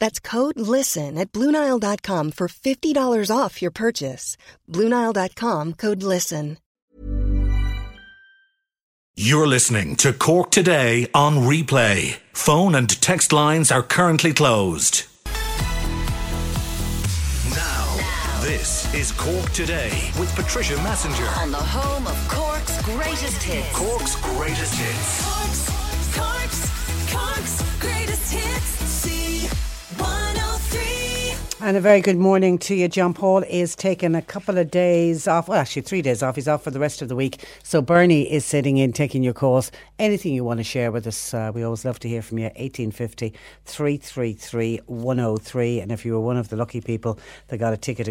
That's code LISTEN at Bluenile.com for $50 off your purchase. Bluenile.com code LISTEN. You're listening to Cork Today on replay. Phone and text lines are currently closed. Now, this is Cork Today with Patricia Messenger. on the home of Cork's greatest hits. Cork's greatest hits. Cork's, Cork's, Cork's greatest hits. C103. And a very good morning to you. John Paul is taking a couple of days off. Well, actually, three days off. He's off for the rest of the week. So Bernie is sitting in, taking your calls. Anything you want to share with us, uh, we always love to hear from you. 1850 333 103. And if you were one of the lucky people that got a ticket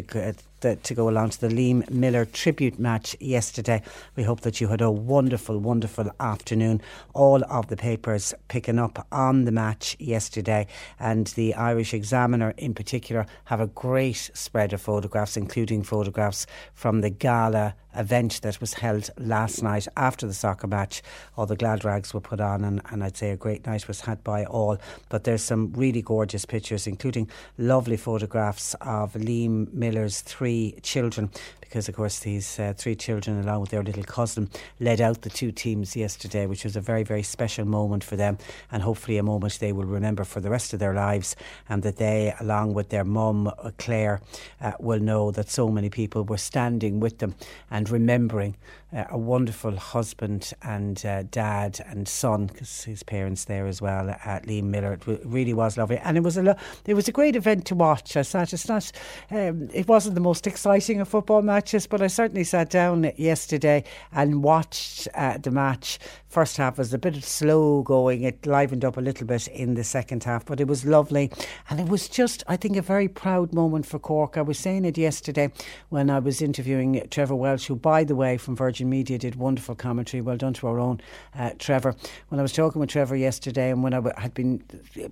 uh, to go along to the Liam Miller tribute match yesterday, we hope that you had a wonderful, wonderful afternoon. All of the papers picking up on the match yesterday, and the Irish Examiner in particular have a great spread of photographs, including photographs from the gala event that was held last night after the soccer match. All the glad rags were put on, and, and I'd say a great night was had by all. But there's some really gorgeous pictures, including lovely photographs of Liam Miller's three children. Because, of course, these uh, three children, along with their little cousin, led out the two teams yesterday, which was a very, very special moment for them, and hopefully a moment they will remember for the rest of their lives. And that they, along with their mum, uh, Claire, uh, will know that so many people were standing with them and remembering uh, a wonderful husband and uh, dad and son, because his parents there as well, at Liam Miller. It w- really was lovely, and it was a lo- it was a great event to watch. I sat. It's not. Um, it wasn't the most exciting of football matches, but I certainly sat down yesterday and watched uh, the match. First half was a bit slow going. It livened up a little bit in the second half, but it was lovely, and it was just, I think, a very proud moment for Cork. I was saying it yesterday when I was interviewing Trevor Welsh, who, by the way, from Virgin Media, did wonderful commentary. Well done to our own uh, Trevor. When I was talking with Trevor yesterday, and when I had been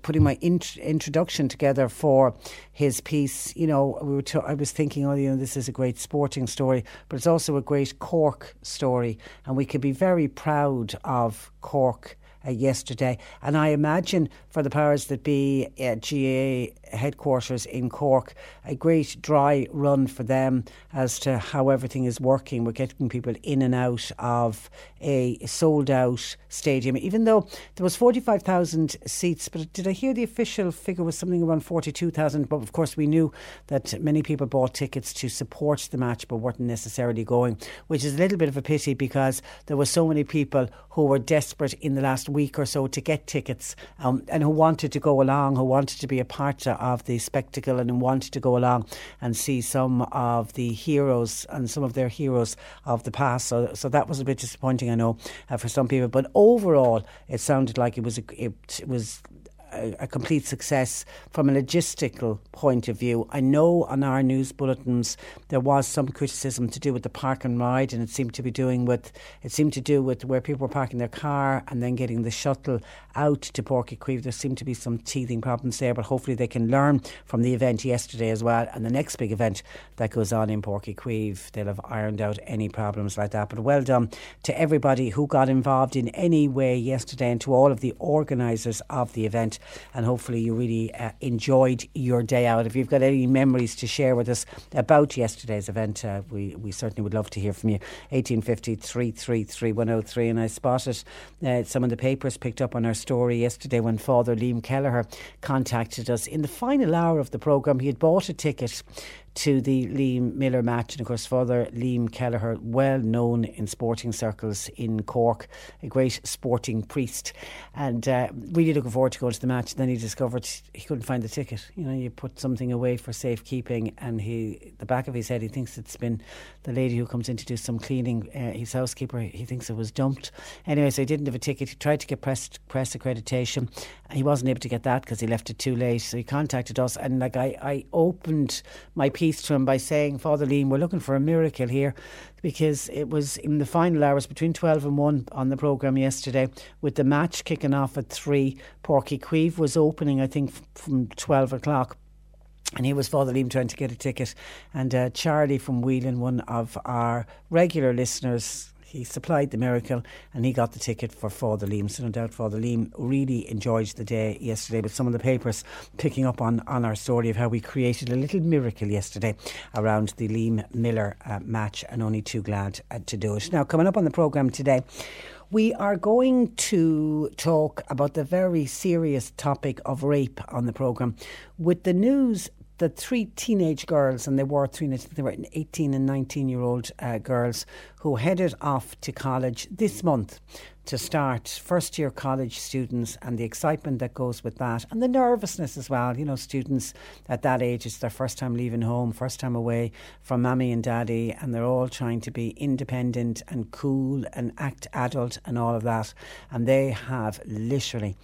putting my int- introduction together for his piece, you know, we were t- I was thinking, oh, you know, this is a great sporting story, but it's also a great Cork story, and we could be very proud of Cork. Uh, yesterday, and I imagine for the powers that be at GAA headquarters in Cork, a great dry run for them as to how everything is working. We're getting people in and out of a sold out stadium, even though there was 45,000 seats. But did I hear the official figure was something around 42,000? But of course, we knew that many people bought tickets to support the match but weren't necessarily going, which is a little bit of a pity because there were so many people who were desperate in the last week or so to get tickets um, and who wanted to go along, who wanted to be a part of the spectacle and wanted to go along and see some of the heroes and some of their heroes of the past. So, so that was a bit disappointing, I know, uh, for some people. But overall, it sounded like it was a, it was a, a complete success from a logistical point of view. I know on our news bulletins there was some criticism to do with the park and ride, and it seemed to be doing with it seemed to do with where people were parking their car and then getting the shuttle out to Páirc Uí Chaoimh. There seemed to be some teething problems there, but hopefully they can learn from the event yesterday as well, and the next big event that goes on in Páirc Uí Chaoimh. They'll have ironed out any problems like that. But well done to everybody who got involved in any way yesterday, and to all of the organisers of the event and hopefully you really uh, enjoyed your day out. If you've got any memories to share with us about yesterday's event, uh, we, we certainly would love to hear from you. 1850 333 103. And I spotted uh, some of the papers picked up on our story yesterday when Father Liam Kelleher contacted us. In the final hour of the programme, he had bought a ticket to the Liam Miller match. And of course, Father Liam Kelleher, well known in sporting circles in Cork, a great sporting priest, and uh, really looking forward to going to the match. Then he discovered he couldn't find the ticket. You know, you put something away for safekeeping, and he, the back of his head, he thinks it's been the lady who comes in to do some cleaning, uh, his housekeeper. He thinks it was dumped. Anyway, so he didn't have a ticket. He tried to get press press accreditation. He wasn't able to get that because he left it too late. So he contacted us, and like I, I opened my piece to him by saying, Father Liam, we're looking for a miracle here because it was in the final hours between 12 and 1 on the programme yesterday with the match kicking off at 3. Páirc Uí Chaoimh was opening, I think, from 12 o'clock. And he was Father Liam trying to get a ticket. And uh, Charlie from Whelan, one of our regular listeners, he supplied the miracle and he got the ticket for Father Liam. So no doubt Father Liam really enjoyed the day yesterday with some of the papers picking up on, on our story of how we created a little miracle yesterday around the Liam Miller uh, match and only too glad uh, to do it. Now, coming up on the programme today, we are going to talk about the very serious topic of rape on the programme with the news that three teenage girls, and they were three, they were 18 and 19 year old uh, girls, who headed off to college this month to start first year college students and the excitement that goes with that and the nervousness as well. You know, students at that age, it's their first time leaving home, first time away from mommy and daddy, and they're all trying to be independent and cool and act adult and all of that. And they have literally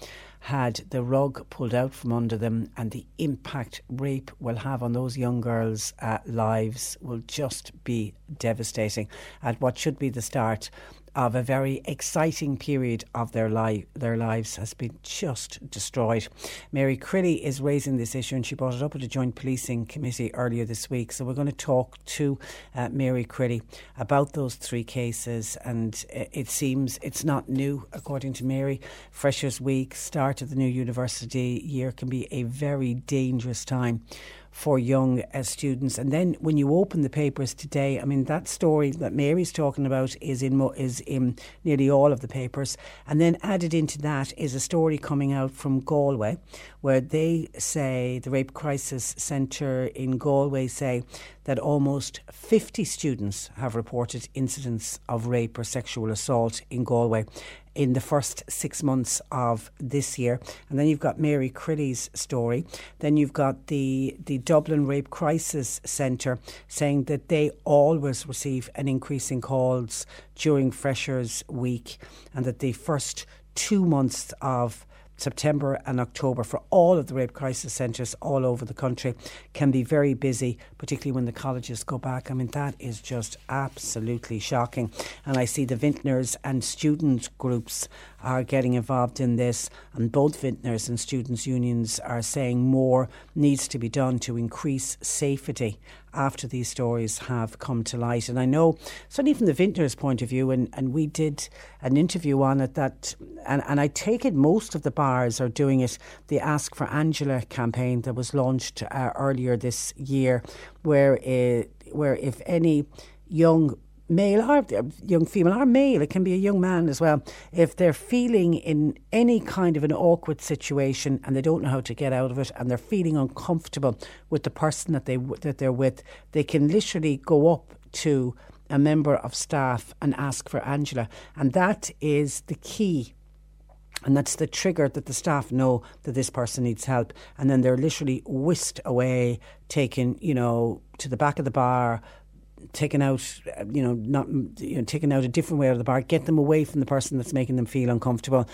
had the rug pulled out from under them, and the impact rape will have on those young girls' uh, lives will just be devastating. At what should be the start of a very exciting period of their life their lives has been just destroyed. Mary Crilly is raising this issue and she brought it up at a joint policing committee earlier this week. So we're going to talk to uh, Mary Crilly about those three cases and it seems it's not new according to Mary. Freshers Week, start of the new university year can be a very dangerous time for young uh, students. And then when you open the papers today, I mean that story that Mary's talking about is in mo- is in nearly all of the papers. And then added into that is a story coming out from Galway, where they say the Rape Crisis Centre in Galway say that almost 50 students have reported incidents of rape or sexual assault in Galway in the first six months of this year. And then you've got Mary Crilly's story. Then you've got the, the Dublin Rape Crisis Centre saying that they always receive an increase in calls during Freshers Week and that the first two months of September and October for all of the rape crisis centres all over the country can be very busy, particularly when the colleges go back. I mean, that is just absolutely shocking. And I see the vintners and student groups are getting involved in this, and both vintners and students' unions are saying more needs to be done to increase safety after these stories have come to light. And I know, certainly from the vintners' point of view, and, and we did an interview on it that, and, and I take it most of the bars are doing it, the Ask for Angela campaign that was launched uh, earlier this year, where, uh, where if any young male or young female or male, it can be a young man as well, if they're feeling in any kind of an awkward situation and they don't know how to get out of it and they're feeling uncomfortable with the person that they that they're with, they can literally go up to a member of staff and ask for Angela, and that is the key. And that's the trigger that the staff know that this person needs help. And then they're literally whisked away, taken, you know, to the back of the bar, taken out, you know, not you know, taken out a different way out of the bar, get them away from the person that's making them feel uncomfortable.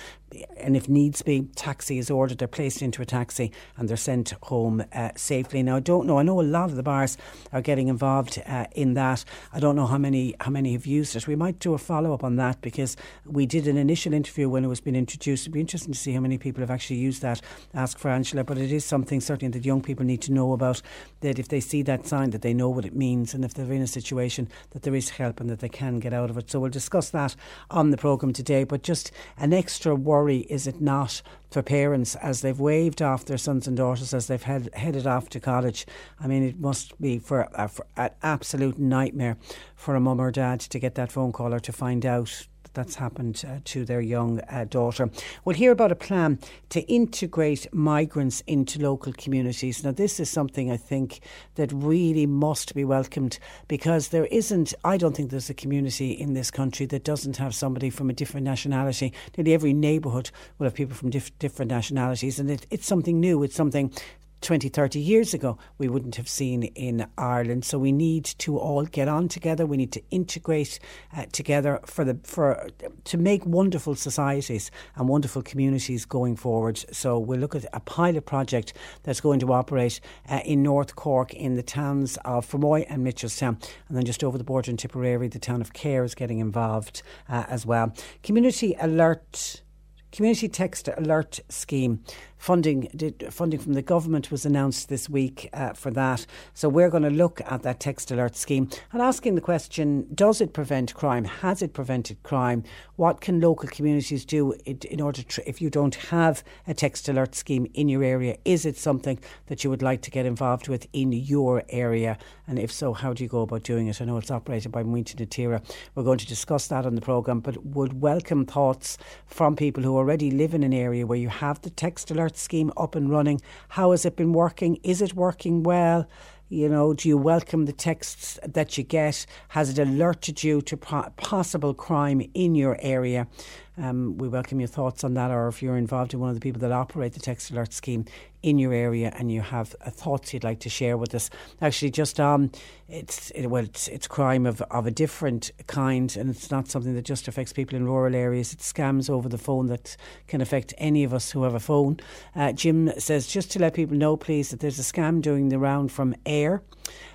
And if needs be, taxi is ordered, they're placed into a taxi and they're sent home uh, safely. Now, I don't know, I know a lot of the bars are getting involved uh, in that. I don't know how many how many have used it. We might do a follow up on that because we did an initial interview when it was being introduced. It'd be interesting to see how many people have actually used that. Ask for Angela, but it is something certainly that young people need to know about. That if they see that sign, that they know what it means, and if they're in a situation that there is help and that they can get out of it. So we'll discuss that on the programme today. But just an extra worry, is it not, for parents as they've waved off their sons and daughters as they've head, headed off to college? I mean, it must be for, uh, for an absolute nightmare for a mum or dad to get that phone call or to find out that's happened uh, to their young uh, daughter. We'll hear about a plan to integrate migrants into local communities. Now, this is something I think that really must be welcomed because there isn't, I don't think there's a community in this country that doesn't have somebody from a different nationality. Nearly every neighbourhood will have people from diff- different nationalities, and it, it's something new. It's something 20, 30 years ago we wouldn't have seen in Ireland. So we need to all get on together. We need to integrate uh, together for the for to make wonderful societies and wonderful communities going forward. So we'll look at a pilot project that's going to operate uh, in North Cork in the towns of Fermoy and Mitchelstown, and then just over the border in Tipperary, the town of Cahir is getting involved uh, as well. Community alert. Community Text Alert Scheme funding did, funding from the government was announced this week uh, for that. So we're going to look at that text alert scheme and asking the question: Does it prevent crime? Has it prevented crime? What can local communities do in, in order to, if you don't have a text alert scheme in your area? Is it something that you would like to get involved with in your area? And if so, how do you go about doing it? I know it's operated by Muintir na Tíre. We're going to discuss that on the programme, but would welcome thoughts from people who already live in an area where you have the text alert scheme up and running. How has it been working? Is it working well? You know, do you welcome the texts that you get? Has it alerted you to possible crime in your area? Um, we welcome your thoughts on that, or if you're involved in one of the people that operate the text alert scheme in your area and you have thoughts you'd like to share with us. Actually, just um, it's it, well, it's, it's crime of, of a different kind, and it's not something that just affects people in rural areas. It's scams over the phone that can affect any of us who have a phone. Uh, Jim says just to let people know, please, that there's a scam doing the round from Eir.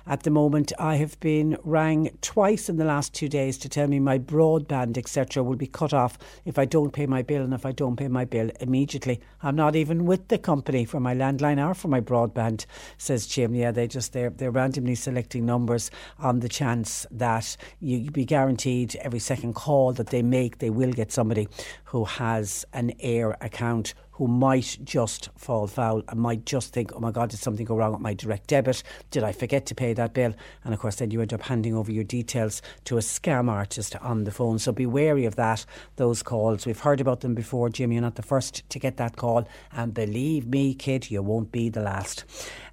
At the moment, I have been rang twice in the last two days to tell me my broadband, etc., will be cut off if I don't pay my bill and if I don't pay my bill immediately. I'm not even with the company for my landline or for my broadband, says Jim. Yeah, they just they're they're randomly selecting numbers on the chance that you be guaranteed every second call that they make, they will get somebody who has an Eir account who might just fall foul and might just think, oh my God, did something go wrong with my direct debit? Did I forget to pay that bill? And of course, then you end up handing over your details to a scam artist on the phone. So be wary of that, those calls. We've heard about them before, Jim. You're not the first to get that call. And believe me, kid, you won't be the last.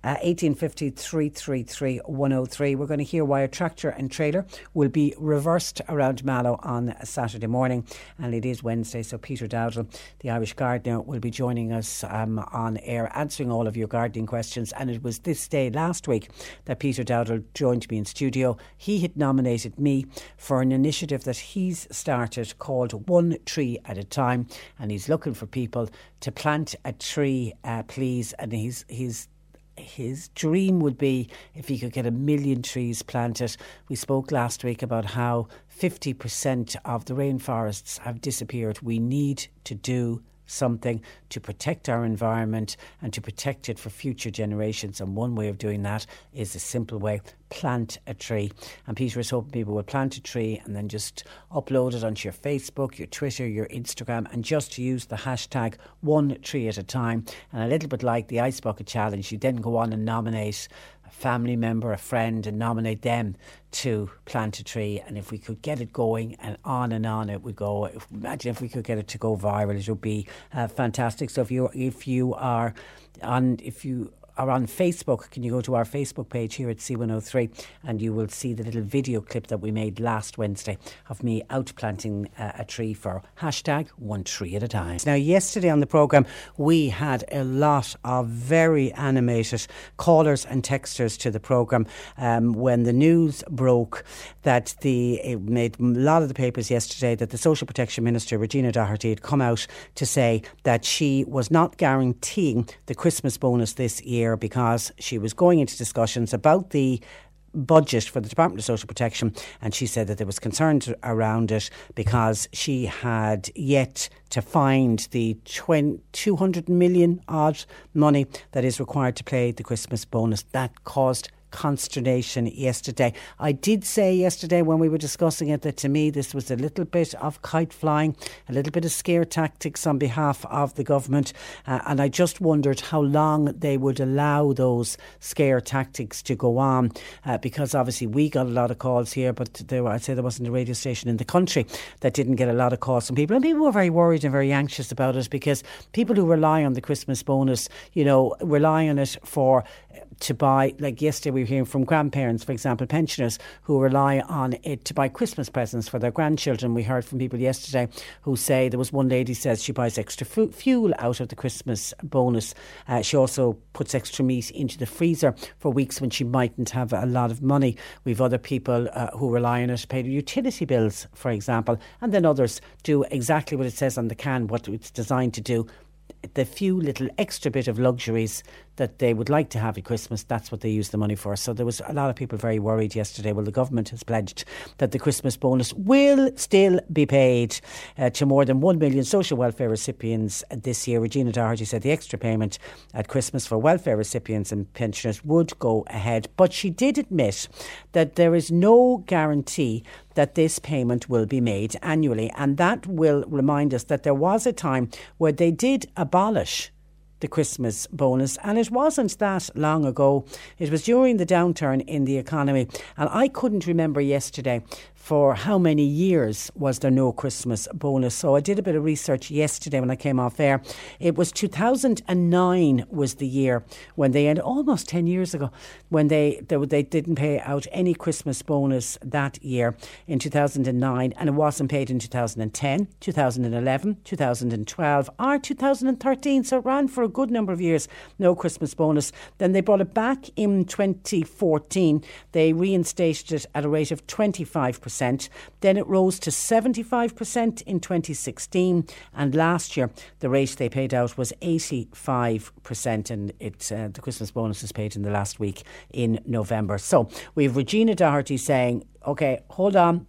Uh, 1850 333 103. We're going to hear why a tractor and trailer will be reversed around Mallow on Saturday morning. And it is Wednesday, so Peter Dowdle, the Irish gardener, will be joining us um, on air answering all of your gardening questions. And it was this day last week that Peter Dowdle joined me in studio. He had nominated me for an initiative that he's started called One Tree at a Time. And he's looking for people to plant a tree, uh, please. And he's, he's his dream would be if he could get a million trees planted. We spoke last week about how 50% of the rainforests have disappeared. We need to do something to protect our environment and to protect it for future generations. And one way of doing that is a simple way plant a tree. And Peter is hoping people will plant a tree and then just upload it onto your Facebook, your Twitter, your Instagram, and just use the hashtag one tree at a time. And a little bit like the Ice Bucket Challenge, you then go on and nominate family member, a friend, and nominate them to plant a tree. And if we could get it going and on and on it would go. Imagine if we could get it to go viral, it would be uh, fantastic. So if you if you are on if you are on Facebook, can you go to our Facebook page here at C103 and you will see the little video clip that we made last Wednesday of me out planting uh, a tree for hashtag one tree at a time. Now, yesterday on the programme, we had a lot of very animated callers and texters to the programme um, when the news broke that the, it made a lot of the papers yesterday that the Social Protection Minister, Regina Doherty, had come out to say that she was not guaranteeing the Christmas bonus this year because she was going into discussions about the budget for the Department of Social Protection and she said that there was concerns around it because she had yet to find the 20, 200 million odd money that is required to pay the Christmas bonus. That caused consternation yesterday. I did say yesterday when we were discussing it that to me this was a little bit of kite flying, a little bit of scare tactics on behalf of the government, uh, and I just wondered how long they would allow those scare tactics to go on, uh, because obviously we got a lot of calls here, but there, I'd say there wasn't a radio station in the country that didn't get a lot of calls from people, and people were very worried and very anxious about it because people who rely on the Christmas bonus, you know, rely on it for to buy, like yesterday we were hearing from grandparents, for example, pensioners who rely on it to buy Christmas presents for their grandchildren. We heard from people yesterday who say there was one lady says she buys extra fu- fuel out of the Christmas bonus. Uh, she also puts extra meat into the freezer for weeks when she mightn't have a lot of money. We've other people uh, who rely on it to pay their utility bills, for example, and then others do exactly what it says on the can, what it's designed to do the few little extra bit of luxuries that they would like to have at Christmas, that's what they use the money for. So there was a lot of people very worried yesterday. Well, the government has pledged that the Christmas bonus will still be paid uh, to more than 1 million social welfare recipients this year. Regina Doherty said the extra payment at Christmas for welfare recipients and pensioners would go ahead. But she did admit that there is no guarantee that this payment will be made annually. And that will remind us that there was a time where they did abolish the Christmas bonus, and it wasn't that long ago. It was during the downturn in the economy, and I couldn't remember yesterday for how many years was there no Christmas bonus. So I did a bit of research yesterday when I came off air. It was 2009 was the year when they, and almost 10 years ago, when they, they, they didn't pay out any Christmas bonus that year in 2009, and it wasn't paid in 2010, 2011, 2012, or 2013. So it ran for a good number of years, no Christmas bonus. Then they brought it back in 2014. They reinstated it at a rate of 25%. Then it rose to 75% in 2016. And last year, the rate they paid out was 85%. And it, uh, the Christmas bonus is paid in the last week in November. So we have Regina Doherty saying, okay, hold on,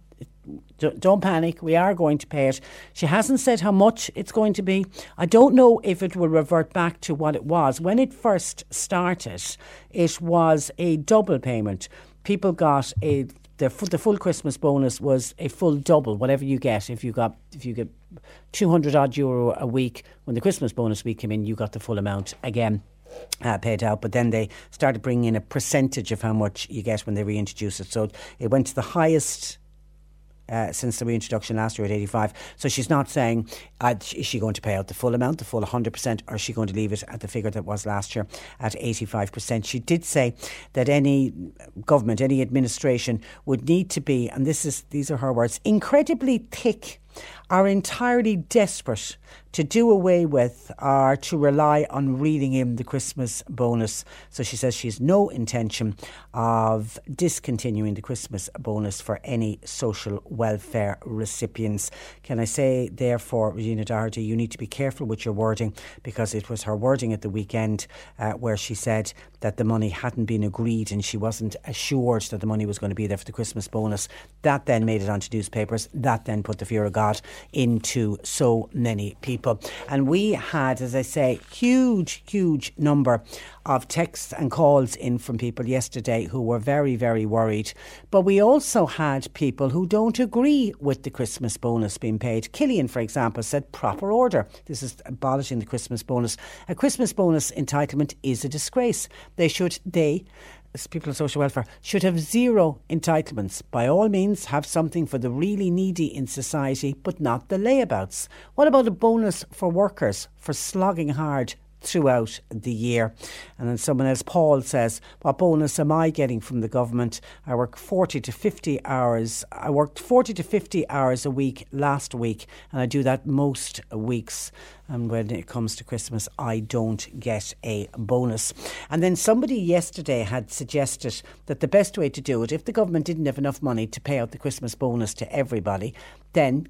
don't panic, we are going to pay it. She hasn't said how much it's going to be. I don't know if it will revert back to what it was. When it first started, it was a double payment. People got a the, fu- the full Christmas bonus was a full double, whatever you get. If you got if you get two hundred odd euro a week, when the Christmas bonus week came in, you got the full amount again uh, paid out, but then they started bringing in a percentage of how much you get when they reintroduce it. So it went to the highest. Uh, since the reintroduction last year at 85. So she's not saying, uh, is she going to pay out the full amount, the full 100%, or is she going to leave it at the figure that was last year at 85%? She did say that any government, any administration would need to be, and this is these are her words, incredibly thick are entirely desperate to do away with or to rely on reading in the Christmas bonus. So she says she has no intention of discontinuing the Christmas bonus for any social welfare recipients. Can I say, therefore, Regina Doherty, you need to be careful with your wording because it was her wording at the weekend uh, where she said that the money hadn't been agreed and she wasn't assured that the money was going to be there for the Christmas bonus. That then made it onto newspapers. That then put the fear of God into so many people. And we had, as I say, huge, huge number of texts and calls in from people yesterday who were very, very worried. But we also had people who don't agree with the Christmas bonus being paid. Killian, for example, said proper order. This is abolishing the Christmas bonus. A Christmas bonus entitlement is a disgrace. They should, they, people on social welfare should have zero entitlements. By all means, have something for the really needy in society, but not the layabouts. What about a bonus for workers for slogging hard? Throughout the year. And then someone else, Paul, says, What bonus am I getting from the government? I work 40 to 50 hours. I worked 40 to 50 hours a week last week, and I do that most weeks. And when it comes to Christmas, I don't get a bonus. And then somebody yesterday had suggested that the best way to do it, if the government didn't have enough money to pay out the Christmas bonus to everybody, then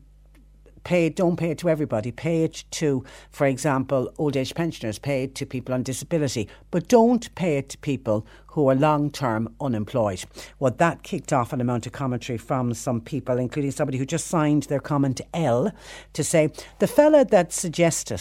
pay don't pay it to everybody. Pay it to, for example, old age pensioners, pay it to people on disability, but don't pay it to people who are long term unemployed. Well, that kicked off an amount of commentary from some people, including somebody who just signed their comment L to say the fella that suggested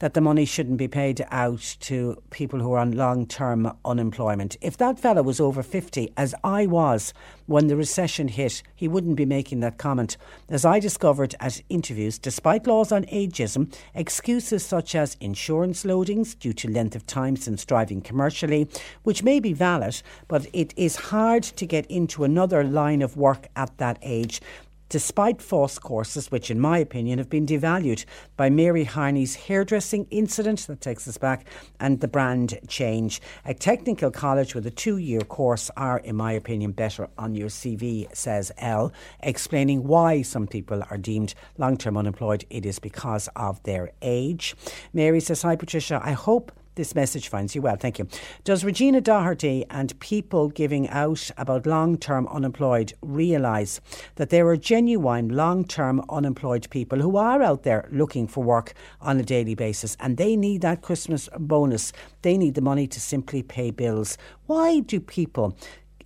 that the money shouldn't be paid out to people who are on long term unemployment. If that fellow was over 50, as I was when the recession hit, he wouldn't be making that comment. As I discovered at interviews, despite laws on ageism, excuses such as insurance loadings due to length of time since driving commercially, which may be valid, but it is hard to get into another line of work at that age despite false courses, which, in my opinion, have been devalued by Mary Harney's hairdressing incident that takes us back and the brand change. A technical college with a two year course are, in my opinion, better on your CV, says L, explaining why some people are deemed long term unemployed. It is because of their age. Mary says, Hi, Patricia. I hope this message finds you well. Thank you. Does Regina Doherty and people giving out about long term unemployed realise that there are genuine long term unemployed people who are out there looking for work on a daily basis and they need that Christmas bonus? They need the money to simply pay bills. Why do people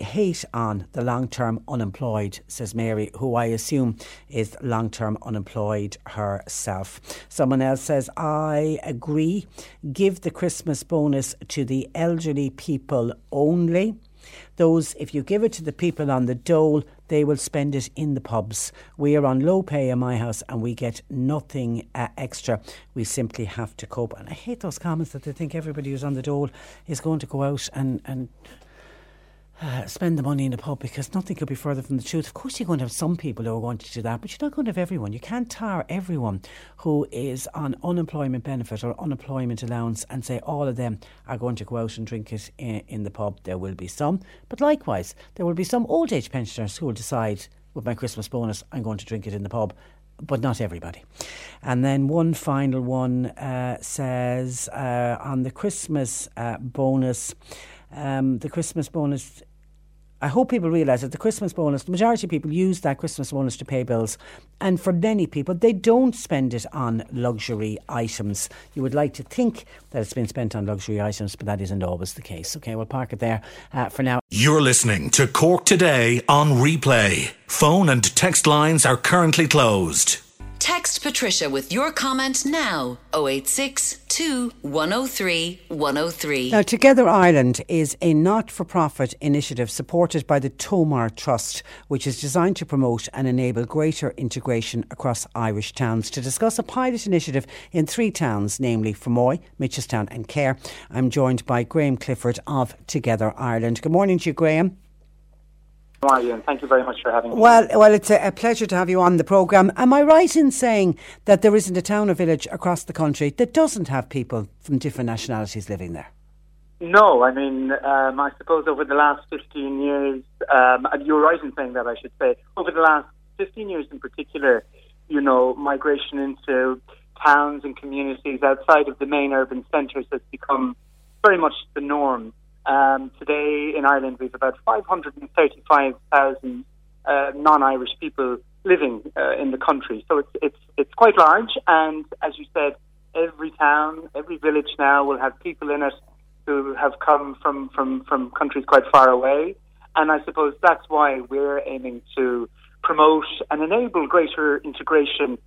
hate on the long term unemployed, says Mary, who I assume is long term unemployed herself. Someone else says, I agree. Give the Christmas bonus to the elderly people only. Those, if you give it to the people on the dole, they will spend it in the pubs. We are on low pay in my house and we get nothing uh, extra. We simply have to cope. And I hate those comments that they think everybody who's on the dole is going to go out and, and spend the money in a pub because nothing could be further from the truth. Of course, you're going to have some people who are going to do that, but you're not going to have everyone. You can't tar everyone who is on unemployment benefit or unemployment allowance and say all of them are going to go out and drink it in, in the pub. There will be some, but likewise, there will be some old age pensioners who will decide with my Christmas bonus, I'm going to drink it in the pub but not everybody. And then one final one uh, says uh, on the Christmas uh, bonus, um, the Christmas bonus. I hope people realise that the Christmas bonus, the majority of people use that Christmas bonus to pay bills. And for many people, they don't spend it on luxury items. You would like to think that it's been spent on luxury items, but that isn't always the case. Okay, we'll park it there uh, for now. You're listening to Cork Today on replay. Phone and text lines are currently closed. Text Patricia with your comment now 086 2 103 103. Now, Together Ireland is a not for profit initiative supported by the Tomar Trust, which is designed to promote and enable greater integration across Irish towns. To discuss a pilot initiative in three towns, namely Fermoy, Mitchelstown, and Cahir, I'm joined by Graham Clifford of Together Ireland. Good morning to you, Graham. How are you? And thank you very much for having me. Well, well, it's a, a pleasure to have you on the programme. Am I right in saying that there isn't a town or village across the country that doesn't have people from different nationalities living there? No, I mean, um, I suppose over the last 15 years, um, and you're right in saying that, I should say, over the last 15 years in particular, you know, migration into towns and communities outside of the main urban centres has become very much the norm. Um, today in Ireland, we've about 535,000 uh, non-Irish people living uh, in the country. So it's it's it's quite large, and as you said, every town, every village now will have people in it who have come from from from countries quite far away, and I suppose that's why we're aiming to promote and enable greater integration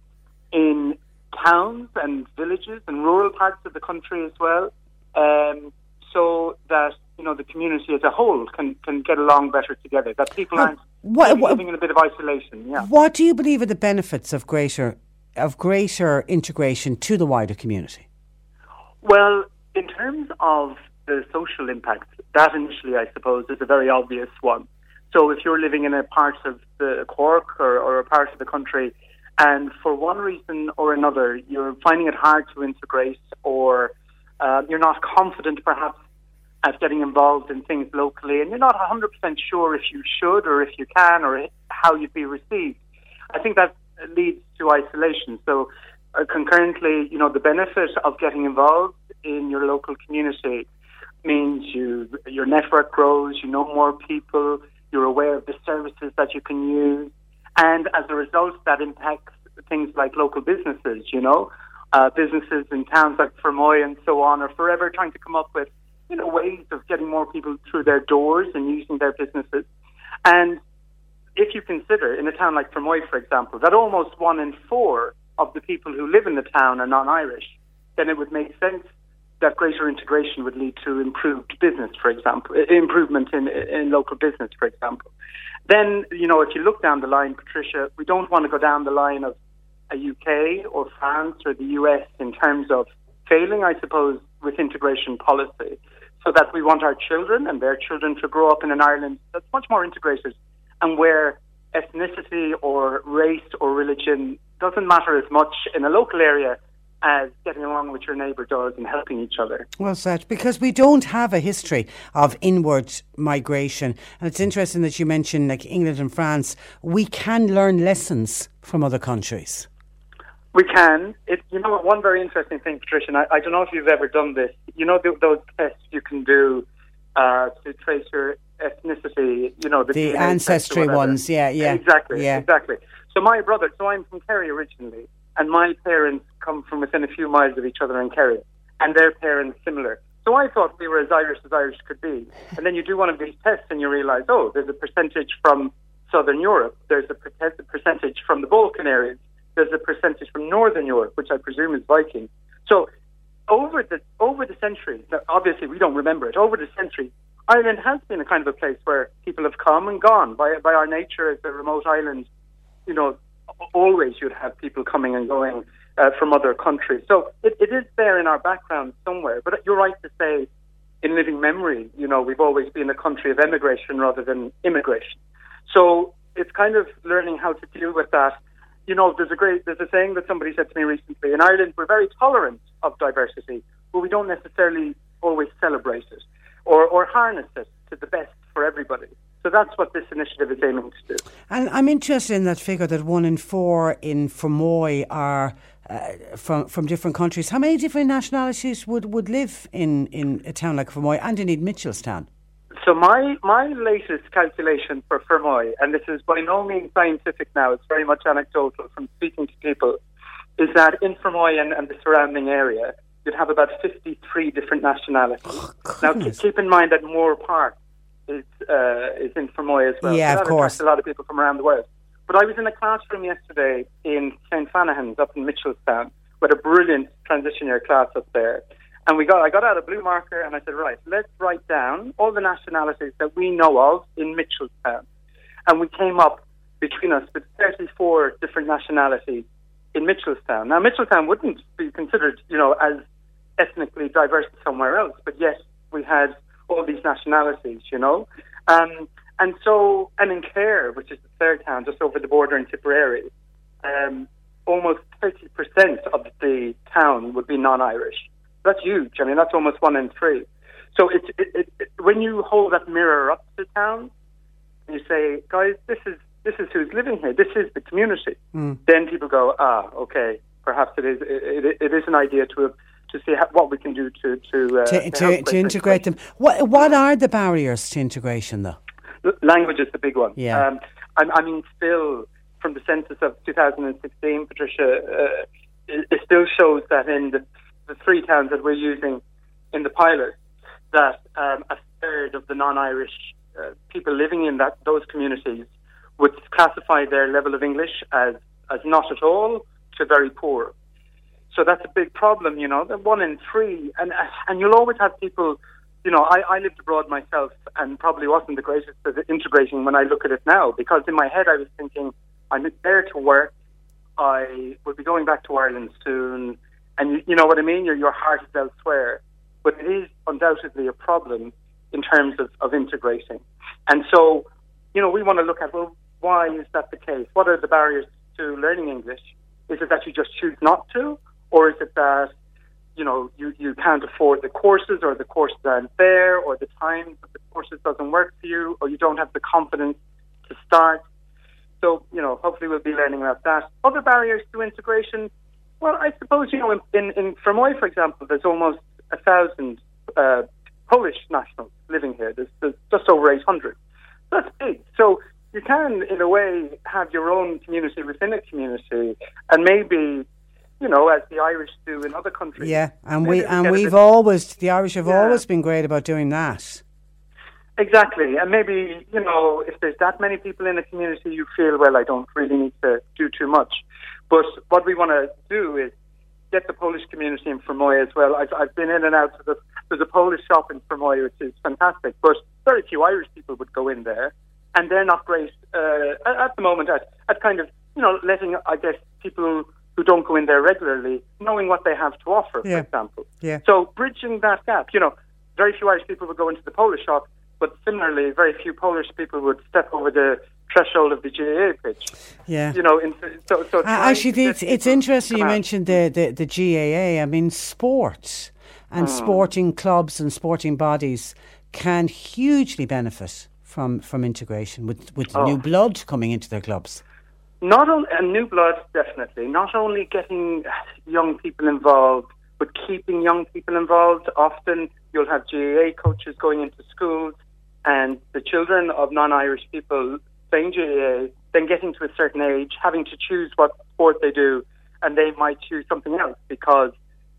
in towns and villages and rural parts of the country as well, um, so that you know the community as a whole can can get along better together. That people aren't what- what- living in a bit of isolation. Yeah. What do you believe are the benefits of greater of greater integration to the wider community? Well, in terms of the social impact, that initially, I suppose, is a very obvious one. So if you're living in a part of the Cork or, or a part of the country, and for one reason or another, you're finding it hard to integrate, or uh, you're not confident, perhaps, at getting involved in things locally, and you're not 100% sure if you should or if you can or how you'd be received. I think that leads to isolation. So, uh, concurrently, you know, the benefit of getting involved in your local community means you your network grows, you know more people, you're aware of the services that you can use, and as a result, that impacts things like local businesses. You know, uh, businesses in towns like Fermoy and so on are forever trying to come up with you know ways of getting more people through their doors and using their businesses, and if you consider in a town like Fermoy, for example, that almost one in four of the people who live in the town are non-Irish, then it would make sense that greater integration would lead to improved business, for example, improvement in, in local business, for example. Then, you know, if you look down the line, Patricia, we don't want to go down the line of a UK or France or the US in terms of failing, I suppose, with integration policy. So that we want our children and their children to grow up in an Ireland that's much more integrated and where ethnicity or race or religion doesn't matter as much in a local area as getting along with your neighbour does and helping each other. Well said, because we don't have a history of inward migration. And it's interesting that you mentioned like England and France. We can learn lessons from other countries. We can. It, you know, one very interesting thing, Patricia, and I, I don't know if you've ever done this. You know, th those tests you can do uh, to trace your ethnicity. You know, the, The DNA test or ancestry ones, yeah, yeah. exactly, Yeah. exactly. So my brother, so I'm from Kerry originally, and my parents come from within a few miles of each other in Kerry, and their parents similar. So I thought we were as Irish as Irish could be. And then you do one of these tests, and you realise, oh, there's a percentage from Southern Europe, there's a perce- percentage from the Balkan areas, there's a percentage from Northern Europe, which I presume is Viking. So over the over the centuries, obviously we don't remember it. Over the centuries, Ireland has been a kind of a place where people have come and gone by by our nature as a remote island. You know, always you'd have people coming and going uh, from other countries. So it, it is there in our background somewhere. But you're right to say, in living memory, you know, we've always been a country of emigration rather than immigration. So it's kind of learning how to deal with that. You know, there's a great there's a saying that somebody said to me recently. In Ireland, we're very tolerant of diversity, but we don't necessarily always celebrate it or or harness it to the best for everybody. So that's what this initiative is aiming to do. And I'm interested in that figure that one in four in Fermoy are uh, from from different countries. How many different nationalities would, would live in, in a town like Fermoy and indeed Mitchelstown? So my my latest calculation for Fermoy, and this is by no means scientific now, it's very much anecdotal from speaking to people, is that in Fermoy and, and the surrounding area, you'd have about 53 different nationalities. now, keep, keep in mind that Moore Park is uh, is in Fermoy as well. Yeah, so of course. a lot of people from around the world. But I was in a classroom yesterday in St. Fanahan's up in Mitchelstown with a brilliant transition year class up there. And we got I got out a blue marker and I said, right, let's write down all the nationalities that we know of in Mitchelstown. And we came up between us with 34 different nationalities in Mitchelstown. Now, Mitchelstown wouldn't be considered, you know, as ethnically diverse somewhere else, but yes, we had all these nationalities, you know. Um, and so, and in Clare, which is the third town just over the border in Tipperary, um, almost 30% of the town would be non-Irish. That's huge. I mean, that's almost one in three. So it's it, it, it, when you hold that mirror up to town, and you say, guys, this is this is who's living here. This is the community. Then people go, ah, okay, perhaps it is it, it, it is an idea to to see how, what we can do to to uh, To, to, to integrate them. What, what are the barriers to integration, though? L- language is the big one. Yeah. Um, I, I mean, still from the census of 2016, Patricia, uh, it, it still shows that in the, the three towns that we're using in the pilot, that um, a third of the non-Irish uh, people living in that those communities would classify their level of English as as not at all to very poor. So that's a big problem, you know. One in three, and and you'll always have people. You know, I, I lived abroad myself, and probably wasn't the greatest at integrating when I look at it now, because in my head I was thinking, I'm there to work. I will be going back to Ireland soon, and you, you know what I mean. Your your heart is elsewhere, but it is undoubtedly a problem in terms of, of integrating. And so, you know, we want to look at well, why is that the case? What are the barriers to learning English? Is it that you just choose not to, or is it that you know you, you can't afford the courses, or the courses aren't there, or the time of the courses doesn't work for you, or you don't have the confidence to start? So, you know, hopefully we'll be learning about that. Other barriers to integration, well, I suppose, you know, in, in, in Fermoy, for example, there's almost a thousand uh, Polish nationals living here. There's, there's just over 800. That's big. So you can, in a way, have your own community within a community, and maybe, you know, as the Irish do in other countries. Yeah, and we and we've always the Irish have Yeah. always been great about doing that. Exactly, and maybe you know if there's that many people in a community, you feel well. I don't really need to do too much. But what we want to do is get the Polish community in Fermoy as well. I've, I've been in and out. Of the, there's a Polish shop in Fermoy, which is fantastic, but very few Irish people would go in there, and they're not great uh, at at the moment at, at kind of you know letting I guess people who don't go in there regularly knowing what they have to offer, Yeah. for example. Yeah. So bridging that gap, you know, very few Irish people would go into the Polish shop, but similarly, very few Polish people would step over the threshold of the GAA pitch. Yeah. You know, in, so, so Actually, it's, it's interesting you out. mentioned the, the, the GAA. I mean, sports and hmm. sporting clubs and sporting bodies can hugely benefit from, from integration with, with oh. new blood coming into their clubs. Not only and new blood, definitely. Not only getting young people involved, but keeping young people involved. Often you'll have GAA coaches going into schools, and the children of non-Irish people playing GAA, then getting to a certain age, having to choose what sport they do, and they might choose something else because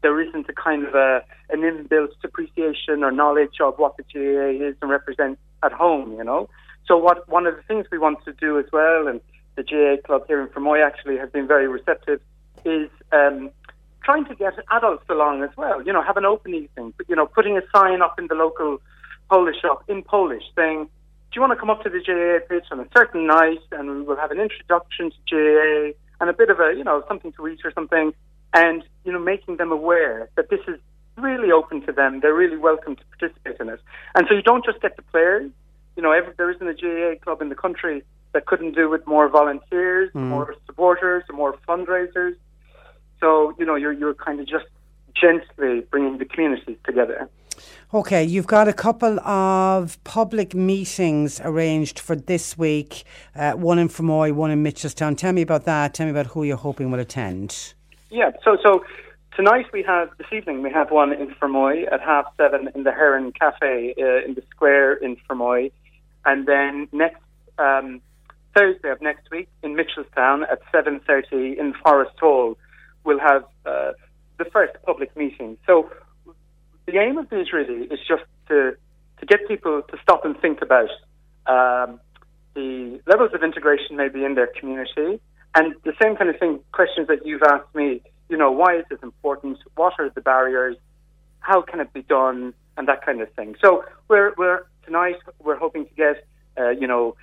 there isn't a kind of a an inbuilt appreciation or knowledge of what the GAA is and represents at home. You know. So what one of the things we want to do as well, and the GAA club here in Fermoy actually has been very receptive, is um, trying to get adults along as well. You know, have an open evening, you know, putting a sign up in the local Polish shop in Polish saying, "Do you want to come up to the GAA pitch on a certain night, and we'll have an introduction to GAA and a bit of a you know something to eat or something." And you know, making them aware that this is really open to them. They're really welcome to participate in it. And so you don't just get the players. You know, every, there isn't a GAA club in the country that couldn't do with more volunteers, mm. more supporters, more fundraisers. So you know, you're you're kind of just gently bringing the communities together. Okay, you've got a couple of public meetings arranged for this week. Uh, one in Fermoy, one in Mitchelstown. Tell me about that. Tell me about who you're hoping will attend. Yeah. So so tonight we have this evening we have one in Fermoy at half seven in the Heron Cafe uh, in the square in Fermoy, and then next um, Thursday of next week in Mitchelstown at seven thirty in Forest Hall we'll have uh, the first public meeting. So the aim of these really is just to to get people to stop and think about um, the levels of integration maybe in their community, and the same kind of thing questions that you've asked me. You know, why is this important? What are the barriers? How can it be done? And that kind of thing. So we're we're tonight we're hoping to get uh, you know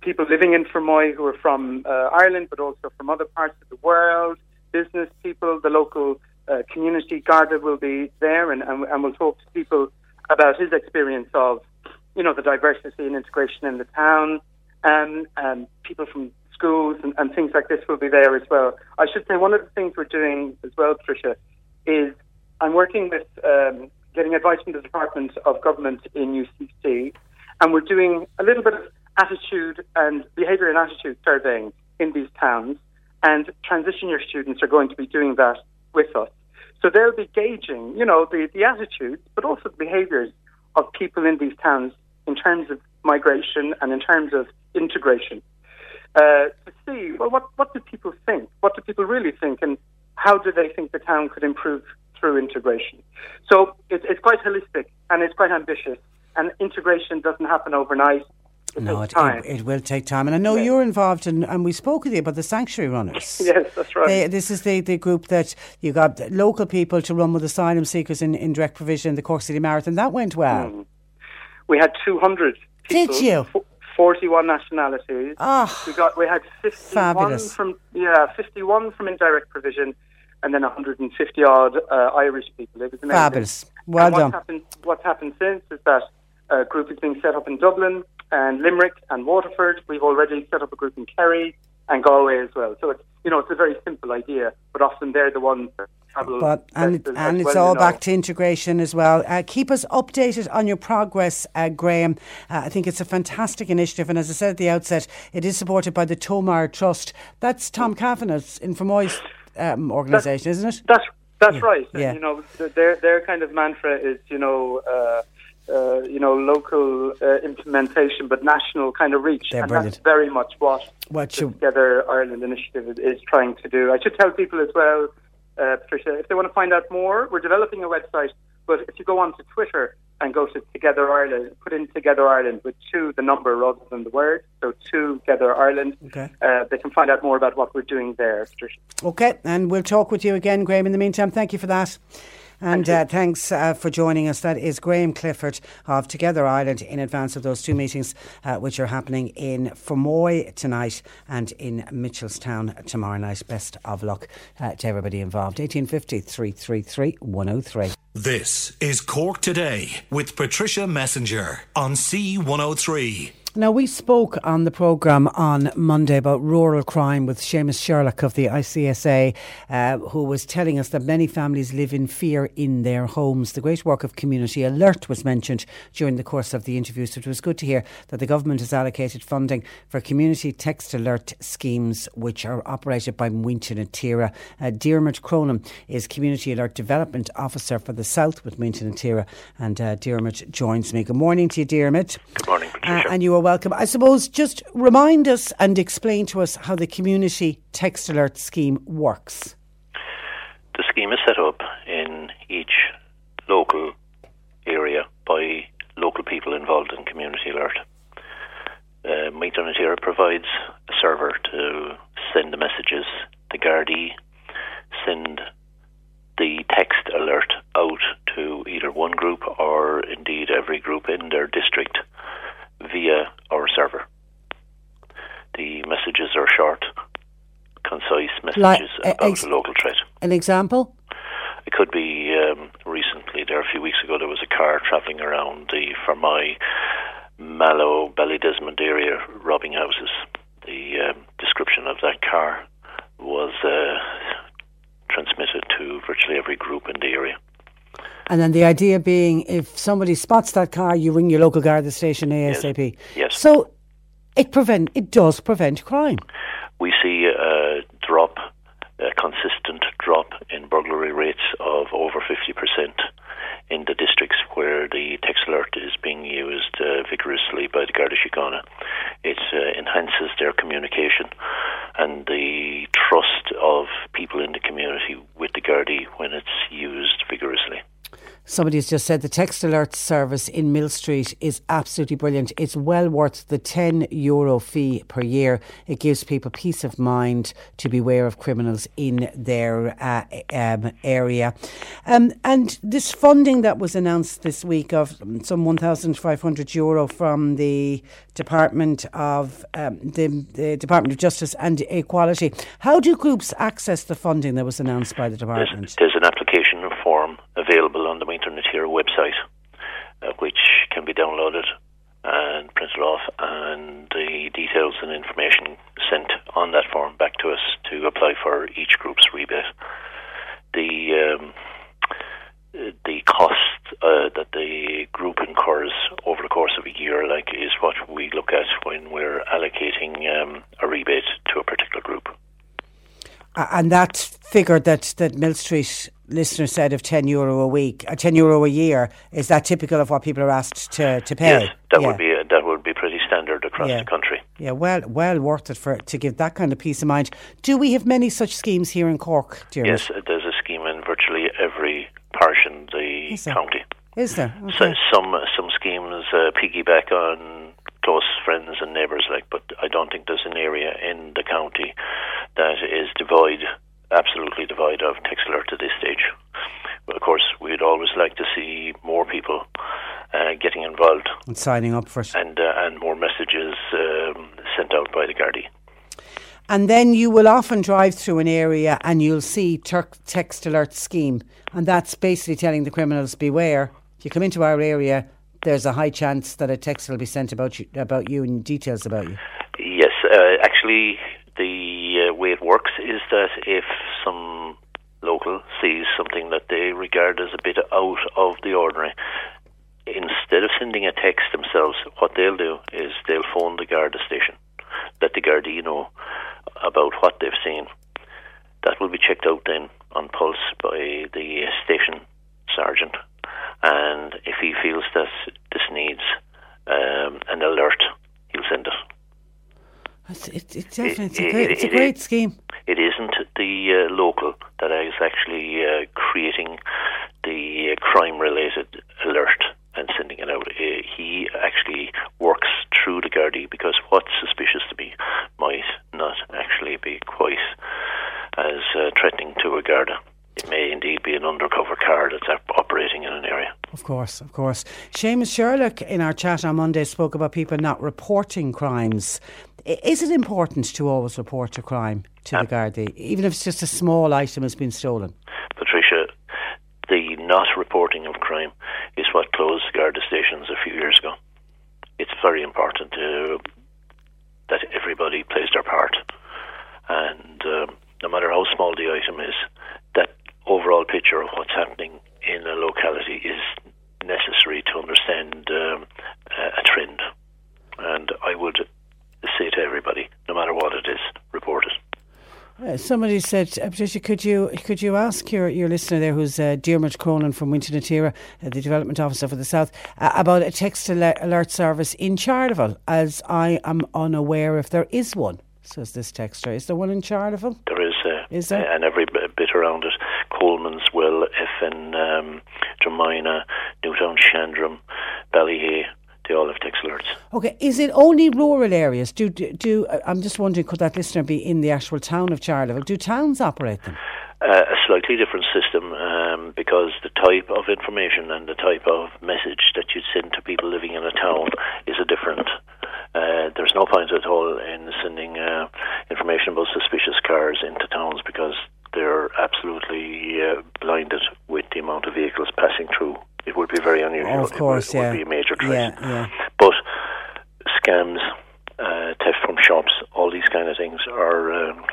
people living in Fermoy who are from uh, Ireland, but also from other parts of the world, business people, the local uh, community. Garda will be there, and, and, and we'll talk to people about his experience of, you know, the diversity and integration in the town, and um, people from schools and, and things like this will be there as well. I should say one of the things we're doing as well, Patricia, is I'm working with um, getting advice from the Department of Government in UCC, and we're doing a little bit of attitude and behaviour and attitude surveying in these towns, and transition year students are going to be doing that with us. So they'll be gauging, you know, the, the attitudes, but also the behaviours of people in these towns in terms of migration and in terms of integration. Uh, to see, well, what, what do people think? What do people really think? And how do they think the town could improve through integration? So it, it's quite holistic and it's quite ambitious. And integration doesn't happen overnight. No, it, it, it will take time. And I know you're involved in, and we spoke with you about the Sanctuary Runners. yes, that's right. They, this is the, the group that you got local people to run with asylum seekers in, in direct provision, the Cork City Marathon. That went well. we had 200 Did you? fo- 41 nationalities. Ah, we got we had 51 fabulous. from yeah 51 from indirect provision and then 150 odd uh, Irish people it was amazing Fabulous. Well and done. happened what's happened since is that a group is being set up in Dublin and Limerick and Waterford we've already set up a group in Kerry and Galway as well so it's you know it's a very simple idea but often they're the ones that travel But and it, and as it's all back to integration as well. Uh, keep us updated on your progress, uh, Graham. Uh, I think it's a fantastic initiative, and as I said at the outset, it is supported by the Tomar Trust. That's Tom Cavanagh's in Fermoy's um, organisation, isn't it? That's that's Yeah, right. And, yeah. You know, their their kind of mantra is you know. Uh, you know, local uh, implementation, but national kind of reach, They're and brilliant. that's very much what What Together Ireland initiative is, trying to do. I should tell people as well, uh, Patricia, if they want to find out more, we're developing a website. But if you go on to Twitter, and go to Together Ireland, put in Together Ireland with two, the number rather than the word, so Together Ireland. Okay. Uh, they can find out more about what we're doing there, Patricia. Okay, and we'll talk with you again, Graham. In the meantime, thank you for that. And uh, thanks uh, for joining us. That is Graham Clifford of Together Ireland in advance of those two meetings, uh, which are happening in Fermoy tonight and in Mitchelstown tomorrow night. Best of luck uh, to everybody involved. 1850 333 103. This is Cork Today with Patricia Messenger on C103. Now, we spoke on the programme on Monday about rural crime with Seamus Sherlock of the ICSA, uh, who was telling us that many families live in fear in their homes. The great work of Community Alert was mentioned during the course of the interview, so it was good to hear that the government has allocated funding for community text alert schemes, which are operated by Muintir na Tíre. Uh, Dermot Cronin is Community Alert Development Officer for the South with Muintir na Tíre, and uh, Dermot joins me. Good morning to you, Dermot. Good morning, Patricia. Uh, and you are welcome. I suppose just remind us and explain to us how the community text alert scheme works. the scheme is set up in each local area by local people involved in community alert. Uh, provides a server to send the messages. The Gardaí send the text alert out to either one group or indeed every group in their district via our server. The messages are short, concise messages uh, about ex- a local threat. An example? It could be um, recently, there a few weeks ago, there was a car travelling around the Fermoy, Mallow, Ballydesmond area robbing houses. The um, description of that car was uh, transmitted to virtually every group in the area. And then the idea being if somebody spots that car, you ring your local Garda station ASAP. Yes. So it prevent it does prevent crime. We see a drop, a consistent drop in burglary rates of over 50% in the districts where the text alert is being used uh, vigorously by the Garda Síochána. It uh, enhances their communication and the trust of people in the community with the Gardaí when it's used vigorously. Somebody has just said the text alert service in Mill Street is absolutely brilliant. It's well worth the 10 euro fee per year. It gives people peace of mind to beware of criminals in their uh, um, area. Um, and this funding that was announced this week of some 1,500 euro from the Department of um, the, the Department of Justice and Equality. How do groups access the funding that was announced by the department? there's an application the Internet here website, uh, which can be downloaded and printed off, and the details and information sent on that form back to us to apply for each group's rebate. The um, the cost uh, that the group incurs over the course of a year, like, is what we look at when we're allocating um, a rebate to a particular group. And that figure that, that Mill Street listener said of 10 euro a week, uh, 10 euro a year, is that typical of what people are asked to, to pay? Yes, that yeah. would be that would be pretty standard across Yeah. the country. Yeah, well, well worth it for to give that kind of peace of mind. Do we have many such schemes here in Cork, dear? Yes, uh, there's a scheme in virtually every parish in the county. Is there? So some some schemes uh, piggyback on close friends and neighbours, like, but I don't think there's an area in the county that is devoid, absolutely devoid of text alert at this stage. But of course, we'd always like to see more people uh, getting involved And signing up for and uh, and more messages um, sent out by the Gardaí. And then you will often drive through an area and you'll see Turk text alert scheme, and that's basically telling the criminals beware. If you come into our area, there's a high chance that a text will be sent about you, about you and details about you. Yes, uh, actually, the uh, way it works is that if some local sees something that they regard as a bit out of the ordinary, instead of sending a text themselves, what they'll do is they'll phone the Garda station, let the Gardaí know about what they've seen. That will be checked out then on pulse by the station sergeant, and if he feels that an alert, he'll send it. It's, it, it's definitely it's a it- great, it's a it- great scheme. It isn't the uh, local that is actually uh, creating the uh, crime-related alert and sending it out. Uh, he actually works through the Gardaí because what's suspicious to me might not actually be quite as uh, threatening to a Garda. It may indeed be an undercover car that's op- operating in an area. Of course, of course. Seamus Sherlock in our chat on Monday spoke about people not reporting crimes. Is it important to always report a crime to the Gardaí, even if it's just a small item has been stolen? Patricia, the not reporting of crime is what closed Garda stations a few years ago. It's very important to, that everybody plays their part. And um, no matter how small the item is, that overall picture of what's happening in a locality is necessary to understand um, a a trend. And I would say to everybody, no matter what it is, report it. Uh, somebody said, uh, Patricia, could you could you ask your, your listener there, who's uh, Dermot Cronin from Muintir na Tíre, uh, the development officer for the South, uh, about a text alert, alert service in Charleville, as I am unaware if there is one. Says this texter, is there one in Charleville? There is, uh, Is there? and every bit around it. Coleman's Well, Effin, um, Dromina, Newtown, Shandrum, Ballyhay, they all have text alerts. Okay, is it only rural areas? Do do, do uh, I'm just wondering, could that listener be in the actual town of Charleville? Do towns operate them? Uh, a slightly different system um, because the type of information and the type of message that you'd send to people living in a town is a different. Uh, there's no point at all in sending uh, information about suspicious cars into towns because they're absolutely uh, blinded with the amount of vehicles passing through. It would be very unusual. Oh, of course, it would, yeah. it would be a major threat. Yeah, yeah. Scams, uh, theft from shops, all these kind of things are um,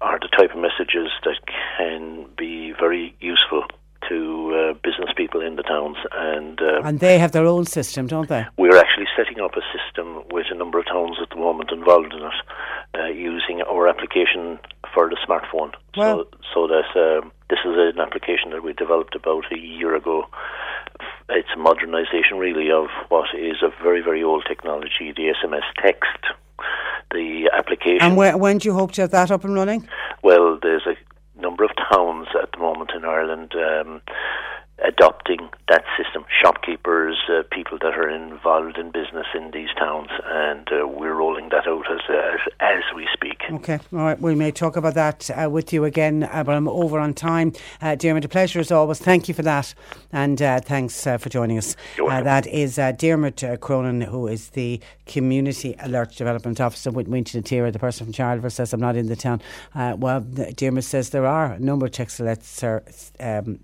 are the type of messages that can be very useful to uh, business people in the towns. And uh, And they have their own system, don't they? we're actually setting up a system with a number of towns at the moment involved in it, uh, using our application for the smartphone. Well- so, so that um, this is an application that we developed about a year ago. It's a modernisation, really, of what is a very, very old technology, the SMS text. The application. And where, when do you hope to have that up and running? Well, there's a number of towns at the moment in Ireland um, adopting that system. Shopkeepers, uh, people that are involved in business in these towns, and uh, we're rolling that out as, as as we speak. Okay, all right. We may talk about that uh, with you again, uh, but I'm over on time. Uh, Dermot, a pleasure as always. Thank you for that, and uh, thanks uh, for joining us. Uh, that is uh, Dermot Cronin, who is the Community Alert Development Officer with Muintir na Tíre. The person from Charleville says, I'm not in the town. Uh, well, Dermot says there are a number of text alerts, sir, um,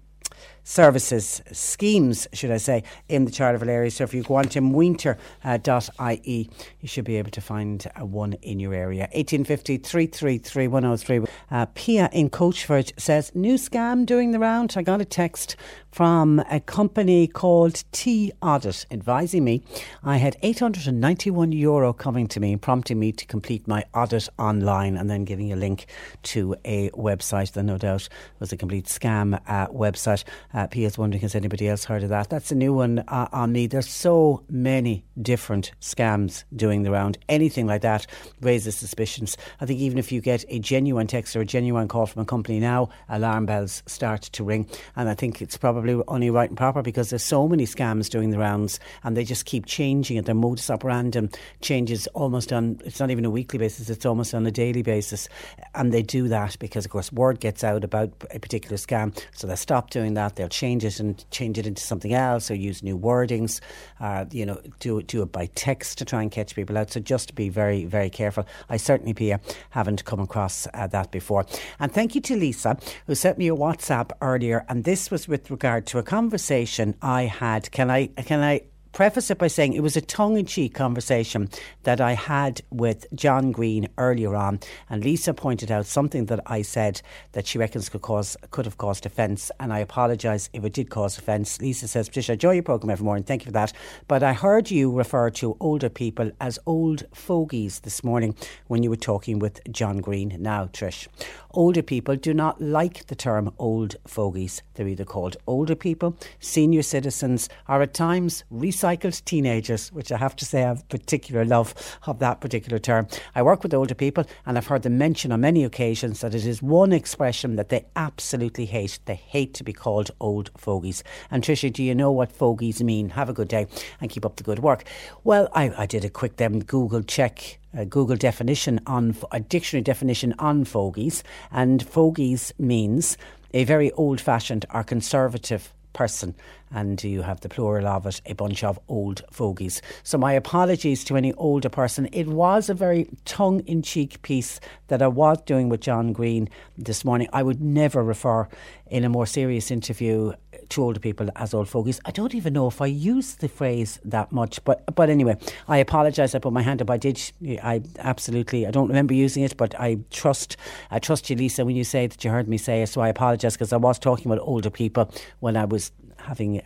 services, schemes, should I say, in the Charleville area. So if you go on to muintir.ie, you should be able to find uh, one in your area. 1850 333 103. Uh, Pia in Coachford says, New scam doing the round. I got a text from a company called T Audit advising me I had 891 euro coming to me, prompting me to complete my audit online and then giving a link to a website that no doubt was a complete scam uh, website. Uh, Pia's wondering, has anybody else heard of that? That's a new one uh, on me. There's so many different scams doing the round. Anything like that raises suspicions. I think even if you get a genuine text or a genuine call from a company now, alarm bells start to ring. And I think it's probably only right and proper because there's so many scams doing the rounds and they just keep changing it. Their modus operandum changes almost on, it's not even a weekly basis, it's almost on a daily basis. And they do that because, of course, word gets out about a particular scam. So they'll stop doing that. They'll change it and change it into something else or use new wordings, uh, you know, do, do it by text to try and catch people out. So just be very, very careful. I certainly, Pia, haven't come across uh, that before. And thank you to Lisa, who sent me a WhatsApp earlier. And this was with regard to a conversation I had. Can I, can I preface it by saying it was a tongue in cheek conversation that I had with John Green earlier on. And Lisa pointed out something that I said that she reckons could cause could have caused offence. And I apologise if it did cause offence. Lisa says, Patricia, I enjoy your programme every morning. Thank you for that. But I heard you refer to older people as old fogies this morning when you were talking with John Green. Now, Trish, older people do not like the term old fogies. They're either called older people, senior citizens, or at times recycled recycled teenagers, which I have to say I have particular love of that particular term. I work with older people and I've heard them mention on many occasions that it is one expression that they absolutely hate. They hate to be called old fogies. And Tricia, do you know what fogies mean? Have a good day and keep up the good work. Well, I, I did a quick them Google check a Google definition on a dictionary definition on fogies, and fogies means a very old-fashioned or conservative person, and you have the plural of it, a bunch of old fogies. So my apologies to any older person. It was a very tongue-in-cheek piece that I was doing with John Green this morning. I would never refer in a more serious interview to older people as old fogies. I don't even know if I use the phrase that much, but but anyway, I apologise. I put my hand up. I did. I absolutely. I don't remember using it, but I trust. I trust you, Lisa, when you say that you heard me say it. So I apologise because I was talking about older people when I was having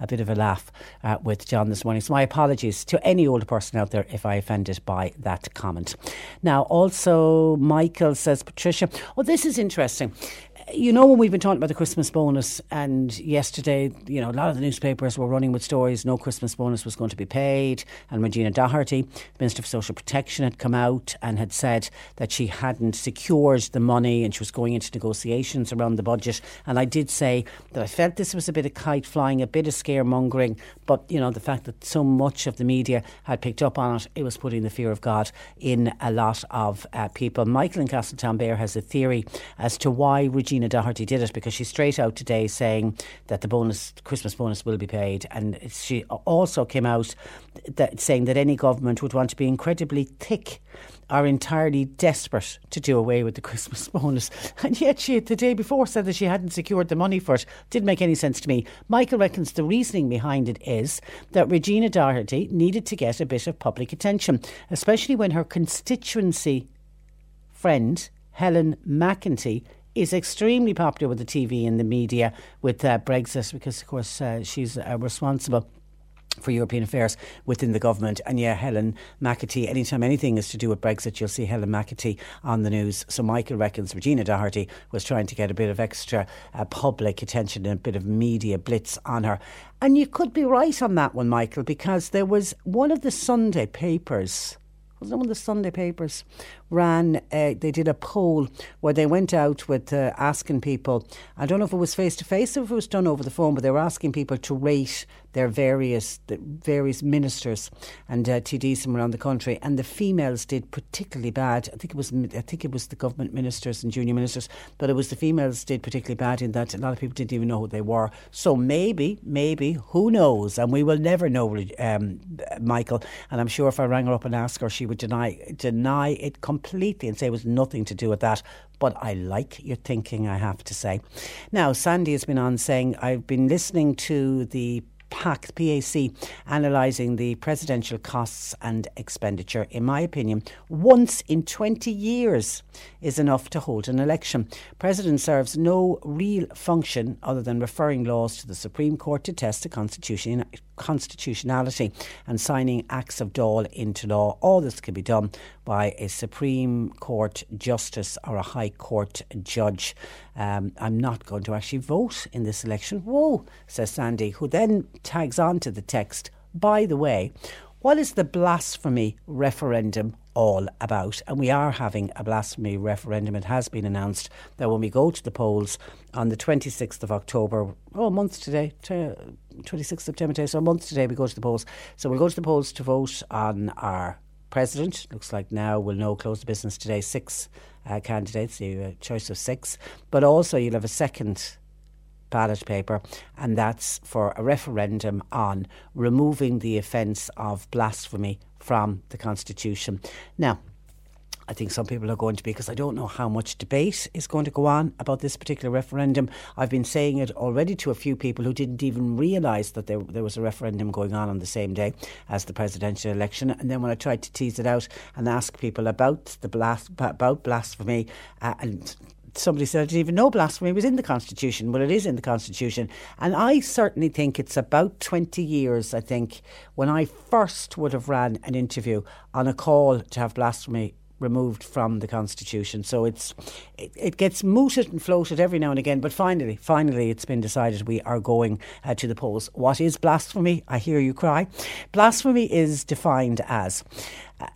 a, bit of a laugh uh, with John this morning. So my apologies to any older person out there if I offended by that comment. Now, also, Michael says, Patricia, oh, this is interesting you know when we've been talking about the Christmas bonus, and yesterday, you know, a lot of the newspapers were running with stories no Christmas bonus was going to be paid, and Regina Doherty, Minister for Social Protection, had come out and had said that she hadn't secured the money and she was going into negotiations around the budget. And I did say that I felt this was a bit of kite flying, a bit of scaremongering, but you know the fact that so much of the media had picked up on it, it was putting the fear of God in a lot of uh, people. Michael in Castletownbere has a theory as to why Regina Doherty did it because she's straight out today saying that the bonus, Christmas bonus, will be paid, and she also came out that, saying that any government would want to be incredibly thick are entirely desperate to do away with the Christmas bonus. And yet she, the day before, said that she hadn't secured the money for it. Didn't make any sense to me. Michael reckons the reasoning behind it is that Regina Doherty needed to get a bit of public attention, especially when her constituency friend, Helen McEntee, is extremely popular with the TV and the media with uh, Brexit because, of course, uh, she's uh, responsible for European affairs within the government. And yeah, Helen McEntee, anytime anything is to do with Brexit, you'll see Helen McEntee on the news. So Michael reckons Regina Doherty was trying to get a bit of extra uh, public attention and a bit of media blitz on her. And you could be right on that one, Michael, because there was one of the Sunday papers was one of the Sunday papers ran, uh, they did a poll where they went out with uh, asking people, I don't know if it was face to face or if it was done over the phone, but they were asking people to rate their various the various ministers and uh, TDs from around the country, and the females did particularly bad. I think it was I think it was the government ministers and junior ministers, but it was the females did particularly bad in that a lot of people didn't even know who they were. So maybe, maybe, who knows? And we will never know, um, Michael. And I'm sure if I rang her up and asked her, she would deny deny it completely and say it was nothing to do with that but I like your thinking, I have to say. Now, Sandy has been on saying, I've been listening to the PAC, PAC, analysing the presidential costs and expenditure. In my opinion, once in 20 years is enough to hold an election. President serves no real function other than referring laws to the Supreme Court to test the constitution, constitutionality and signing acts of Dáil into law. All this can be done by a Supreme Court justice or a High Court judge. Um, I'm not going to actually vote in this election. Whoa, says Sandy, who then tags on to the text. By the way, what is the blasphemy referendum all about? And we are having a blasphemy referendum. It has been announced that when we go to the polls on the 26th of October, oh, a month today, 26th September today, so a month today we go to the polls. So we'll go to the polls to vote on our president. Looks like now we'll know close the business today. Six uh, candidates, you have a choice of six, but also you'll have a second ballot paper, and that's for a referendum on removing the offence of blasphemy from the Constitution. Now, I think some people are going to be, because I don't know how much debate is going to go on about this particular referendum. I've been saying it already to a few people who didn't even realise that there, there was a referendum going on on the same day as the presidential election. And then when I tried to tease it out and ask people about the blas- about blasphemy uh, and somebody said I didn't even know blasphemy was in the Constitution. Well, it is in the Constitution. And I certainly think it's about 20 years, I think, when I first would have ran an interview on a call to have blasphemy removed from the constitution. So it's it, it gets mooted and floated every now and again. But finally, finally, it's been decided we are going uh, to the polls. What is blasphemy? I hear you cry. Blasphemy is defined as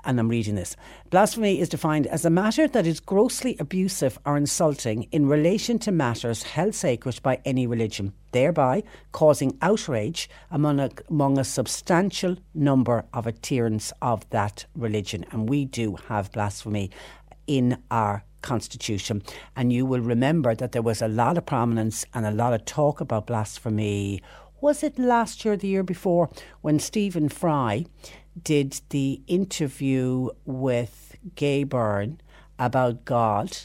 and I'm reading this. Blasphemy is defined as a matter that is grossly abusive or insulting in relation to matters held sacred by any religion, thereby causing outrage among a, among a substantial number of adherents of that religion. And we do have blasphemy in our constitution. And you will remember that there was a lot of prominence and a lot of talk about blasphemy. Was it last year, the year before, when Stephen Fry did the interview with Gay Byrne about God?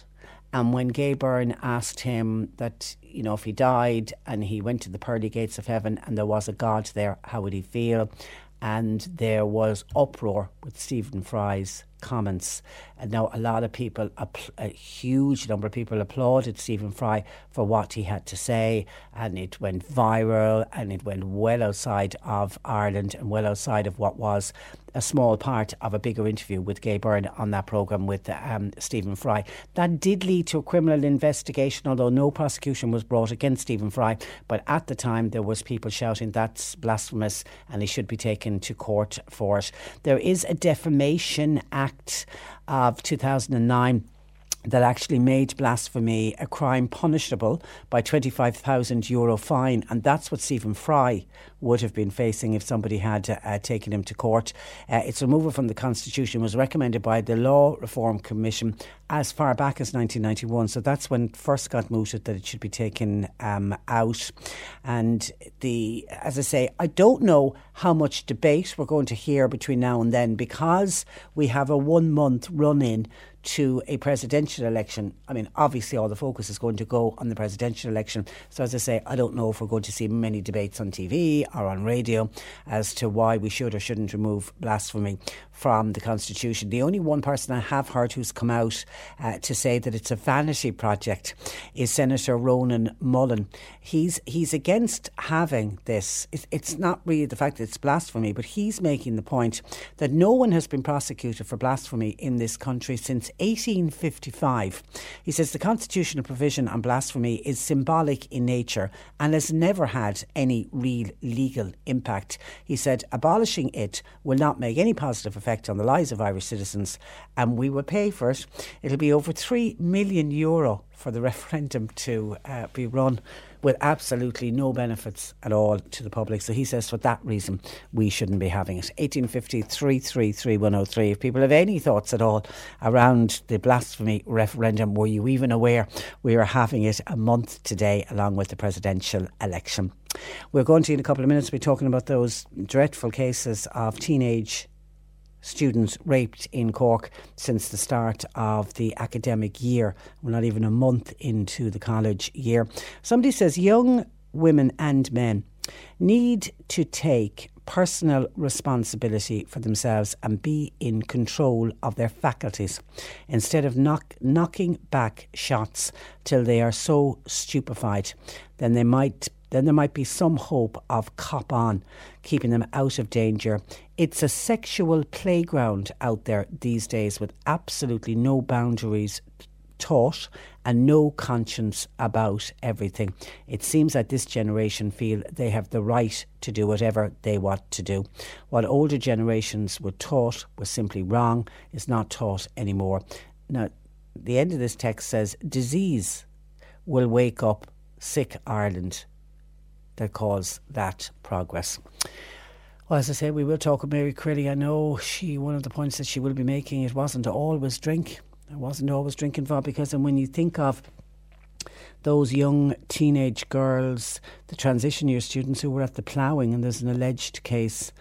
And when Gay Byrne asked him that, you know, if he died and he went to the pearly gates of heaven and there was a God there, how would he feel? And there was uproar with Stephen Fry's comments. And now a lot of people, a huge number of people applauded Stephen Fry for what he had to say, and it went viral and it went well outside of Ireland and well outside of what was a small part of a bigger interview with Gay Byrne on that programme with um, Stephen Fry. That did lead to a criminal investigation, although no prosecution was brought against Stephen Fry. But at the time, there was people shouting that's blasphemous and he should be taken to court for it. There is a Defamation Act of 2009 that actually made blasphemy a crime punishable by 25,000 euro fine. And that's what Stephen Fry would have been facing if somebody had uh, taken him to court. Uh, its removal from the Constitution was recommended by the Law Reform Commission as far back as 1991. So that's when it first got mooted that it should be taken um, out. And the, as I say, I don't know how much debate we're going to hear between now and then because we have a one month run in to a presidential election, I mean, obviously all the focus is going to go on the presidential election. So, as I say, I don't know if we're going to see many debates on TV or on radio as to why we should or shouldn't remove blasphemy from the Constitution. The only one person I have heard who's come out uh, to say that it's a vanity project is Senator Ronan Mullen. He's he's against having this. It, it's not really the fact that it's blasphemy, but he's making the point that no one has been prosecuted for blasphemy in this country since 1855. He says the constitutional provision on blasphemy is symbolic in nature and has never had any real legal impact. He said abolishing it will not make any positive effect effect on the lives of Irish citizens, and we will pay for it. It'll be over 3 million euro for the referendum to uh, be run with absolutely no benefits at all to the public. So he says for that reason we shouldn't be having it. 1850 333 103. If people have any thoughts at all around the blasphemy referendum, were you even aware we are having it a month today along with the presidential election? We're going to, in a couple of minutes, be talking about those dreadful cases of teenage students raped in Cork since the start of the academic year. We're not even a month into the college year. Somebody says young women and men need to take personal responsibility for themselves and be in control of their faculties instead of knock, knocking back shots till they are so stupefied then they might then there might be some hope of cop on, keeping them out of danger. It's a sexual playground out there these days with absolutely no boundaries taught and no conscience about everything. It seems that this generation feel they have the right to do whatever they want to do. What older generations were taught was simply wrong is not taught anymore. Now, the end of this text says disease will wake up sick Ireland that cause that progress. Well, as I say, we will talk with Mary Crilly. I know she one of the points that she will be making it wasn't always drink. It wasn't always drinking for because and when you think of those young teenage girls, the transition year students who were at the ploughing, and there's an alleged case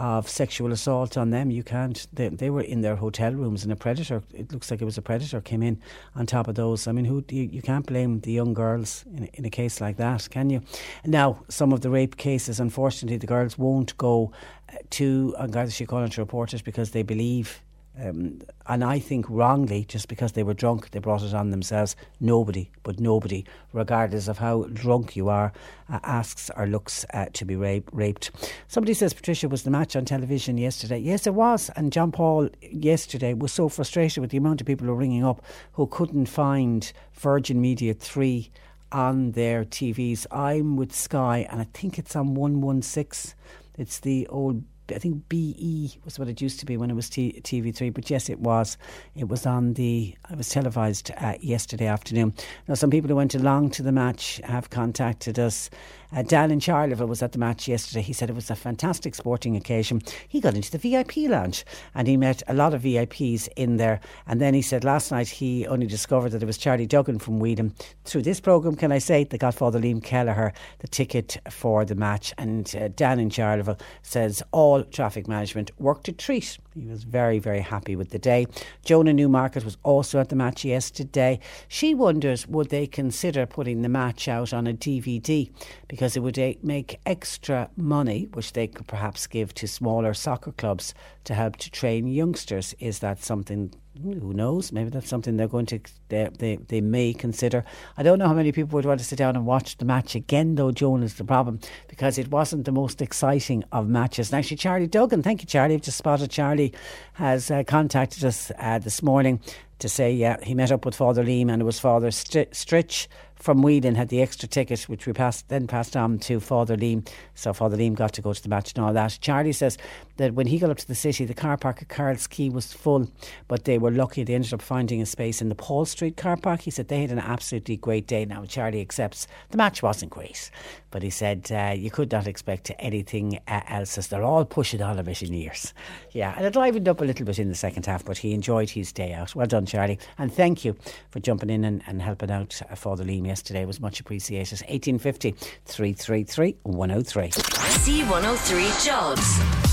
of sexual assault on them. You can't. They, they were in their hotel rooms, and a predator. It looks like it was a predator came in on top of those. I mean, who you, you can't blame the young girls in, in a case like that, can you? Now, some of the rape cases, unfortunately, the girls won't go uh, to uh, Garda Síochána to report it because they believe Um, and I think wrongly, just because they were drunk, they brought it on themselves. Nobody, but nobody, regardless of how drunk you are, uh, asks or looks uh, to be rape, raped. Somebody says, Patricia, was the match on television yesterday? Yes, it was. And John Paul yesterday was so frustrated with the amount of people who were ringing up who couldn't find Virgin Media 3 on their TVs. I'm with Sky, and I think it's on 116. It's the old I think BE was what it used to be when it was T- TV3, but yes, it was. It was on the, it was televised uh, yesterday afternoon. Now, some people who went along to the match have contacted us. Uh, Dan in Charleville was at the match yesterday. He said it was a fantastic sporting occasion. He got into the VIP lounge and he met a lot of VIPs in there. And then he said last night he only discovered that it was Charlie Duggan from Weedham. Through this programme, can I say, they got Father Liam Kelleher the ticket for the match. And uh, Dan in Charleville says all traffic management worked a treat. He was very, very happy with the day. Jonah Newmarket was also at the match yesterday. She wonders would they consider putting the match out on a DVD because it would eh, make extra money, which they could perhaps give to smaller soccer clubs to help to train youngsters. Is that something? Who knows? Maybe that's something they're going to they, they they may consider. I don't know how many people would want to sit down and watch the match again, though. Joan is the problem because it wasn't the most exciting of matches. And actually, Charlie Duggan, thank you, Charlie. I've just spotted Charlie has uh, contacted us uh, this morning to say, yeah, he met up with Father Liam and it was Father Stri- Stritch from Whelan had the extra ticket, which we passed then passed on to Father Liam. So Father Liam got to go to the match and all that. Charlie says that when he got up to the city, the car park at Carroll's Quay was full, but they were lucky. They ended up finding a space in the Paul Street car park. He said they had an absolutely great day. Now Charlie accepts the match wasn't great, but he said uh, you could not expect anything uh, else as they're all pushing on a bit in years. Yeah, and it livened up a little bit in the second half, but he enjoyed his day out. Well done, Charlie, and thank you for jumping in and, and helping out uh, Father Liam yesterday. Was much appreciated. 1850 333 103. C103 Jobs.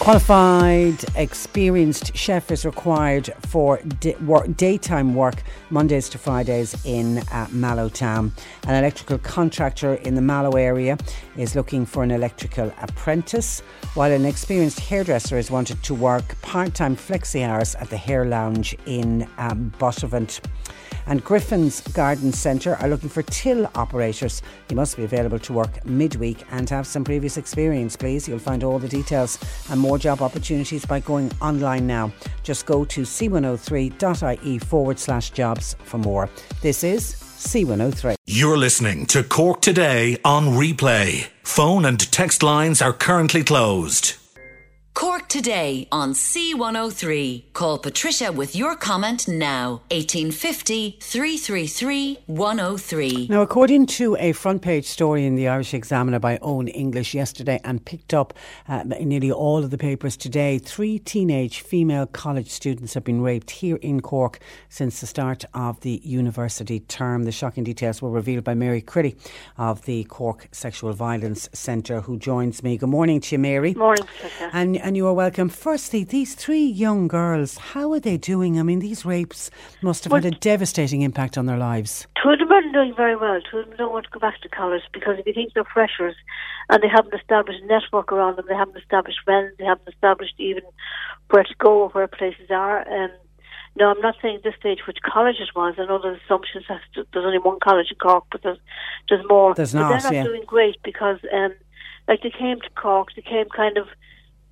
Qualified, experienced chef is required for di- work, daytime work Mondays to Fridays in uh, Mallow Town. An electrical contractor in the Mallow area is looking for an electrical apprentice, while an experienced hairdresser is wanted to work part time flexi hours at the Hair Lounge in um. And Griffin's Garden Centre are looking for till operators. You must be available to work midweek and have some previous experience, please. You'll find all the details and more job opportunities by going online now. Just go to c103.ie forward slash jobs for more. This is C103. You're listening to Cork Today on replay. Phone and text lines are currently closed. Cork today on C103. Call Patricia with your comment now. 1850 333 103. Now, according to a front page story in the Irish Examiner by Eoin English yesterday and picked up uh, in nearly all of the papers today, three teenage female college students have been raped here in Cork since the start of the university term. The shocking details were revealed by Mary Crilly of the Cork Sexual Violence Centre, who joins me. Good morning to you, Mary. Morning, Patricia. And, and you are welcome. Firstly, these three young girls, how are they doing? I mean, these rapes must have had a devastating impact on their lives. Two of them are doing very well. Two of them don't want to go back to college because if you think they're freshers and they haven't established a network around them, they haven't established friends, they haven't established even where to go or where places are. Um, no, I'm not saying at this stage which college it was. I know there's assumptions that there's only one college in Cork, but there's there's more. There's but not, they're not yeah. doing great because um, like they came to Cork, they came kind of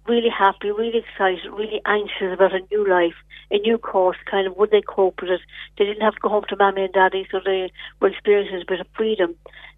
really happy, really excited, really anxious about a new life, a new course, kind of would they cope with it? They didn't have to go home to mommy and daddy, so they were experiencing a bit of freedom.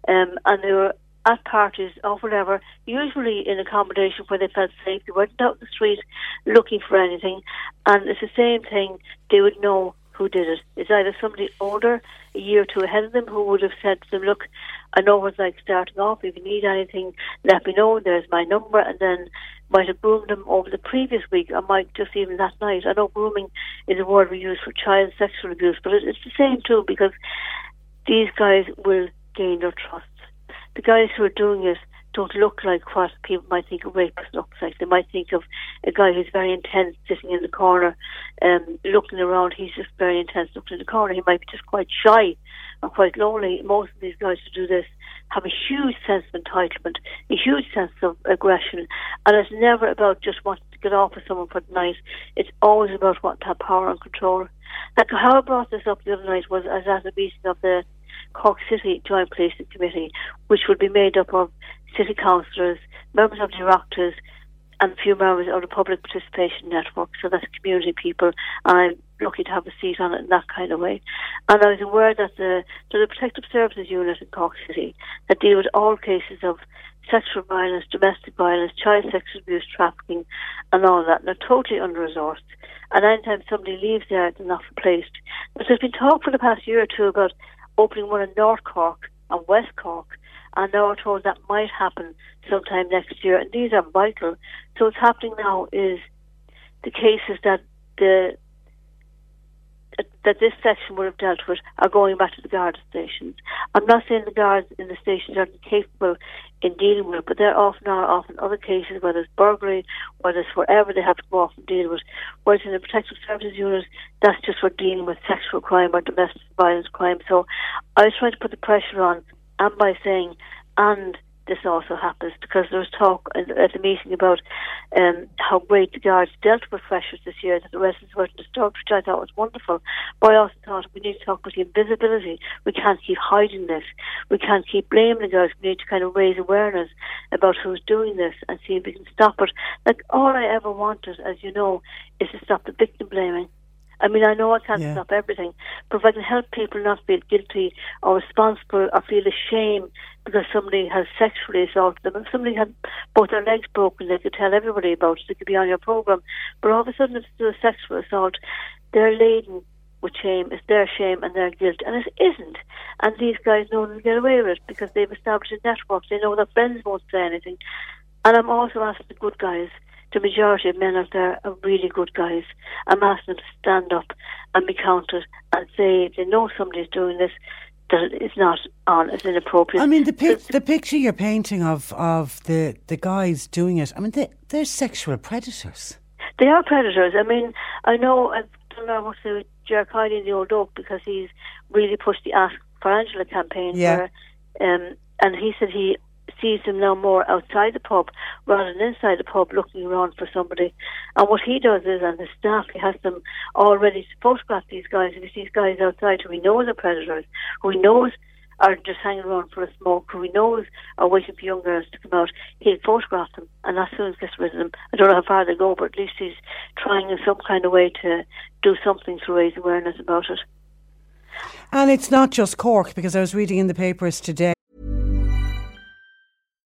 Um, and they were at parties or whatever, usually in accommodation where they felt safe. They weren't out in the street looking for anything. And it's the same thing, they would know who did it. It's either somebody older, a year or two ahead of them, who would have said to them, look, I know what it's like starting off. If you need anything, let me know. There's my number. And then might have groomed them over the previous week. I might just even that night. I know grooming is a word we use for child sexual abuse, but it's the same too because these guys will gain their trust. The guys who are doing it don't look like what people might think a rapist looks like. They might think of a guy who's very intense sitting in the corner, um, looking around. He's just very intense looking in the corner. He might be just quite shy and quite lonely. Most of these guys who do this have a huge sense of entitlement, a huge sense of aggression, and it's never about just wanting to get off with someone for the night. It's always about wanting to have power and control. Like how I brought this up the other night was I was at a meeting of the Cork City Joint Policing Committee, which would be made up of city councillors, members of the Oireachtas, and a few members of the Public Participation Network. So that's community people, and lucky to have a seat on it in that kind of way. And I was aware that the there's Protective Services unit in Cork City that deal with all cases of sexual violence, domestic violence, child sexual abuse, trafficking, and all that. And they're totally under resourced. And anytime somebody leaves there, they're not replaced. But there's been talk for the past year or two about opening one in North Cork and West Cork. And now we're told that might happen sometime next year. And these are vital. So what's happening now is the cases that the that this section would have dealt with are going back to the guard stations. I'm not saying the guards in the stations aren't capable in dealing with it, but there often are often other cases, whether it's burglary, whether it's wherever they have to go off and deal with. Whereas in the protective services unit, that's just for dealing with sexual crime or domestic violence crime. So I was trying to put the pressure on, and by saying, and this also happens because there was talk at the meeting about um, how great the guards dealt with pressures this year, that the residents weren't disturbed, which I thought was wonderful. But I also thought we need to talk about the invisibility. We can't keep hiding this. We can't keep blaming the guards. We need to kind of raise awareness about who's doing this and see if we can stop it. Like all I ever wanted, as you know, is to stop the victim blaming. I mean, I know I can't Yeah. stop everything, but if I can help people not feel guilty or responsible or feel ashamed because somebody has sexually assaulted them, if somebody had both their legs broken, they could tell everybody about it, they could be on your program, but all of a sudden it's still a sexual assault, they're laden with shame, it's their shame and their guilt, and it isn't. And these guys know they'll get away with it because they've established a network, they know their friends won't say anything. And I'm also asking the good guys, the majority of men out there are really good guys. I'm asking them to stand up and be counted and say they know somebody's doing this, that it's not on, it's inappropriate. I mean, the pic- the picture you're painting of of the the guys doing it. I mean, they they're sexual predators. They are predators. I mean, I know I don't know what's the Jerk Hyde in the old oak because he's really pushed the Ask for Angela campaign. Yeah. Where, um, and he said he sees them now more outside the pub rather than inside the pub looking around for somebody. And what he does is, and the staff, he has them all ready to photograph these guys. If he sees guys outside who he knows are predators, who he knows are just hanging around for a smoke, who he knows are waiting for young girls to come out, he'll photograph them and as soon as gets rid of them. I don't know how far they go, but at least he's trying in some kind of way to do something to raise awareness about it. And it's not just Cork because I was reading in the papers today.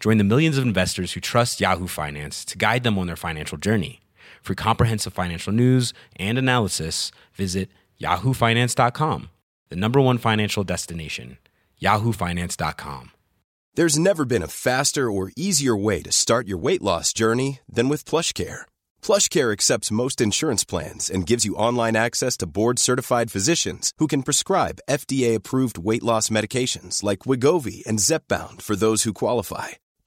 Join the millions of investors who trust Yahoo Finance to guide them on their financial journey. For comprehensive financial news and analysis, visit yahoofinance.com, the number one financial destination, yahoofinance.com. There's never been a faster or easier way to start your weight loss journey than with PlushCare. PlushCare accepts most insurance plans and gives you online access to board-certified physicians who can prescribe FDA-approved weight loss medications like Wegovy and Zepbound for those who qualify.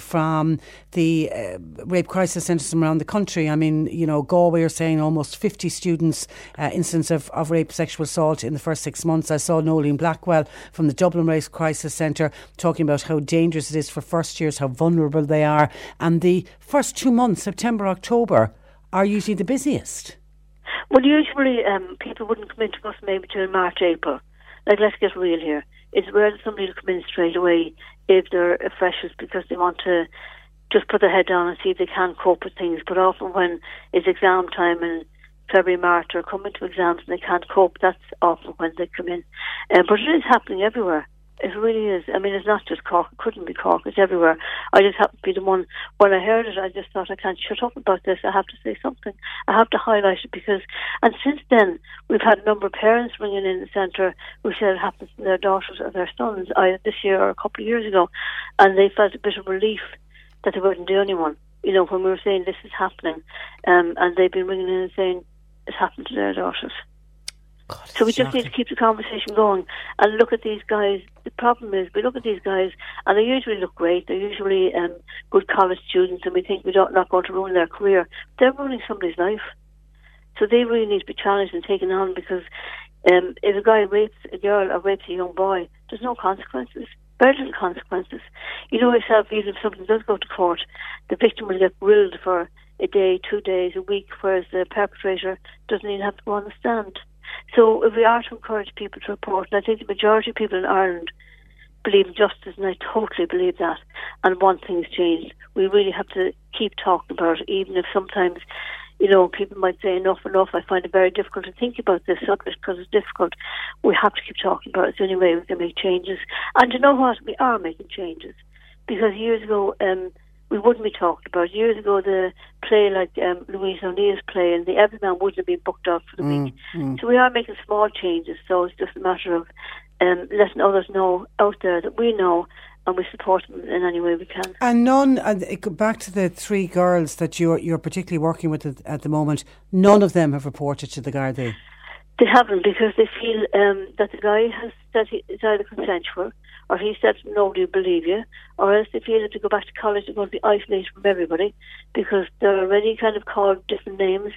From the uh, rape crisis centres around the country. I mean, you know, Galway are saying almost 50 students, uh, incidents of, of rape, sexual assault in the first six months. I saw Noeline Blackwell from the Dublin Rape Crisis Centre talking about how dangerous it is for first years, how vulnerable they are. And the first two months, September, October, are usually the busiest. Well, usually um, people wouldn't come into us maybe till March, April. Like, let's get real here. It's rare that somebody will come in straight away they're freshers because they want to just put their head down and see if they can cope with things. But often when it's exam time in February, March, or coming to exams and they can't cope, that's often when they come in. Uh, but it is happening everywhere. It really is. I mean, it's not just Cork. It couldn't be Cork. It's everywhere. I just happen to be the one. When I heard it, I just thought I can't shut up about this. I have to say something. I have to highlight it because. And since then, we've had a number of parents ringing in the centre who said it happens to their daughters or their sons either this year or a couple of years ago, and they felt a bit of relief that they wouldn't do anyone. You know, when we were saying this is happening, um, and they've been ringing in and saying it's happened to their daughters. So we just need to keep the conversation going and look at these guys. The problem is we look at these guys and they usually look great. They're usually um, good college students and we think we're not, not going to ruin their career. They're ruining somebody's life. So they really need to be challenged and taken on because um, if a guy rapes a girl or rapes a young boy, there's no consequences. Very little consequences. You know yourself, even if something does go to court, the victim will get grilled for a day, two days, a week, whereas the perpetrator doesn't even have to go on the stand. So if we are to encourage people to report, and I think the majority of people in Ireland believe in justice, and I totally believe that, and want things changed, we really have to keep talking about it, even if sometimes, you know, people might say enough, enough. I find it very difficult to think about this subject because it's difficult. We have to keep talking about it. It's the only way we can make changes. And you know what? We are making changes. Because years ago, um, we wouldn't be talked about. Years ago, the play like um, Louise O'Neill's play and the Everyman wouldn't have been booked out for the week. So we are making small changes. So it's just a matter of um, letting others know out there that we know and we support them in any way we can. And none, and back to the three girls that you're you're particularly working with at, at the moment. None of them have reported to the Gardaí. They haven't because they feel um, that the guy has said he, it's either consensual or he said nobody will believe you, or else if feel that to go back to college they're going to be isolated from everybody because they're already kind of called different names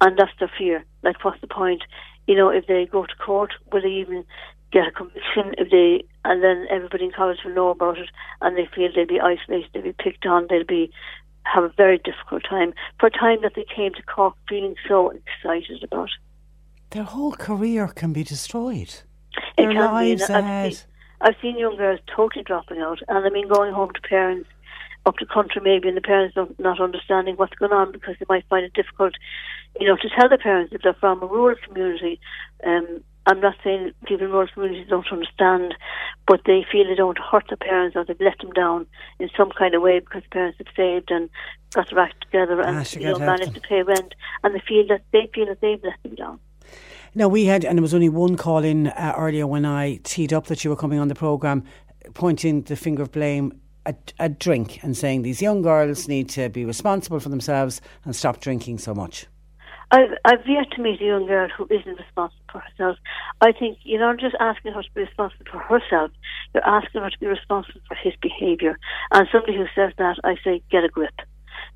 and that's their fear. Like, what's the point? You know, if they go to court, will they even get a conviction? If they and then everybody in college will know about it, and they feel they'll be isolated, they'll be picked on, they'll be have a very difficult time for a time that they came to Cork feeling so excited about. Their whole career can be destroyed. It Their can be, lives I've ahead. I've seen young girls totally dropping out, and I mean going home to parents up the country maybe, and the parents don't, not understanding what's going on because they might find it difficult, you know, to tell the parents if they're from a rural community. Um, I'm not saying people in rural communities don't understand, but they feel they don't hurt their parents or they've let them down in some kind of way because the parents have saved and got their act together and Ah, you know managed them. to pay rent, and they feel that they feel that they've let them down. Now we had, and there was only one call in uh, earlier when I teed up that you were coming on the program, pointing the finger of blame at a drink and saying these young girls need to be responsible for themselves and stop drinking so much. I've, I've yet to meet a young girl who isn't responsible for herself. I think you're not just asking her to be responsible for herself, you're asking her to be responsible for his behaviour. And somebody who says that, I say, get a grip.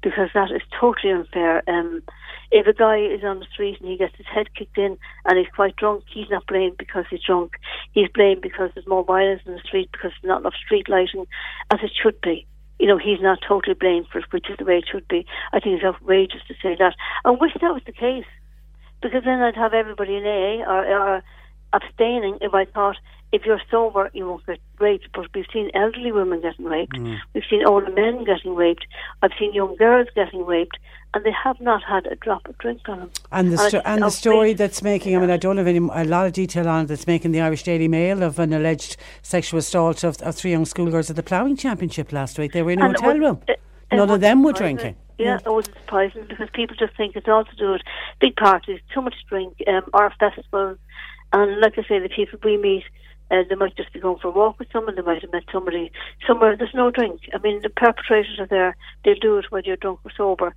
Because that is totally unfair. Um, if a guy is on the street and he gets his head kicked in and he's quite drunk, he's not blamed because he's drunk. He's blamed because there's more violence in the street, because there's not enough street lighting, as it should be you know, he's not totally blamed for it, which is the way it should be. I think it's outrageous to say that. I wish that was the case, because then I'd have everybody in AA or, or abstaining if I thought if you're sober you won't get raped. But we've seen elderly women getting raped, we've seen older men getting raped, I've seen young girls getting raped, and they have not had a drop of drink on them. And the, sto- think and the story that's making, I mean, I don't have any, a lot of detail on it, that's making the Irish Daily Mail of an alleged sexual assault of, of three young schoolgirls at the ploughing championship last week. They were in a And hotel was- room. None of them were drinking. Yeah, it wasn't surprising because people just think it's all to do with big parties, too much drink, um, or festivals. And like I say, the people we meet, uh, they might just be going for a walk with someone, they might have met somebody somewhere, there's no drink. I mean, the perpetrators are there, they'll do it whether you're drunk or sober.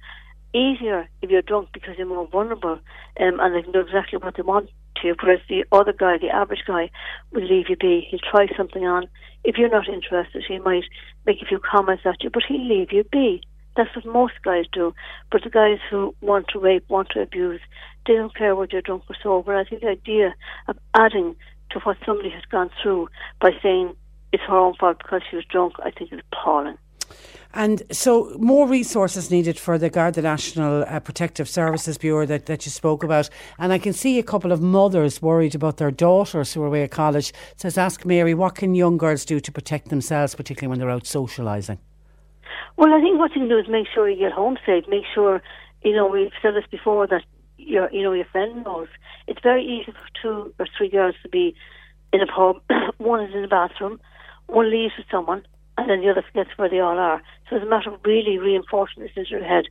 Easier if you're drunk because you're more vulnerable um, and they can do exactly what they want to. Whereas the other guy, the average guy, will leave you be. He'll try something on. If you're not interested, he might make a few comments at you, but he'll leave you be. That's what most guys do. But the guys who want to rape, want to abuse, they don't care whether you're drunk or sober. I think the idea of adding to what somebody has gone through by saying it's her own fault because she was drunk, I think is appalling. And so, more resources needed for the Garda National uh, Protective Services Bureau that, that you spoke about. And I can see a couple of mothers worried about their daughters who are away at college. It says, Ask Mary, what can young girls do to protect themselves, particularly when they're out socialising? Well, I think what you can do is make sure you get home safe. Make sure, you know, we've said this before that your, you know, your friend knows. It's very easy for two or three girls to be in a pub. one is in the bathroom, one leaves with someone, and then the other forgets where they all are. So it's a matter of really reinforcing this into your head.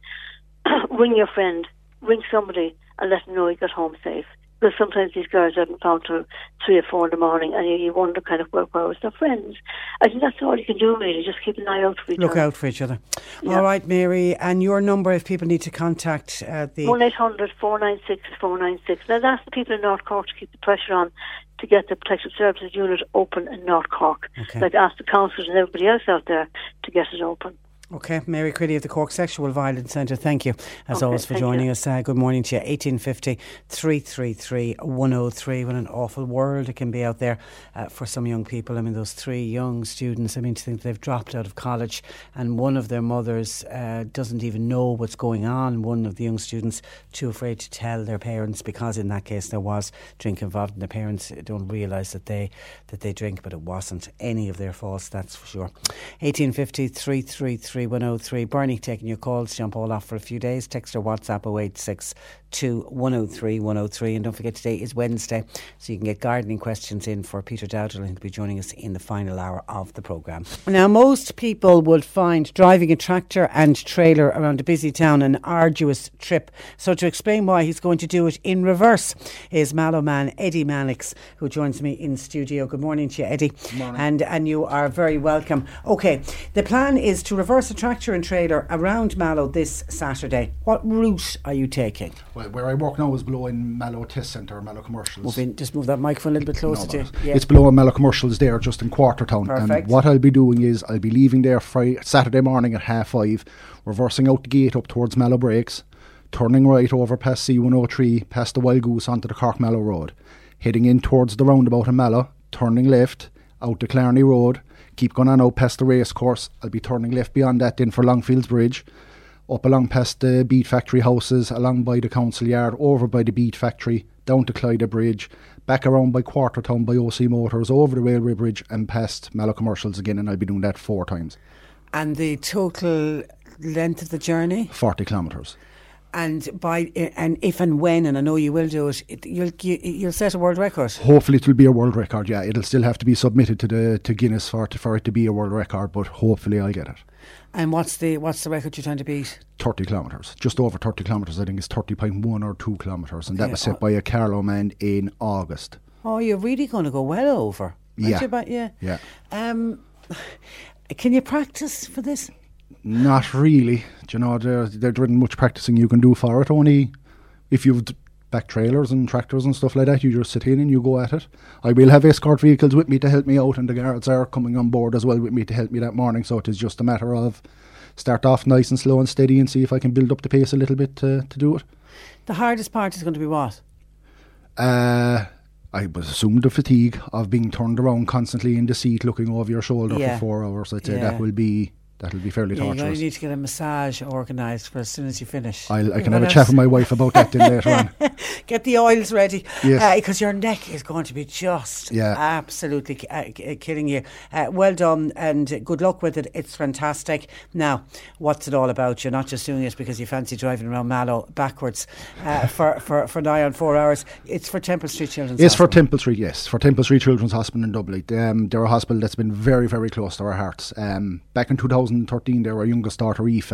ring your friend, ring somebody, and let them know you got home safe. Because sometimes these girls haven't found till three or four in the morning, and you, you wonder kind of where, where was their friends. I think that's all you can do really. Just keep an eye out for each Look other. out for each other. All right, Mary. And your number if people need to contact uh, the. One 496 496. Now that's the people in North Cork to keep the pressure on to get the Protective Services unit open in North Cork. Okay. Like ask the councillors and everybody else out there to get it open. Okay, Mary Crilly of the Cork Sexual Violence Centre, thank you as Okay, always for joining you. us. Uh, good morning to you. 1850 333 103. What an awful world it can be out there uh, for some young people. I mean, those three young students, I mean, to think they've dropped out of college and one of their mothers uh, doesn't even know what's going on. One of the young students too afraid to tell their parents because in that case there was drink involved and the parents don't realise that they that they drink, but it wasn't any of their faults, that's for sure. 1850 333 103. Bernie taking your calls, Jump all off for a few days. Text or WhatsApp 086 103 103. And don't forget today is Wednesday, so you can get gardening questions in for Peter Dowdall, who'll be joining us in the final hour of the programme. Now, most people would find driving a tractor and trailer around a busy town an arduous trip. So, to explain why he's going to do it in reverse is Mallow man Eddie Mannix, who joins me in studio. Good morning to you, Eddie. morning. And, and you are very welcome. Okay, the plan is to reverse a tractor and trailer around Mallow this Saturday. What route are you taking? Well, where I work now is below in Mallow Test Centre, Mallow Commercials. Move in, just move that microphone a little bit closer to you. Yeah. It's below Mallow Commercials there, just in Quartertown. Perfect. And what I'll be doing is I'll be leaving there Friday, Saturday morning at half five, reversing out the gate up towards Mallow Breaks, turning right over past C103, past the Wild Goose onto the Cork Mallow Road, heading in towards the roundabout in Mallow, turning left out to Clarney Road, keep going on out past the race course. I'll be turning left beyond that then for Longfields Bridge, up along past the Beet Factory houses, along by the council yard, over by the Beet Factory, down to Clyde Bridge, back around by Quartertown by OC Motors, over the railway bridge, and past Mallow Commercials again. And I'll be doing that four times, And the total length of the journey? 40 kilometres. And by and if and when, and I know you will do it, it you'll you, you'll set a world record. Hopefully, it will be a world record. Yeah, it'll still have to be submitted to the to Guinness for it, for it to be a world record, but hopefully, I'll get it. And what's the what's the record you're trying to beat? 30 kilometres, just over 30 kilometres. I think it's 30.1 or 2 kilometres, and that was set uh, by a Carlow man in August. Oh, you're really going to go well over. Yeah. but yeah. Yeah. Um, can you practice for this? Not really. Do you know, there, there isn't much practicing you can do for it. Only if you've back trailers and tractors and stuff like that, you just sit in and you go at it. I will have escort vehicles with me to help me out, and the guards are coming on board as well with me to help me that morning. So it is just a matter of start off nice and slow and steady and see if I can build up the pace a little bit to, to do it. The hardest part is going to be what? Uh, I was assumed the fatigue of being turned around constantly in the seat, looking over your shoulder Yeah. for four hours. I'd say Yeah. that will be that'll be fairly Yeah, torturous. to need to get a massage organised for as soon as you finish. I'll, I can have gonna a chat with my wife about that then later on. Get the oils ready. Yes. Because your neck is going to be just Yeah. absolutely uh, killing you. Uh, well done and good luck with it. It's fantastic. Now, what's it all about? You're not just doing it because you fancy driving around Mallow backwards uh, for, for, for nigh on four hours. It's for Temple Street Children's It's for Temple Street, yes, for Temple Street Children's Hospital in Dublin. Um, they're a hospital that's been very, very close to our hearts. Um, back in 2013, there were youngest daughter, Aoife,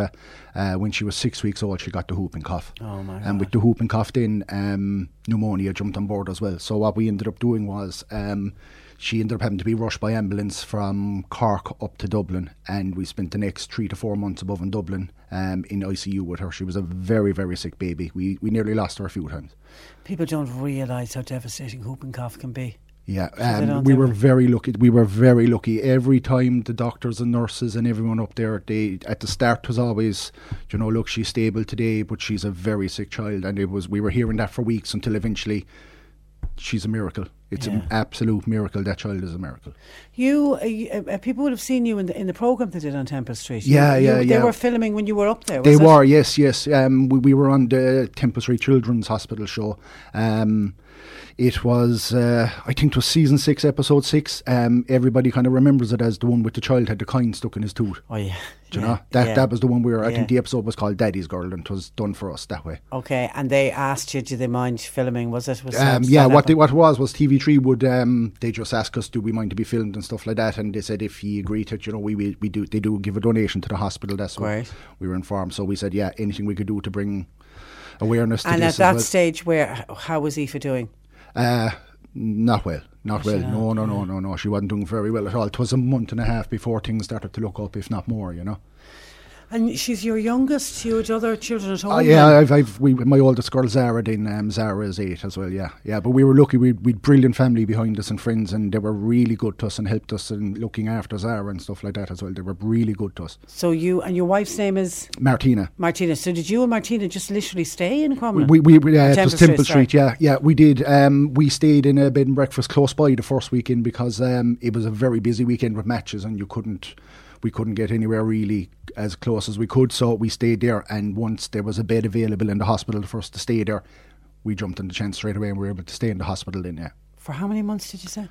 uh, when she was six weeks old, she got the whooping cough. Oh, my And with the whooping cough, then um, pneumonia jumped on board as well. So what we ended up doing was um, She ended up having to be rushed by ambulance from Cork up to Dublin, and we spent the next three to four months above in Dublin um, in ICU with her. She was a very, very sick baby. We we nearly lost her a few times. People don't realise how devastating whooping cough can be. Yeah, um, we were it. very lucky. We were very lucky. Every time the doctors and nurses and everyone up there, they at the start was always, you know, look, she's stable today, but she's a very sick child, and it was we were hearing that for weeks until eventually, she's a miracle. It's Yeah. an absolute miracle. That child is a miracle. You, uh, uh, people would have seen you in the in the program they did on Temple Street. You- Yeah, you- yeah, They yeah. were filming when you were up there. They it? were, yes, yes. Um, we, we were on the Temple Street Children's Hospital show. Um, it was, uh, I think it was season six, episode six. Um, everybody kind of remembers it as the one with the child had the coin stuck in his tooth. Oh yeah, Do you yeah, know that yeah. that was the one where I Yeah. think the episode was called Daddy's Girl and it was done for us that way. Okay, and they asked you, do they mind filming? Was it? Was Um, yeah, what they, what was was TV3 would um, they just ask us, do we mind to be filmed and stuff like that, and they said if he agreed to it, you know, we we, we do they do give a donation to the hospital. That's what Right. we were informed. So we said, yeah, anything we could do to bring awareness to And at that well. stage, where how was Aoife doing? Uh, not well, not well. No, no, no, no, no. She wasn't doing very well at all. It was a month and a half before things started to look up, if not more. You know. And she's your youngest. You had other children at home. Oh, then? yeah, I've, I've we, my oldest girl Zara. Then um, Zara is eight as well. Yeah, yeah. But we were lucky. We we'd brilliant family behind us and friends, and they were really good to us and helped us in looking after Zara and stuff like that as well. They were really good to us. So you and your wife's name is Martina. Martina. So did you and Martina just literally stay in Crumlin? We, we, we uh, it was Temple sorry. Street, yeah, yeah, we did. Um, we stayed in a bed and breakfast close by the first weekend because um, it was a very busy weekend with matches, and you couldn't, we couldn't get anywhere really as close as we could. So we stayed there, and once there was a bed available in the hospital for us to stay there, we jumped on the chance straight away, and we were able to stay in the hospital. in there. For how many months did you say?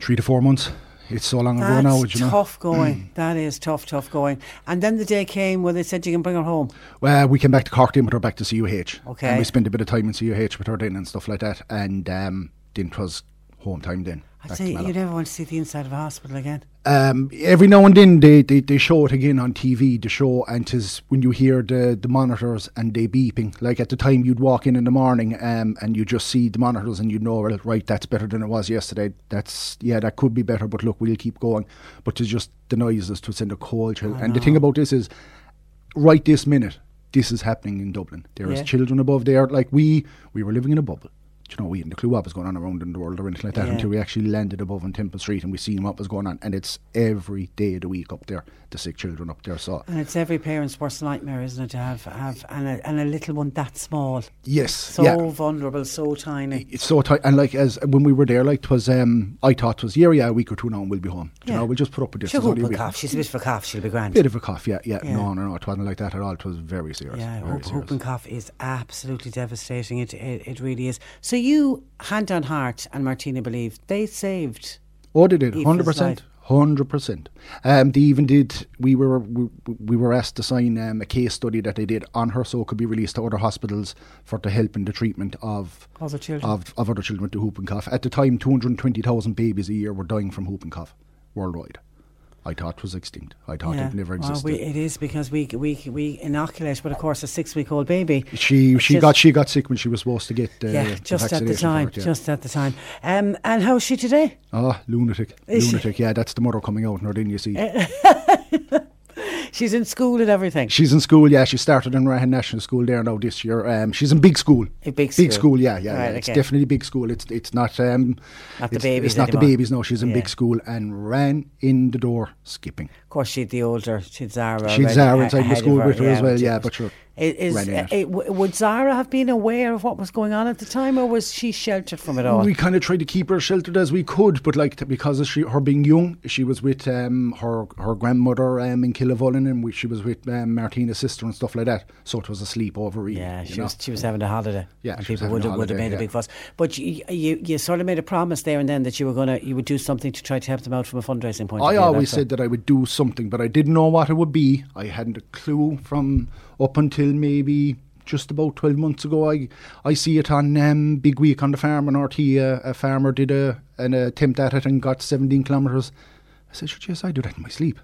three to four months. It's so long ago That's now, you know. tough going. that is tough, tough going. And then the day came where they said you can bring her home. Well, we came back to Cork then with her back to CUH. Okay. And we spent a bit of time in CUH with her then and stuff like that. And um, then it was home time then. I'd say you never want to see the inside of a hospital again. um, every now and then they, they, they show it again on TV, the show, and 'tis when you hear the, the monitors and they beeping. Like at the time you'd walk in in the morning um, and you just see the monitors and you'd know, well, right, that's better than it was yesterday. That's, yeah, that could be better, but look, we'll keep going. But it's just the noises to send a cold chill. And the thing about this is, right this minute, this is happening in Dublin. There is Yeah. children above there. Like we, we were living in a bubble. You know, we hadn't a clue what was going on around in the world or anything like that Yeah. until we actually landed above on Temple Street and we seen what was going on. And it's every day of the week up there, the sick children up there. So, And it's every parent's worst nightmare, isn't it, to have, have and, a, and a little one that small. yes, So yeah. vulnerable, so tiny. It's so tight, and like as when we were there, like it was, um, I thought it was yeah, yeah, a week or two now, and we'll be home. Yeah. You know, we'll just put up with this. She'll It's only a a cough. She's a bit of a cough. She'll be grand. A bit of a cough, yeah, yeah, Yeah. No, no, no, it wasn't like that at all. It was very serious. Yeah, very whoop- serious. whooping cough is absolutely devastating. It, it it really is. So you, hand on heart, and Martina believe they saved. Oh, they did, hundred percent, hundred percent. Um, they even did. We were we, we were asked to sign um, a case study that they did on her, so it could be released to other hospitals for the help in the treatment of Other children. of, of other children with the whooping cough. At the time, two hundred twenty thousand babies a year were dying from whooping cough worldwide. I thought it was extinct. I thought it never Well, existed. we, it is because we we we inoculate, but of course, a six week old baby. she she just- got she got sick when she was supposed to get uh, yeah, the just at the time, it, yeah. just at the time. Um, and how is she today? oh lunatic Is she? lunatic yeah that's the mother coming out now then you see She's in school and everything. She's in school, yeah. She started in Rahan National School there now this year. Um, she's in big school. A big Big school. school, yeah, yeah. Right, yeah. It's okay. definitely big school. It's it's not um, Not the babies It's not anymore. the babies. No, she's in Yeah. big school and ran in the door skipping. Of course, she'd the older, she'd Zara. She'd Zara inside the school of her, with her as well, yeah, but sure, is, it. would Zara have been aware of what was going on at the time, or was she sheltered from it all? We kind of tried to keep her sheltered as we could, but like because of she, her being young, she was with um, her her grandmother um, in Killavullen, and we, she was with um, Martina's sister and stuff like that. So it was a sleepover. Yeah, she know? was she was having a holiday. Yeah, and people would have would have made a big fuss. But you, you you sort of made a promise there and then that you were gonna you would do something to try to help them out from a fundraising point. of I view. always said that I would do something, but I didn't know what it would be. I hadn't a clue from up until maybe just about 12 months ago. I I see it on um, Big Week on the farm in RTÉ. Uh, a farmer did a, an attempt at it and got 17 kilometres. I said, sure, yes, I do that in my sleep.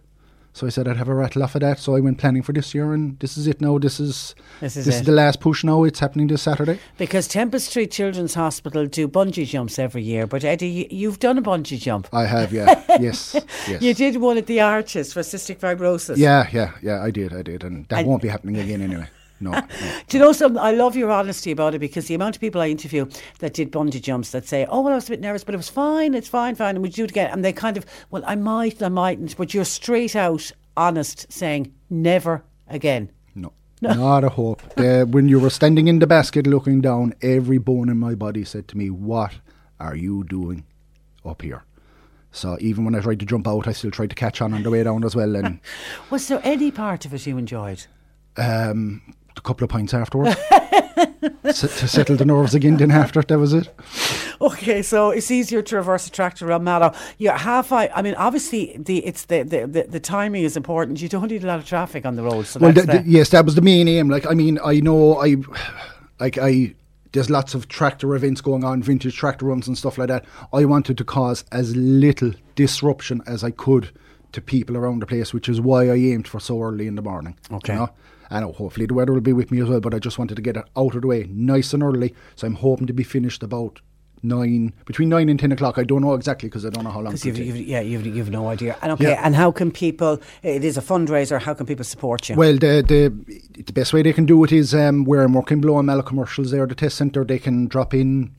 So I said I'd have a rattle off of that. So I went planning for this year, and this is it now. This is This is this is the last push now. It's happening this Saturday. Because Temple Street Children's Hospital do bungee jumps every year. But Eddie, you- you've done a bungee jump. I have, yeah, yes, yes. You did one at the Arches for cystic fibrosis. Yeah, yeah, yeah. I did, I did, and that And- won't be happening again anyway. No, no. Do you know something? I love your honesty about it because the amount of people I interview that did bungee jumps that say, "Oh, well, I was a bit nervous, but it was fine. It's fine, fine." And we do it again, and they kind of, "Well, I might, I mightn't," but you're straight out honest, saying, "Never again." No, not a hope. Uh, when you were standing in the basket looking down, every bone in my body said to me, What are you doing up here? So even when I tried to jump out, I still tried to catch on on the way down as well. And Was there any part of it you enjoyed? um, a couple of pints afterwards S- to settle the nerves again. Then after that was it. Okay, so it's easier to reverse a tractor around Mallow. You're half. I, I mean, obviously, the it's the, the, the, the timing is important. You don't need a lot of traffic on the roads. So well, that's th- th- the- yes, that was the main aim. Like, I mean, I know I, like, I. There's lots of tractor events going on, vintage tractor runs and stuff like that. I wanted to cause as little disruption as I could to people around the place, which is why I aimed for so early in the morning. Okay. You know? And hopefully the weather will be with me as well, but I just wanted to get it out of the way nice and early. So I'm hoping to be finished about nine, between nine and ten o'clock. I don't know exactly because I don't know how long you've, you've, yeah, you've, you've no idea. And okay, Yeah. and how can people? It is a fundraiser. How can people support you? Well, the, the the best way they can do it is um, where I'm working below Mallow Commercials there, the test centre, they can drop in.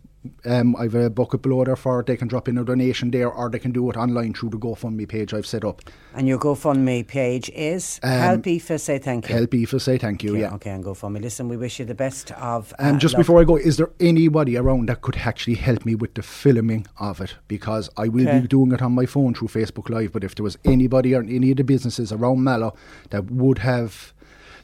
Um, I've a bucket below there for it. They can drop in a donation there, or they can do it online through the GoFundMe page I've set up. and your GoFundMe page is Um, Help Aoife say thank you. Help Aoife say thank you. Okay, Yeah. okay, and GoFundMe. Listen, we wish you the best of. Um, uh, just luck. before I go, is there anybody around that could actually help me with the filming of it? Because I will Okay. be doing it on my phone through Facebook Live. But if there was anybody or any of the businesses around Mallow that would have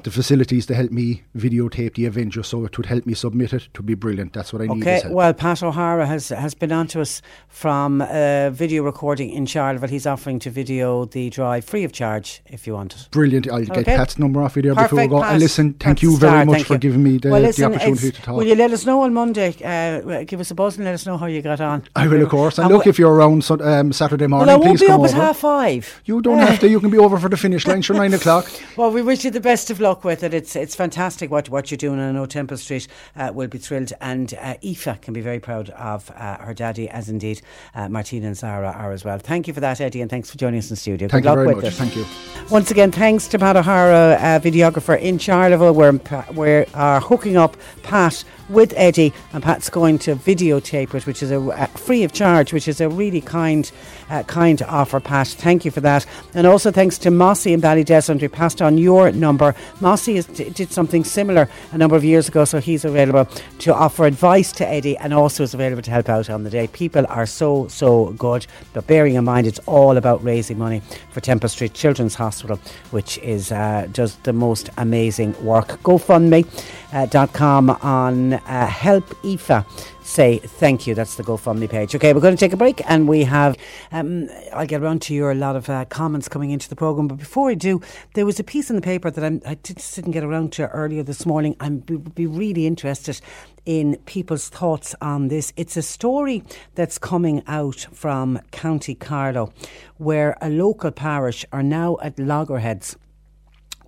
the facilities to help me videotape the just so it would help me submit it, to be brilliant. That's what I need. Okay, well, Pat O'Hara has has been on to us from uh, video recording in Charleville. He's offering to video the drive free of charge if you want it. Brilliant. I'll get Okay. Pat's number off video there before we go. Pat. And listen, thank you very star, much for you. giving me the, well, the opportunity to talk. Will you let us know on Monday? Uh, give us a buzz and let us know how you got on. I will, of course. And And look, if you're around so, um, Saturday morning, Well, I won't please be come up at half five. You don't have to. You can be over for the finish line. Sure, nine o'clock. Well, we wish you the best of luck with it. It's it's fantastic what, what you're doing. I know Temple Street uh, will be thrilled. And uh, Aoife can be very proud of uh, her daddy, as indeed uh, Martina and Zara are as well. Thank you for that, Eddie, and thanks for joining us in studio. Thank Good you luck very with much. it. Thank you. Once again, thanks to Pat O'Hara, uh, videographer in Charleville. We're, we are hooking up Pat with Eddie, and Pat's going to videotape it, which is a, uh, free of charge, which is a really kind, uh, kind offer, Pat. Thank you for that. And also thanks to Mossy in Ballydesmond. We passed on your number. Mossy is, did something similar a number of years ago, so he's available to offer advice to Eddie and also is available to help out on the day. People are so, so good, but bearing in mind it's all about raising money for Temple Street Children's Hospital, which is uh, does the most amazing work. GoFundMe.com on uh, Help Aoife. Say thank you. That's the GoFundMe page. Okay, we're going to take a break, and we have. Um, I'll get around to your a lot of uh, comments coming into the program, but before I do, there was a piece in the paper that I'm, I just didn't get around to earlier this morning. I'm be, be really interested in people's thoughts on this. It's a story that's coming out from County Carlow, where a local parish are now at loggerheads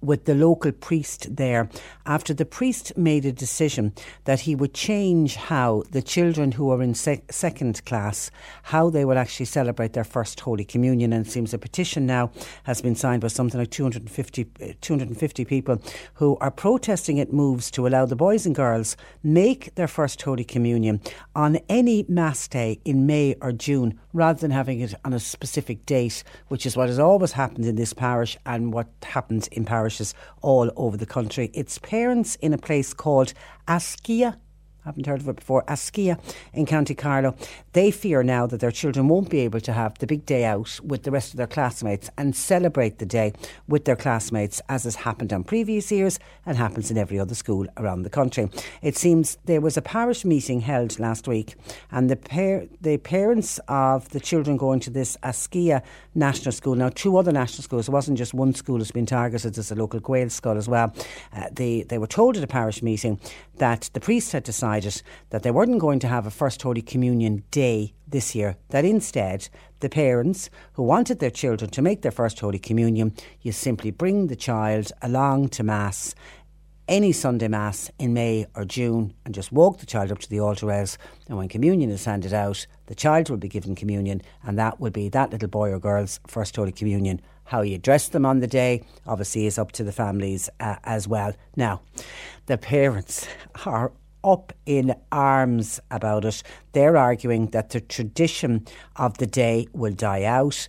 with the local priest there. After the priest made a decision that he would change how the children who are in sec- second class how they will actually celebrate their first holy communion. And it seems a petition now has been signed by something like 250, uh, 250 people who are protesting it moves to allow the boys and girls make their first holy communion on any mass day in May or June rather than having it on a specific date which is what has always happened in this parish and what happens in parishes all over the country. It's parents in a place called Askea. Haven't heard of it before. Askea in County Carlow. They fear now that their children won't be able to have the big day out with the rest of their classmates and celebrate the day with their classmates, as has happened on previous years and happens in every other school around the country. It seems there was a parish meeting held last week, and the par- the parents of the children going to this Askea National School, now two other national schools, it wasn't just one school that's been targeted, there's a local Gaelscoil as well. Uh, they, they were told at a parish meeting that the priest had decided decided that they weren't going to have a First Holy Communion day this year, that instead, the parents who wanted their children to make their First Holy Communion, you simply bring the child along to Mass any Sunday Mass in May or June and just walk the child up to the altar rails. And when communion is handed out, the child will be given communion, and that will be that little boy or girl's first Holy Communion. How you dress them on the day obviously is up to the families uh, as well. Now, the parents are up in arms about it. They're arguing that the tradition of the day will die out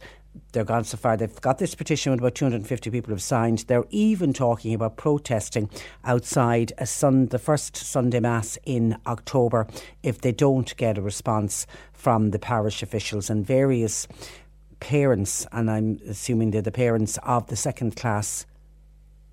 they're gone so far. They've got this petition with about 250 people have signed. They're even talking about protesting outside a sun, the first Sunday Mass in October if they don't get a response from the parish officials and various parents, and I'm assuming they're the parents of the second class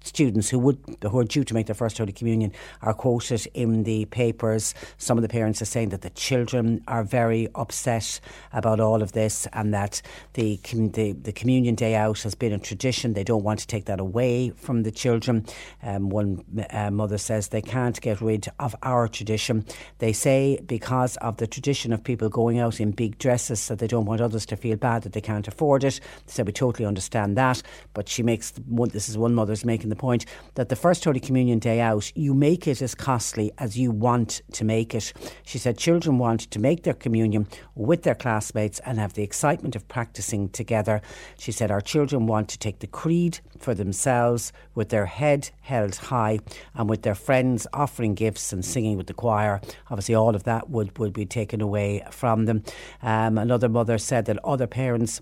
students who would who are due to make their first Holy Communion are quoted in the papers. Some of the parents are saying that the children are very upset about all of this and that the the, the communion day out has been a tradition. They don't want to take that away from the children. Um, one uh, mother says they can't get rid of our tradition. They say because of the tradition of people going out in big dresses, that they don't want others to feel bad that they can't afford it. So we totally understand that. But she makes this is one mother's making the point that the first Holy Communion day out, you make it as costly as you want to make it. She said children want to make their communion with their classmates and have the excitement of practicing together. She said our children want to take the creed for themselves with their head held high and with their friends offering gifts and singing with the choir. Obviously, all of that would, would be taken away from them. Um, another mother said that other parents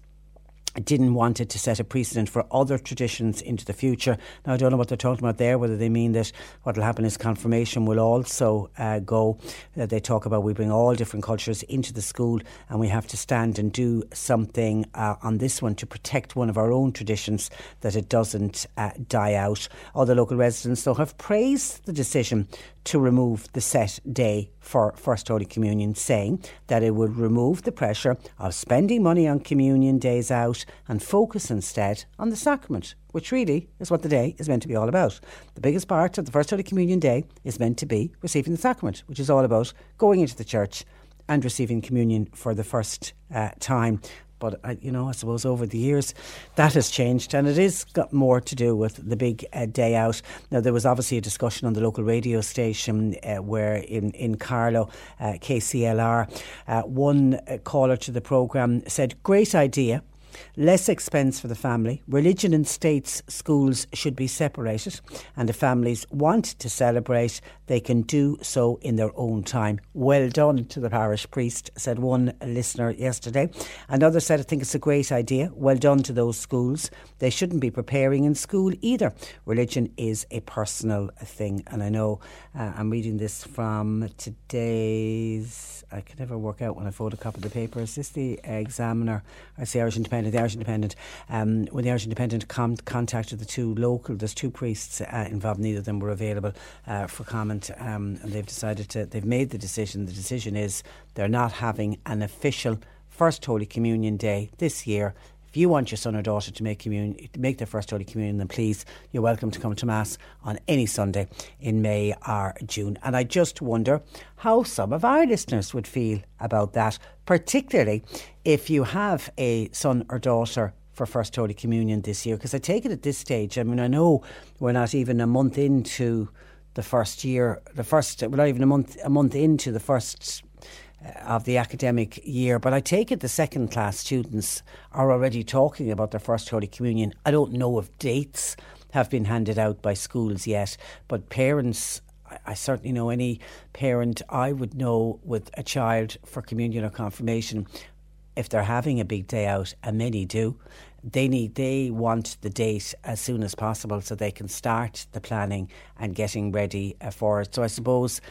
didn't want it to set a precedent for other traditions into the future. Now, I don't know what they're talking about there, whether they mean that what will happen is confirmation will also uh, go. Uh, they talk about we bring all different cultures into the school and we have to stand and do something uh, on this one to protect one of our own traditions that it doesn't uh, die out. Other local residents, though, have praised the decision to remove the set day for First Holy Communion, saying that it would remove the pressure of spending money on communion days out and focus instead on the sacrament, which really is what the day is meant to be all about. The biggest part of the First Holy Communion day is meant to be receiving the sacrament, which is all about going into the church and receiving communion for the first uh, time. But uh, you know, I suppose over the years that has changed, and it is got more to do with the big uh, day out. Now there was obviously a discussion on the local radio station uh, where in in Carlow, uh, KCLR, uh, one uh, caller to the programme said, "Great idea." Less expense for the family. Religion and states schools should be separated, and if families want to celebrate, they can do so in their own time. Well done to the parish priest, said one listener yesterday. Another said, I think it's a great idea. Well done to those schools. They shouldn't be preparing in school either. Religion is a personal thing, and I know uh, I'm reading this from today's. I can never work out when I photocopy the paper. Is this the Examiner? I see Irish Independent. The Irish Independent. Um, when the Irish Independent contacted the two local, there's two priests uh, involved. Neither of them were available uh, for comment, um, and they've decided to. They've made the decision. The decision is they're not having an official First Holy Communion Day this year. If you want your son or daughter to make communion, make their first Holy Communion, then please, you're welcome to come to Mass on any Sunday in May or June. And I just wonder how some of our listeners would feel about that, particularly if you have a son or daughter for First Holy Communion this year. Because I take it at this stage, I mean, I know we're not even a month into the first year, the first, we're not even a month, a month into the first uh, of the academic year. But I take it the second class students are already talking about their first Holy Communion. I don't know if dates have been handed out by schools yet, but parents. I certainly know any parent I would know with a child for communion or confirmation, if they're having a big day out, and many do, they need they want the date as soon as possible so they can start the planning and getting ready uh, for it. So I suppose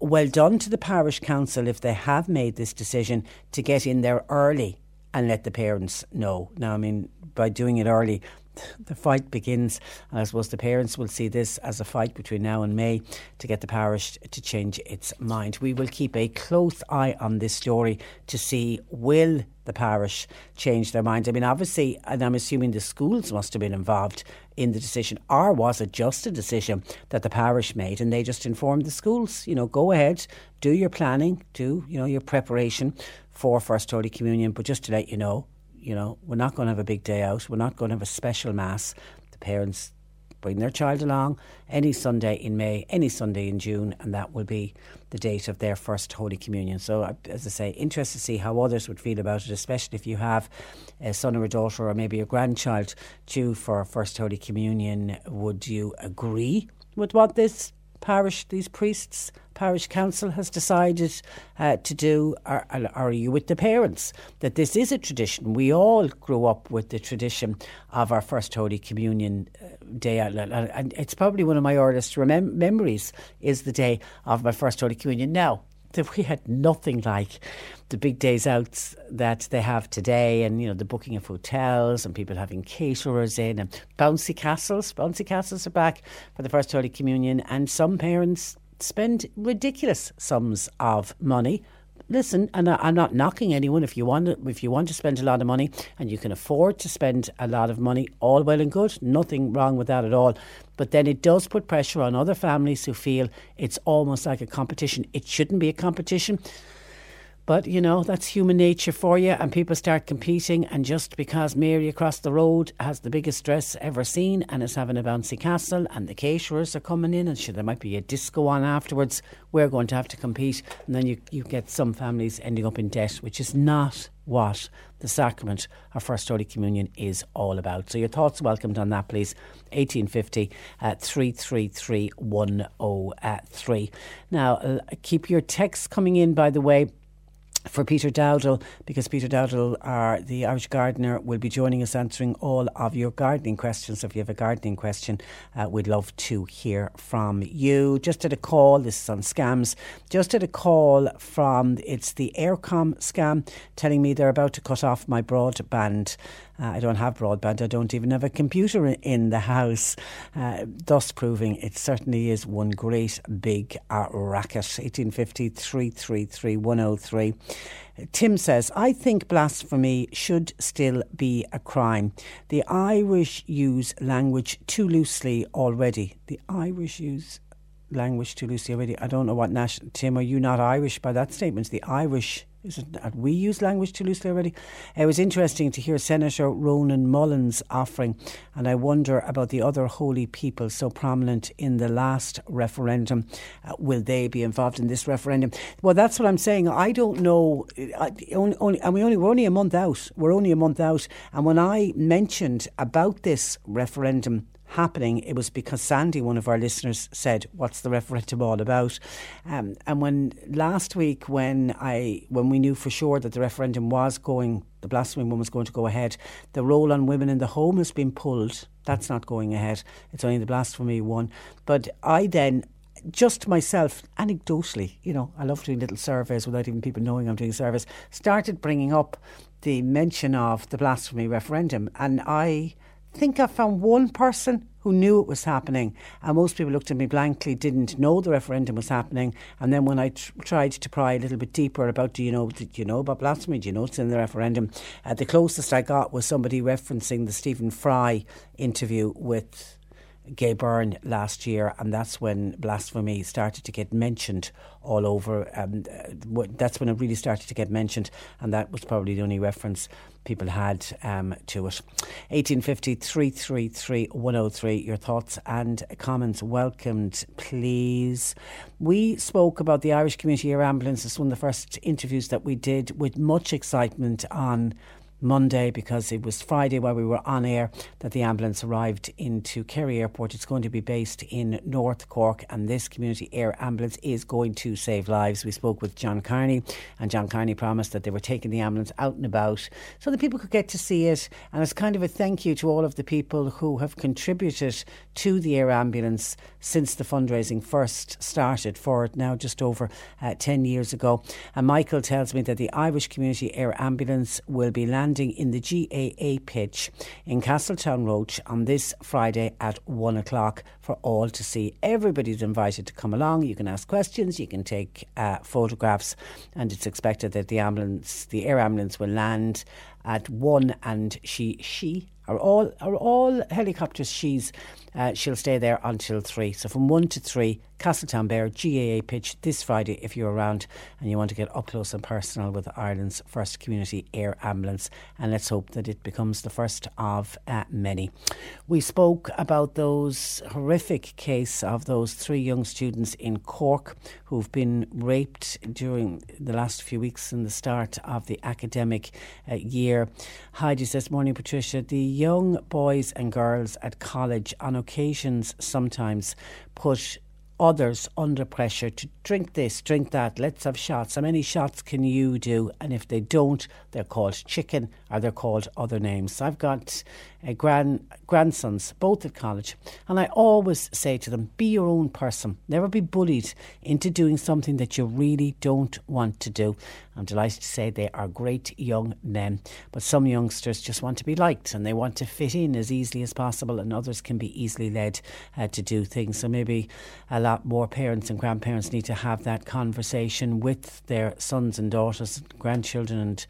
well done to the parish council if they have made this decision to get in there early and let the parents know. Now, I mean, by doing it early, the fight begins. I suppose the parents will see this as a fight between now and May to get the parish to change its mind. We will keep a close eye on this story to see will the parish changed their mind. I mean, obviously, and I'm assuming the schools must have been involved in the decision, or was it just a decision that the parish made and they just informed the schools, you know, go ahead, do your planning, do, you know, your preparation for First Holy Communion, but just to let you know, you know, we're not going to have a big day out, we're not going to have a special mass. The parents bring their child along any Sunday in May, any Sunday in June, and that will be the date of their first Holy Communion. So, as I say, interested to see how others would feel about it, especially if you have a son or a daughter or maybe a grandchild due for first Holy Communion. Would you agree with what this parish, these priests, parish council has decided uh, to do? Are, are you with the parents that this is a tradition? We all grew up with the tradition of our first Holy Communion uh, day, and it's probably one of my earliest remem- memories is the day of my first Holy Communion. Now, that we had nothing like the big days out that they have today and you know the booking of hotels and people having caterers in and bouncy castles. Bouncy castles are back for the first holy communion and some parents spend ridiculous sums of money listen, and I, am not knocking anyone. If you want, if you want to spend a lot of money and you can afford to spend a lot of money, all well and good. Nothing wrong with that at all. But then it does put pressure on other families who feel it's almost like a competition. It shouldn't be a competition. But you know, that's human nature for you, and people start competing. And just because Mary across the road has the biggest dress ever seen and is having a bouncy castle, and the caterers are coming in, and sure, there might be a disco on afterwards, we're going to have to compete. And then you, you get some families ending up in debt, which is not what the sacrament of First Holy Communion is all about. So your thoughts welcomed on that, please. 1850 uh, 333 103. Now, uh, keep your texts coming in, by the way for Peter Dowdall because Peter Dowdall, our, the Irish gardener, will be joining us answering all of your gardening questions. So if you have a gardening question, uh, we'd love to hear from you. Just at a call, this is on scams, just at a call from, it's the Eircom scam telling me they're about to cut off my broadband. Uh, I don't have broadband. I don't even have a computer in the house, uh, thus proving it certainly is one great big uh, racket. 1850 333 103. Tim says, I think blasphemy should still be a crime. The Irish use language too loosely already. The Irish use language too loosely already. I don't know what national. Tim, are you not Irish by that statement? The Irish is it we use language too loosely already? It was interesting to hear Senator Ronan Mullen's offering, and I wonder about the other holy people so prominent in the last referendum. Uh, will they be involved in this referendum? Well, that's what I'm saying. I don't know. I, only, only, and we only we're only a month out. We're only a month out, and when I mentioned about this referendum happening, it was because Sandy, one of our listeners, said, "What's the referendum all about?" Um, and when last week, when I when we knew for sure that the referendum was going, the blasphemy one was going to go ahead, the role on women in the home has been pulled. That's not going ahead. It's only the blasphemy one. But I then just myself, anecdotally, you know, I love doing little surveys without even people knowing I'm doing surveys, started bringing up the mention of the blasphemy referendum. And I think I found one person who knew it was happening, and most people looked at me blankly, didn't know the referendum was happening. And then when I tr- tried to pry a little bit deeper about, do you know, do you know about blasphemy? Do you know it's in the referendum? Uh, the closest I got was somebody referencing the Stephen Fry interview with Gay Byrne last year, and that's when blasphemy started to get mentioned all over. Um, that's when it really started to get mentioned, and that was probably the only reference people had um, to it. 1850 333 103. Your thoughts and comments welcomed, please. We spoke about the Irish Community Air Ambulance. It's one of the first interviews that we did with much excitement on Monday because it was Friday while we were on air that the ambulance arrived into Kerry Airport. It's going to be based in North Cork, and this community air ambulance is going to save lives. We spoke with John Carney, and John Carney promised that they were taking the ambulance out and about so that people could get to see it. And it's kind of a thank you to all of the people who have contributed to the air ambulance since the fundraising first started for it now just over uh, 10 years ago. And Michael tells me that the Irish Community Air Ambulance will be landing standing in the GAA pitch in Castletownroche on this Friday at one o'clock for all to see. Everybody's invited to come along. You can ask questions, you can take uh, photographs, and it's expected that the ambulance, the air ambulance, will land at one, and she she are all are all helicopters. She's uh, she'll stay there until three. So from one to three, Castletown Bear GAA pitch this Friday if you're around and you want to get up close and personal with Ireland's first community air ambulance. And let's hope that it becomes the first of uh, many. We spoke about those horrific case of those three young students in Cork who've been raped during the last few weeks and the start of the academic uh, year. Heidi says, Morning, Patricia. The young boys and girls at college on occasions sometimes put others under pressure to drink this, drink that, let's have shots. How many shots can you do? And if they don't, they're called chicken or they're called other names. I've got uh, grand, grandsons, both at college, and I always say to them, be your own person. Never be bullied into doing something that you really don't want to do. I'm delighted to say they are great young men, but some youngsters just want to be liked and they want to fit in as easily as possible, and others can be easily led uh, to do things. So maybe a lot more parents and grandparents need to have that conversation with their sons and daughters, grandchildren, and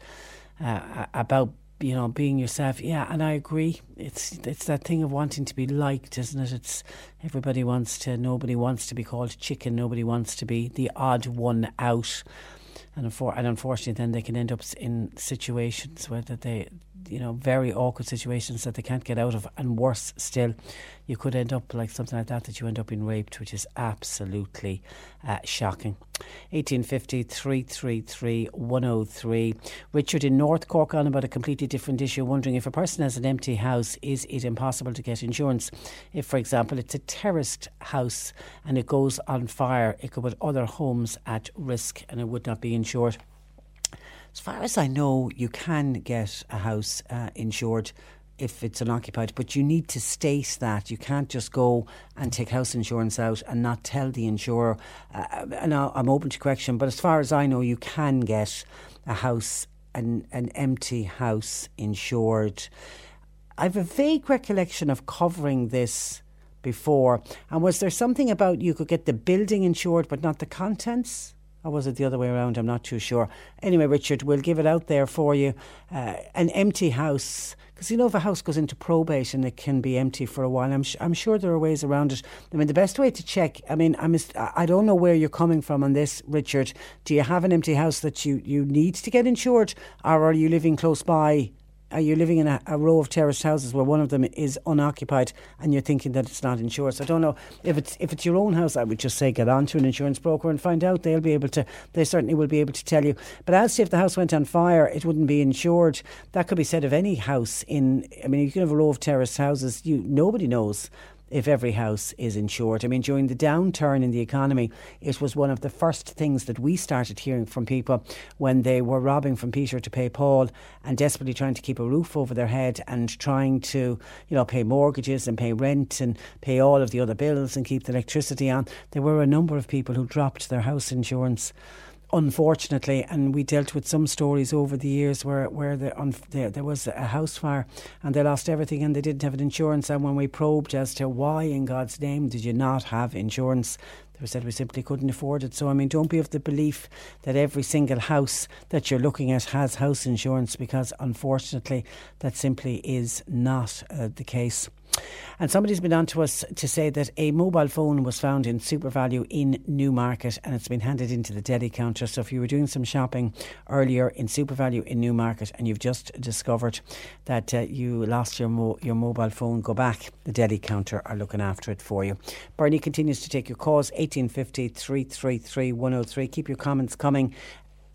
uh, about you know being yourself. Yeah, and I agree. It's it's that thing of wanting to be liked, isn't it? It's everybody wants to. Nobody wants to be called chicken. Nobody wants to be the odd one out. And, and unfortunately, then they can end up in situations where that they, you know, very awkward situations that they can't get out of. And worse still, you could end up like something like that, that you end up being raped, which is absolutely uh, shocking. 1850 333 103. Richard in North Cork on about a completely different issue, wondering if a person has an empty house, is it impossible to get insurance? If, for example, it's a terraced house and it goes on fire, it could put other homes at risk and it would not be insured. As far as I know, you can get a house uh, insured if it's unoccupied, but you need to state that. You can't just go and take house insurance out and not tell the insurer. Uh, and I'm open to correction, but as far as I know, you can get a house, an, an empty house insured. I have a vague recollection of covering this before. And was there something about you could get the building insured but not the contents? Or was it the other way around? I'm not too sure. Anyway, Richard, we'll give it out there for you. Uh, an empty house, because you know, if a house goes into probate and it can be empty for a while, I'm, sh- I'm sure there are ways around it. I mean, the best way to check, I mean, I, mis- I don't know where you're coming from on this, Richard. Do you have an empty house that you, you need to get insured, or are you living close by? Are you living in a, a row of terraced houses where one of them is unoccupied and you're thinking that it's not insured? So I don't know if it's if it's your own house. I would just say get on to an insurance broker and find out. They'll be able to. They certainly will be able to tell you. But as if the house went on fire, it wouldn't be insured. That could be said of any house. In I mean, you can have a row of terraced houses. You nobody knows if every house is insured. I mean, during the downturn in the economy, it was one of the first things that we started hearing from people when they were robbing from Peter to pay Paul and desperately trying to keep a roof over their head and trying to, you know, pay mortgages and pay rent and pay all of the other bills and keep the electricity on. There were a number of people who dropped their house insurance unfortunately, and we dealt with some stories over the years where where the, un, there, there was a house fire and they lost everything and they didn't have an insurance. And when we probed as to why, in God's name, did you not have insurance, they said we simply couldn't afford it. So I mean, don't be of the belief that every single house that you're looking at has house insurance because unfortunately, that simply is not uh, the case. And somebody's been on to us to say that a mobile phone was found in SuperValu in Newmarket and it's been handed into the deli counter. So if you were doing some shopping earlier in SuperValu in Newmarket and you've just discovered that uh, you lost your mo- your mobile phone, go back. The deli counter are looking after it for you. Bernie continues to take your calls 1850 333 103. Keep your comments coming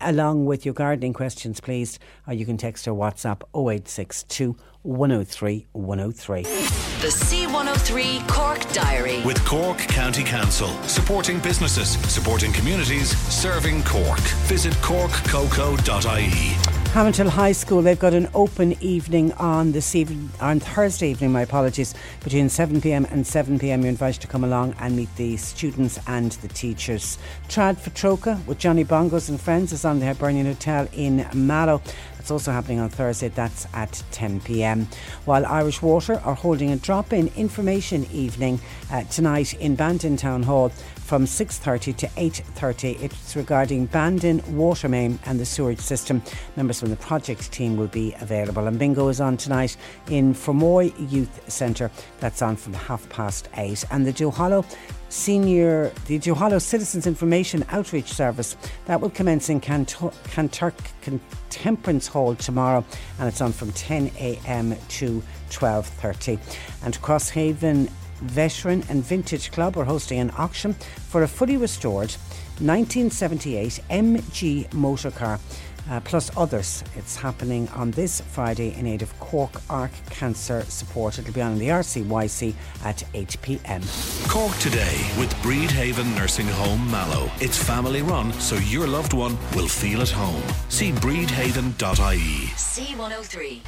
along with your gardening questions, please. Or you can text or WhatsApp 0862 103 103. The C103 Cork Diary. With Cork County Council, supporting businesses, supporting communities, serving Cork. Visit corkcoco.ie. Hamilton High School, they've got an open evening on this evening, on Thursday evening, my apologies, between 7pm and 7pm. You're invited to come along and meet the students and the teachers. Trad for Trócaire with Johnny Bongos and Friends is on the Hibernian Hotel in Mallow. It's also happening on Thursday, that's at 10 pm. While Irish Water are holding a drop in information evening uh, tonight in Bandon Town Hall from 6.30 to 8.30. It's regarding Bandon water main and the sewage system. Members from the project team will be available. And bingo is on tonight in Fermoy Youth Centre. That's on from half past eight. And the Duhallow Senior, the Duhallow Citizens Information Outreach Service, that will commence in Cantor- Kanturk Contemperance Hall tomorrow, and it's on from 10 a.m. to 12:30. And Crosshaven Veteran and Vintage Club are hosting an auction for a fully restored 1978 MG motor car. Uh, plus others. It's happening on this Friday in aid of Cork Arc Cancer Support. It'll be on the RCYC at 8 pm. Cork today with Breedhaven Nursing Home Mallow. It's family run, so your loved one will feel at home. See breedhaven.ie. C103.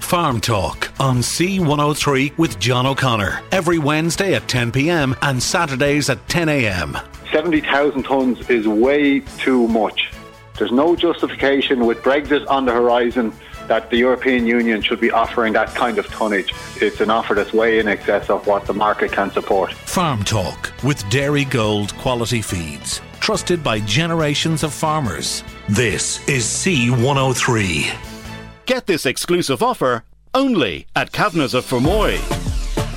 Farm Talk on C103 with John O'Connor. Every Wednesday at 10 pm and Saturdays at 10 am. 70,000 tonnes is way too much. There's no justification with Brexit on the horizon that the European Union should be offering that kind of tonnage. It's an offer that's way in excess of what the market can support. Farm Talk with Dairygold Quality Feeds. Trusted by generations of farmers. This is C103. Get this exclusive offer only at Kavanagh's of Fermoy.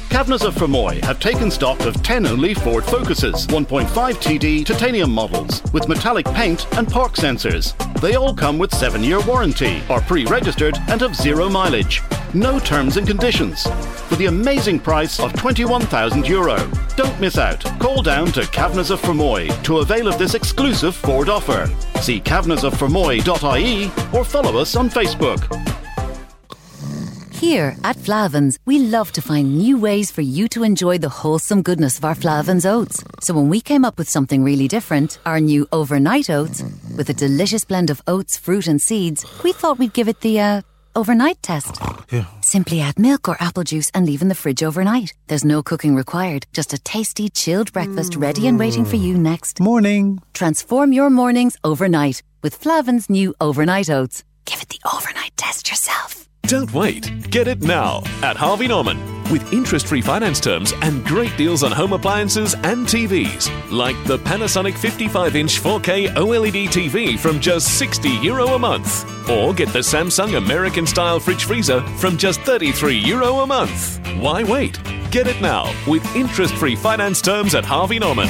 Kavanagh's of Fermoy have taken stock of 10 only Ford Focuses 1.5 TD titanium models with metallic paint and park sensors. They all come with 7 year warranty, are pre registered, and have zero mileage. No terms and conditions. For the amazing price of €21,000 euro. Don't miss out. Call down to Kavanagh's of Fermoy to avail of this exclusive Ford offer. See kavanaghsoffermoy.ie or follow us on Facebook. Here at Flahavan's, we love to find new ways for you to enjoy the wholesome goodness of our Flahavan's oats. So when we came up with something really different, our new overnight oats, with a delicious blend of oats, fruit, and seeds, we thought we'd give it the uh, overnight test. Simply add milk or apple juice and leave in the fridge overnight. There's no cooking required, just a tasty, chilled breakfast ready and waiting for you next. Morning. Transform your mornings overnight with Flahavan's new overnight oats. Give it the overnight test yourself. Don't wait. Get it now at Harvey Norman with interest free finance terms and great deals on home appliances and TVs, like the Panasonic 55 inch 4K OLED TV from just 60 euro a month. Or get the Samsung American style fridge freezer from just 33 euro a month. Why wait? Get it now with interest free finance terms at Harvey Norman.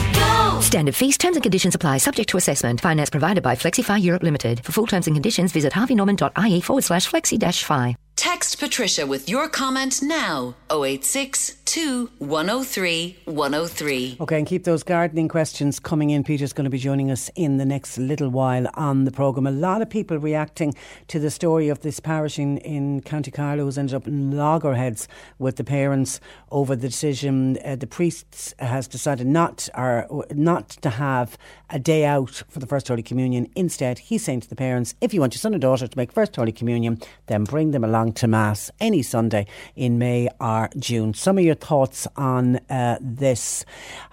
Standard fees, terms and conditions apply, subject to assessment. Finance provided by Flexi-Fi Europe Limited. For full terms and conditions, visit harveynorman.ie forward slash flexi fi. Text Patricia with your comment now 086 2 103 103. Okay, and keep those gardening questions coming in. Peter's going to be joining us in the next little while on the programme. A lot of people reacting to the story of this parish in, in County Carlow who's ended up in loggerheads with the parents over the decision. Uh, the priest has decided not, or, not to have a day out for the First Holy Communion. Instead, he's saying to the parents, if you want your son or daughter to make First Holy Communion, then bring them along to Mass any Sunday in May or June. Some of your thoughts on uh, this.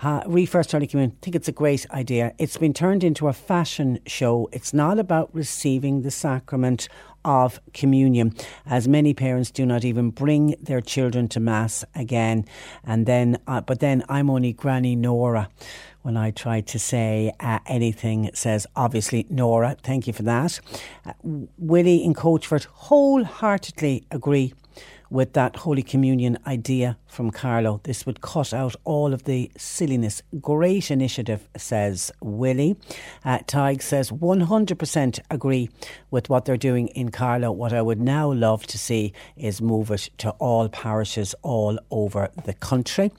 Uh, re First Holy Communion, I think it's a great idea. It's been turned into a fashion show. It's not about receiving the sacrament of communion, as many parents do not even bring their children to mass again. And then, uh, but then I'm only Granny Nora when I try to say uh, anything. Says obviously Nora. Thank you for that. Uh, Willie in Coachford wholeheartedly agree with that Holy Communion idea from Carlow. This would cut out all of the silliness. Great initiative, says Willie. Uh, Tig says 100% agree with what they're doing in Carlow. What I would now love to see is move it to all parishes all over the country.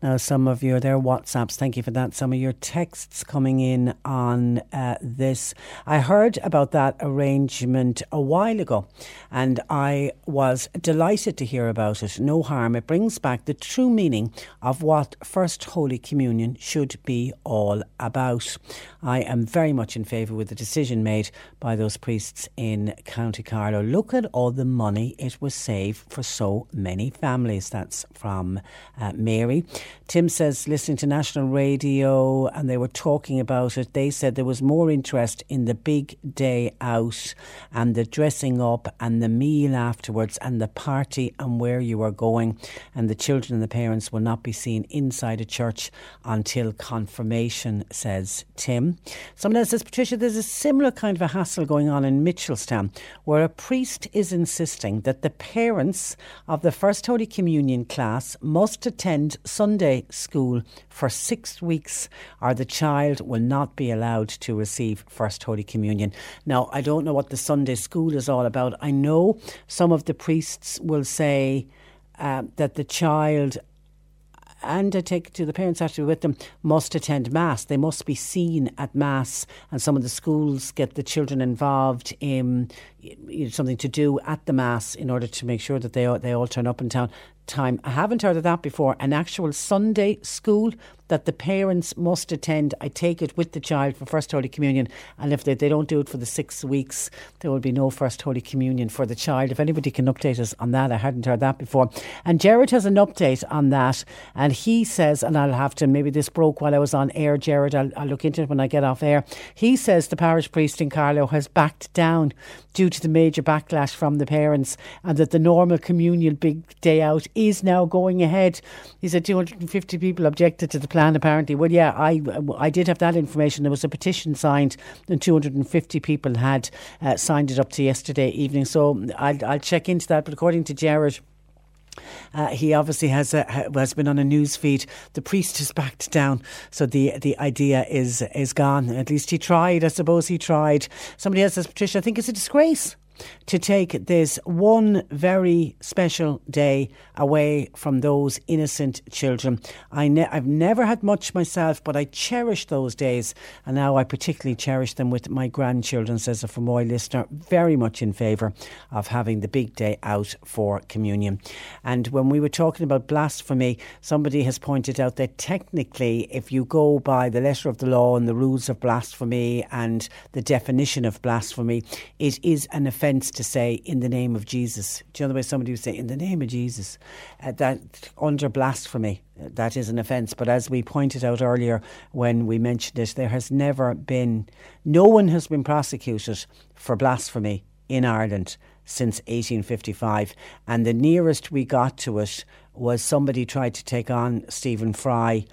Now, some of your their WhatsApps, thank you for that. Some of your texts coming in on uh, this. I heard about that arrangement a while ago and I was delighted to hear about it. No harm. It brings back the true meaning of what First Holy Communion should be all about. I am very much in favour with the decision made by those priests in County Carlow. Look at all the money it was saved for so many families. That's from uh, Mary. Tim says, listening to national radio and they were talking about it, they said there was more interest in the big day out and the dressing up and the meal afterwards and the party and where you are going. And the children and the parents will not be seen inside a church until confirmation, says Tim. Someone else says, Patricia, there's a similar kind of a hassle going on in Mitchelstown where a priest is insisting that the parents of the First Holy Communion class must attend Sunday school for six weeks or the child will not be allowed to receive First Holy Communion. Now, I don't know what the Sunday school is all about. I know some of the priests will say uh, that the child and I take to the parents actually with them must attend mass. They must be seen at mass, and some of the schools get the children involved in you know, something to do at the mass in order to make sure that they all, they all turn up in town. Time. I haven't heard of that before. An actual Sunday school that the parents must attend. I take it with the child for First Holy Communion, and if they, they don't do it for the six weeks, there will be no First Holy Communion for the child. If anybody can update us on that, I hadn't heard that before. And Jared has an update on that, and he says, and I'll have to maybe this broke while I was on air, Jared. I'll, I'll look into it when I get off air. He says the parish priest in Carlow has backed down due to the major backlash from the parents, and that the normal communion big day out is now going ahead. He said 250 people objected to the plan. Apparently, well, yeah, I I did have that information. There was a petition signed, and 250 people had uh, signed it up to yesterday evening. So I'll I'll check into that. But according to Jared. Uh, he obviously has a, has been on a news feed. The priest has backed down, so the the idea is is gone. At least he tried. I suppose he tried. Somebody else says, Patricia, I think it's a disgrace to take this one very special day away from those innocent children. I ne- I've never had much myself, but I cherish those days, and now I particularly cherish them with my grandchildren, says a Fermoy listener. Very much in favour of having the big day out for communion. And when we were talking about blasphemy, somebody has pointed out that technically, if you go by the letter of the law and the rules of blasphemy and the definition of blasphemy, it is an offence to say in the name of Jesus. Do you know the way somebody would say in the name of Jesus? Uh, that under blasphemy, that is an offence. But as we pointed out earlier when we mentioned it, there has never been, no one has been prosecuted for blasphemy in Ireland since 1855. And the nearest we got to it was somebody tried to take on Stephen Fry.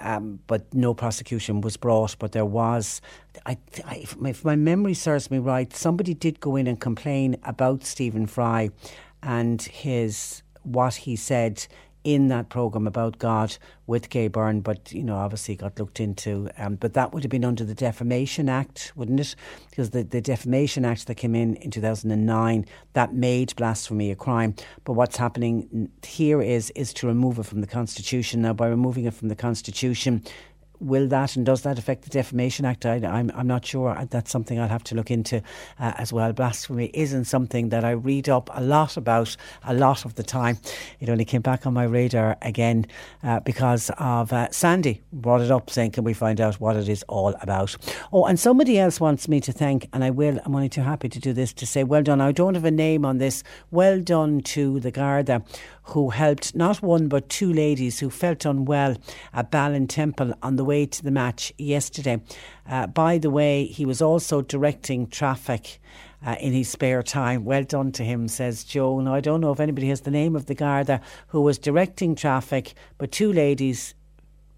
Um, but no prosecution was brought. But there was, I, I, if, my, if my memory serves me right, somebody did go in and complain about Stephen Fry and his what he said in that program about God with Gay Byrne, but you know, obviously got looked into. Um, but that would have been under the Defamation Act, wouldn't it? Because the, the Defamation Act that came in in 2009 that made blasphemy a crime. But what's happening here is is to remove it from the Constitution. Now, by removing it from the Constitution, will that and does that affect the Defamation Act? I, I'm, I'm not sure. That's something I'll have to look into uh, as well. Blasphemy isn't something that I read up a lot about a lot of the time. It only came back on my radar again uh, because of uh, Sandy brought it up saying, Can we find out what it is all about? Oh, and somebody else wants me to thank, and I will, I'm only too happy to do this, to say, Well done. I don't have a name on this. Well done to the Garda who helped not one but two ladies who felt unwell at Ballintemple on the way to the match yesterday. Uh, by the way, he was also directing traffic. Uh, in his spare time. Well done to him, says Joe. Now, I don't know if anybody has the name of the Garda who was directing traffic, but two ladies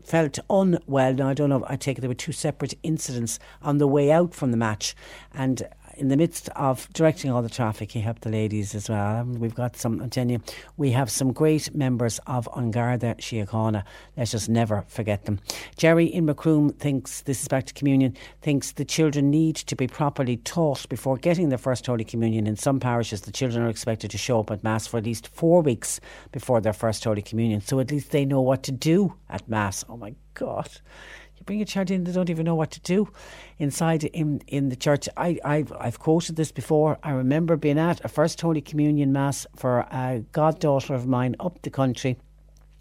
felt unwell. Now, I don't know, I take it there were two separate incidents on the way out from the match. And in the midst of directing all the traffic, he helped the ladies as well. We've got some, I'm telling you, we have some great members of An Garda Síochána. Let's just never forget them. Jerry in Macroom thinks, this is back to communion, thinks the children need to be properly taught before getting their first Holy Communion. In some parishes, the children are expected to show up at Mass for at least four weeks before their first Holy Communion. So at least they know what to do at Mass. Oh my God you bring a child in, they don't even know what to do inside in in the church. I I've, I've quoted this before. I remember being at a first Holy Communion mass for a goddaughter of mine up the country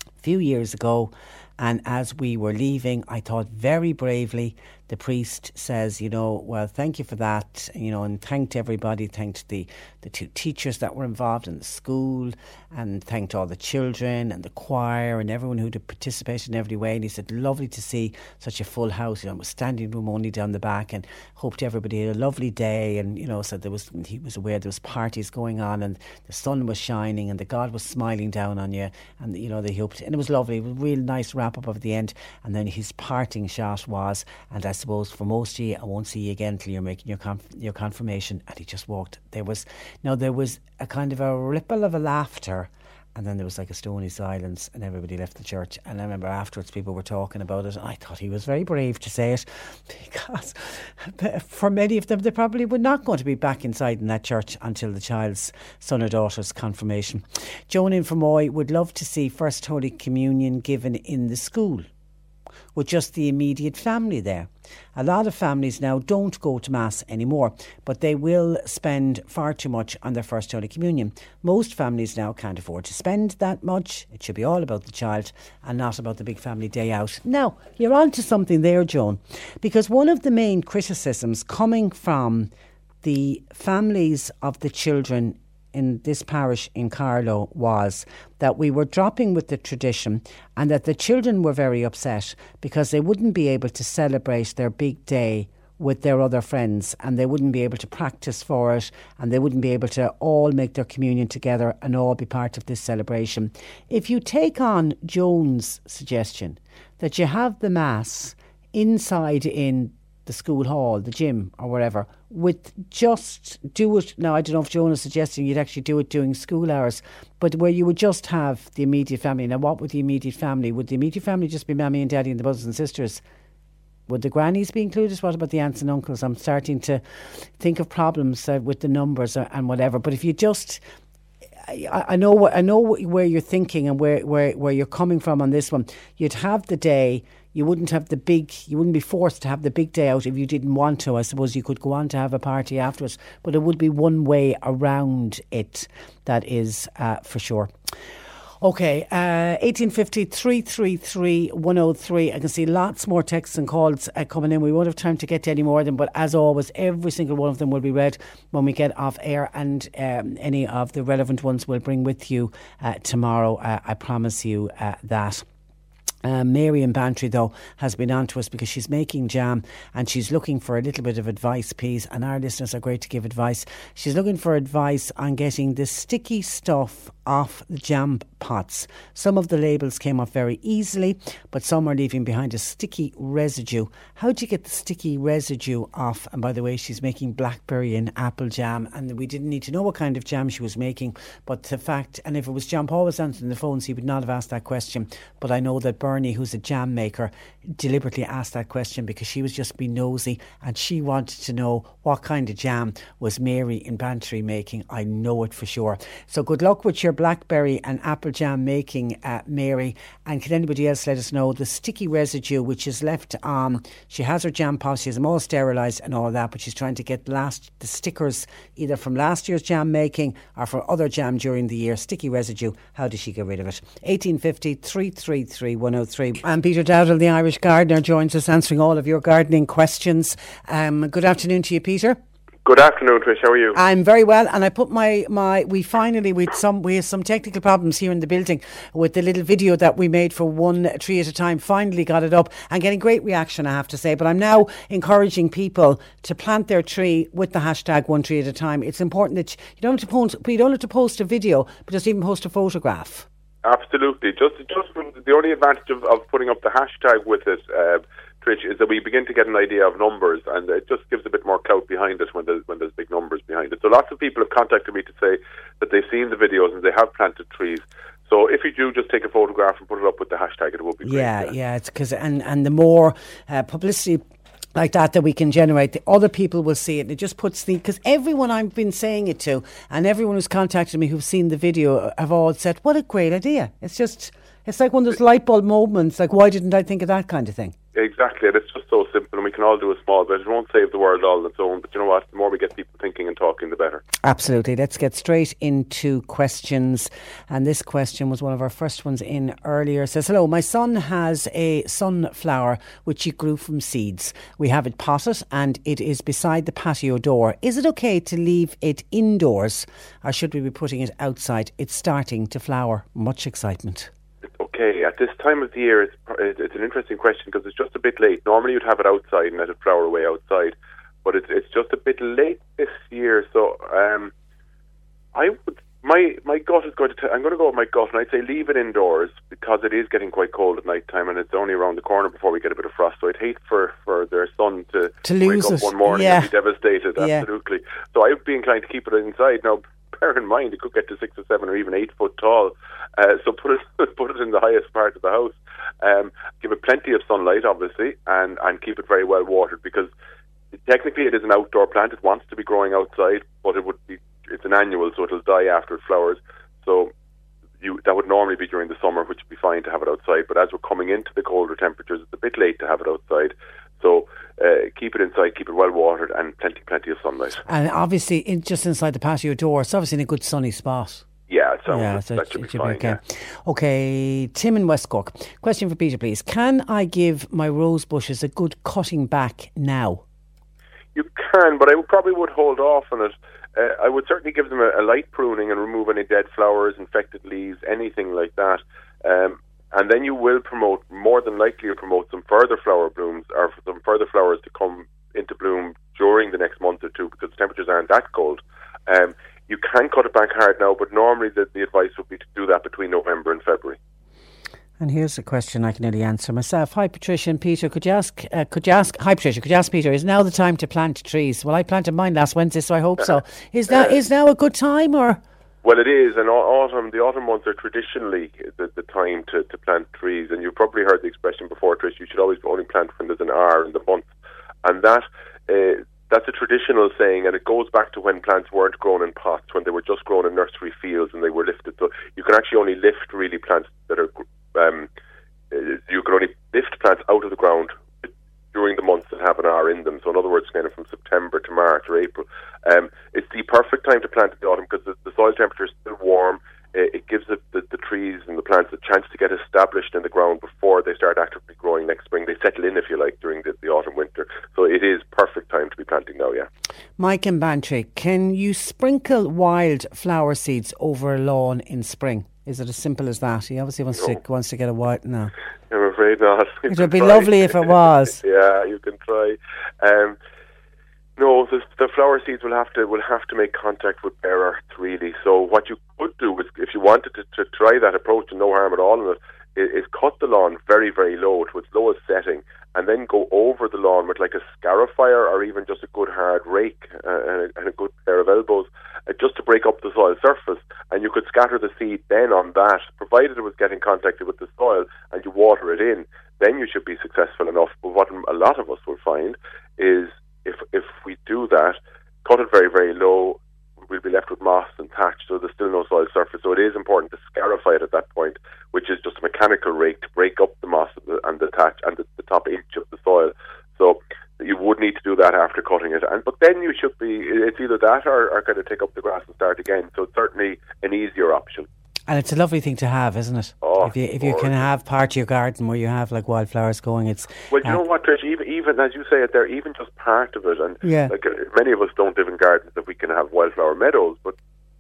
a few years ago. And as we were leaving, I thought very bravely the priest says, you know, well, thank you for that, you know, and thanked everybody, thanked the, the two teachers that were involved in the school, and thanked all the children and the choir and everyone who participated in every way. And he said, lovely to see such a full house, you know, was standing room only down the back, and hoped everybody had a lovely day. And, you know, said there was, he was aware there was parties going on, and the sun was shining, and the God was smiling down on you, and, you know, they hoped, and it was lovely, it was a real nice wrap up of the end. And then his parting shot was, and I suppose for most of you, I won't see you again till you're making your conf- your confirmation. And he just walked. There was now there was a kind of a ripple of a laughter. And then there was like a stony silence, and everybody left the church. And I remember afterwards, people were talking about it. And I thought he was very brave to say it because for many of them, they probably were not going to be back inside in that church until the child's son or daughter's confirmation. Joan in Fermoy would love to see First Holy Communion given in the school with just the immediate family there. A lot of families now don't go to Mass anymore, but they will spend far too much on their First Holy Communion. Most families now can't afford to spend that much. It should be all about the child and not about the big family day out. Now, you're on to something there, Joan, because one of the main criticisms coming from the families of the children in this parish in Carlow was that we were dropping with the tradition and that the children were very upset because they wouldn't be able to celebrate their big day with their other friends and they wouldn't be able to practice for it and they wouldn't be able to all make their communion together and all be part of this celebration. If you take on Joan's suggestion that you have the Mass inside in the school hall, the gym, or wherever, with just do it. Now, I don't know if Joan is suggesting you'd actually do it during school hours, but where you would just have the immediate family. Now, what would the immediate family? Would the immediate family just be mammy and daddy and the brothers and sisters? Would the grannies be included? What about the aunts and uncles? I'm starting to think of problems uh, with the numbers uh, and whatever. But if you just I, know what I know where you're thinking and where, where, where you're coming from on this one. You'd have the day. You wouldn't have the big. You wouldn't be forced to have the big day out if you didn't want to. I suppose you could go on to have a party afterwards, but it would be one way around it. That is uh, for sure. Okay, uh, 1850 333 103. I can see lots more texts and calls uh, coming in. We won't have time to get to any more of them, but as always, every single one of them will be read when we get off air, and um, any of the relevant ones we'll bring with you uh, tomorrow. Uh, I promise you uh, that. Uh, in Bantry, though, has been on to us because she's making jam and she's looking for a little bit of advice, please. And our listeners are great to give advice. She's looking for advice on getting the sticky stuff off the jam pots. Some of the labels came off very easily, but some are leaving behind a sticky residue. How do you get the sticky residue off? And by the way, she's making blackberry and apple jam, and we didn't need to know what kind of jam she was making, but the fact, and if it was John Paul was answering the phones, he would not have asked that question. But I know that Bernie, who's a jam maker, deliberately asked that question because she was just being nosy and she wanted to know what kind of jam was Mary in Bantry making. I know it for sure. So good luck with your blackberry and apple jam making, uh, Mary. And can anybody else let us know the sticky residue which is left on? She has her jam pots, she has them all sterilised and all that, but she's trying to get last the stickers either from last year's jam making or for other jam during the year. Sticky residue. How does she get rid of it? 1850 333 103. And Peter Dowdall, the Irish gardener, joins us answering all of your gardening questions. Um, good afternoon to you, Peter. Good afternoon, Trish. How are you? I'm very well, and I put my my. We finally with some we have some technical problems here in the building with the little video that we made for one tree at a time. Finally got it up and getting great reaction, I have to say. But I'm now encouraging people to plant their tree with the hashtag one tree at a time. It's important that you don't have to post. You don't have to post a video, but just even post a photograph. Absolutely. Just, just the only advantage of, of putting up the hashtag with it, uh, Trish, is that we begin to get an idea of numbers, and it just gives a bit more clout behind it when there's when there's big numbers behind it. So lots of people have contacted me to say that they've seen the videos and they have planted trees. So if you do, just take a photograph and put it up with the hashtag. It will be great. Yeah, yeah. It's because and and the more uh, publicity like that that we can generate, the other people will see it. And it just puts the because everyone I've been saying it to, and everyone who's contacted me who've seen the video have all said, "What a great idea!" It's just. It's like one of those light bulb moments. Like, why didn't I think of that kind of thing? Exactly, and it's just so simple, and we can all do a small bit. It won't save the world all on its own, but you know what? The more we get people thinking and talking, the better. Absolutely. Let's get straight into questions. And this question was one of our first ones in earlier. It says, Hello, my son has a sunflower which he grew from seeds. We have it potted and it is beside the patio door. Is it okay to leave it indoors or should we be putting it outside? It's starting to flower. Much excitement. Okay, at this time of the year, it's, it's an interesting question because it's just a bit late. Normally, you'd have it outside and let it flower away outside, but it's it's just a bit late this year. So, um, I would my my gut is going to. T- I'm going to go with my gut, and I'd say leave it indoors because it is getting quite cold at night time, and it's only around the corner before we get a bit of frost. So I'd hate for for their son to To wake lose up it, one morning yeah. and be devastated. Yeah. Absolutely. So I'd be inclined to keep it inside now. Bear in mind, it could get to six or seven or even eight foot tall. Uh, so put it put it in the highest part of the house. Um, give it plenty of sunlight, obviously, and and keep it very well watered because technically it is an outdoor plant. It wants to be growing outside, but it would be it's an annual, so it'll die after it flowers. So you that would normally be during the summer, which would be fine to have it outside. But as we're coming into the colder temperatures, it's a bit late to have it outside. So uh, keep it inside, keep it well watered, and plenty plenty of sunlight. And obviously, in, just inside the patio door, it's obviously in a good sunny spot. Yeah, so yeah, so it, should be it should fine. be okay. yeah. Okay, Tim in West Cork. Question for Peter, please. Can I give my rose bushes a good cutting back now? You can, but I would probably would hold off on it. Uh, I would certainly give them a, a light pruning and remove any dead flowers, infected leaves, anything like that. Um, and then you will promote, more than likely, you'll promote some further flower blooms or some further flowers to come into bloom during the next month or two because the temperatures aren't that cold. Um, you can cut it back hard now, but normally the, the advice would be to do that between November and February. And here's a question I can only answer myself. Hi, Patricia and Peter. Could you ask? Uh, could you ask? Hi, Patricia. Could you ask Peter? Is now the time to plant trees? Well, I planted mine last Wednesday, so I hope so. Is now is now a good time or? Well, it is, and autumn. The autumn months are traditionally the, the time to, to plant trees, and you've probably heard the expression before, Trish. You should always only plant when there's an R in the month, and that uh, that's a traditional saying, and it goes back to when plants weren't grown in pots, when they were just grown in nursery fields and they were lifted. So you can actually only lift really plants that are um, uh, you can only lift plants out of the ground during the months that have an R in them. So in other words, kind of from September to March or April. Um, it's the perfect time to plant in the autumn because the, the soil temperature is still warm. Uh, it gives the, the, the trees and the plants a chance to get established in the ground before they start actively growing next spring. They settle in, if you like, during the, the autumn winter. So it is perfect time to be planting now. Yeah. Mike and Bantry, can you sprinkle wild flower seeds over a lawn in spring? Is it as simple as that? He obviously wants to wants to get a white no. I'm afraid not. You It'd be try. lovely if it was. yeah, you can try. Um, no, the, the flower seeds will have to will have to make contact with bare earth really. So what you could do is, if you wanted to, to try that approach and no harm at all in it, is, is cut the lawn very very low to its lowest setting, and then go over the lawn with like a scarifier or even just a good hard rake uh, and, a, and a good pair of elbows, uh, just to break up the soil surface. And you could scatter the seed then on that, provided it was getting contacted with the soil, and you water it in. Then you should be successful enough. But what a lot of us will find is if if we do that, cut it very very low, we'll be left with moss and thatch, so there's still no soil surface. So it is important to scarify it at that point, which is just a mechanical rake to break up the moss and the, and the thatch and the, the top inch of the soil. So you would need to do that after cutting it, and but then you should be it's either that or, or kind of take up the grass and start again. So it's certainly an easier option. And it's a lovely thing to have, isn't it? Oh, if you if you can have part of your garden where you have like wildflowers going, it's Well, you uh, know what, Trish? Even, even as you say it there, even just part of it, and Yeah. like uh, many of us don't live in gardens that we can have wildflower meadows, but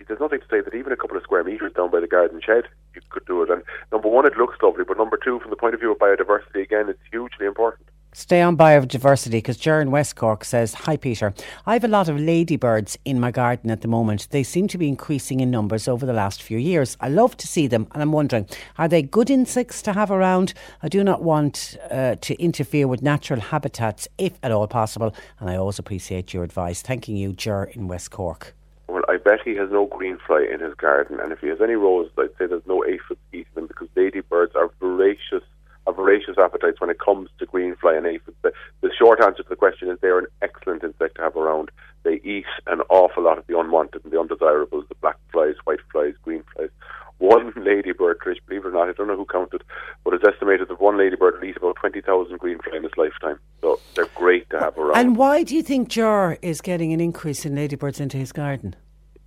there's nothing to say that even a couple of square meters down by the garden shed, you could do it. And number one, it looks lovely, but number two, from the point of view of biodiversity, again, it's hugely important. Stay on biodiversity because in West Cork says, Hi Peter, I have a lot of ladybirds in my garden at the moment. They seem to be increasing in numbers over the last few years. I love to see them and I'm wondering, are they good insects to have around? I do not want uh, to interfere with natural habitats if at all possible. And I always appreciate your advice. Thanking you, Ger in West Cork. Well, I bet he has no green fly in his garden, and if he has any roses, I'd say there's no aphids eating them because ladybirds are voracious, have voracious appetites when it comes to green fly and aphids. The, the short answer to the question is they're an excellent insect to have around. They eat an awful lot of the unwanted and the undesirables, the black flies, white flies, green flies. one ladybird, Trish, believe it or not, I don't know who counted, but it's estimated that one ladybird will eat about 20,000 green fly in its lifetime. So they're great to have around. And why do you think Ger is getting an increase in ladybirds into his garden?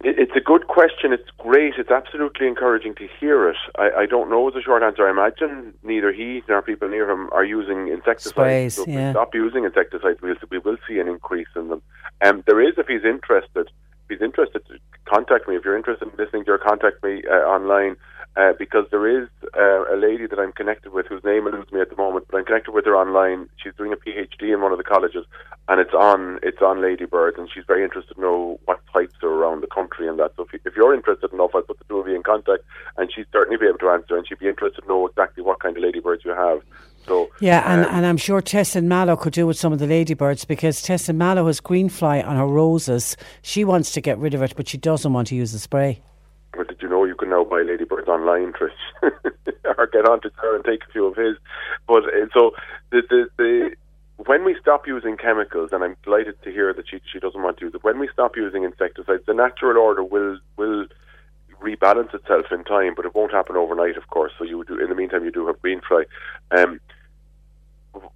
It- It's a good question. It's great. It's absolutely encouraging to hear it. I, I don't know the short answer. I imagine neither he nor people near him are using insecticides. Sprays, so if yeah. we stop using insecticides, we'll, we will see an increase in them. Um, there is, if he's interested, he's interested, to contact me. If you're interested in listening to your contact me uh, online. Uh, because there is uh, a lady that I'm connected with whose name eludes me at the moment, but I'm connected with her online. She's doing a PhD in one of the colleges, and it's on it's on ladybirds, and she's very interested to know what types are around the country and that. So if, you, if you're interested enough, I'll put the two of you in contact, and she'd certainly be able to answer, and she'd be interested to know exactly what kind of ladybirds you have. So Yeah, and, um, and I'm sure Tess and Mallow could do with some of the ladybirds because Tess and Mallow has green fly on her roses. She wants to get rid of it, but she doesn't want to use the spray. But did you know you can now buy ladybirds online, Trish? or get on to her and take a few of his. But uh, so the, the the when we stop using chemicals, and I'm delighted to hear that she she doesn't want to use it. When we stop using insecticides, the natural order will will rebalance itself in time, but it won't happen overnight, of course. So you do in the meantime you do have green fly. Um,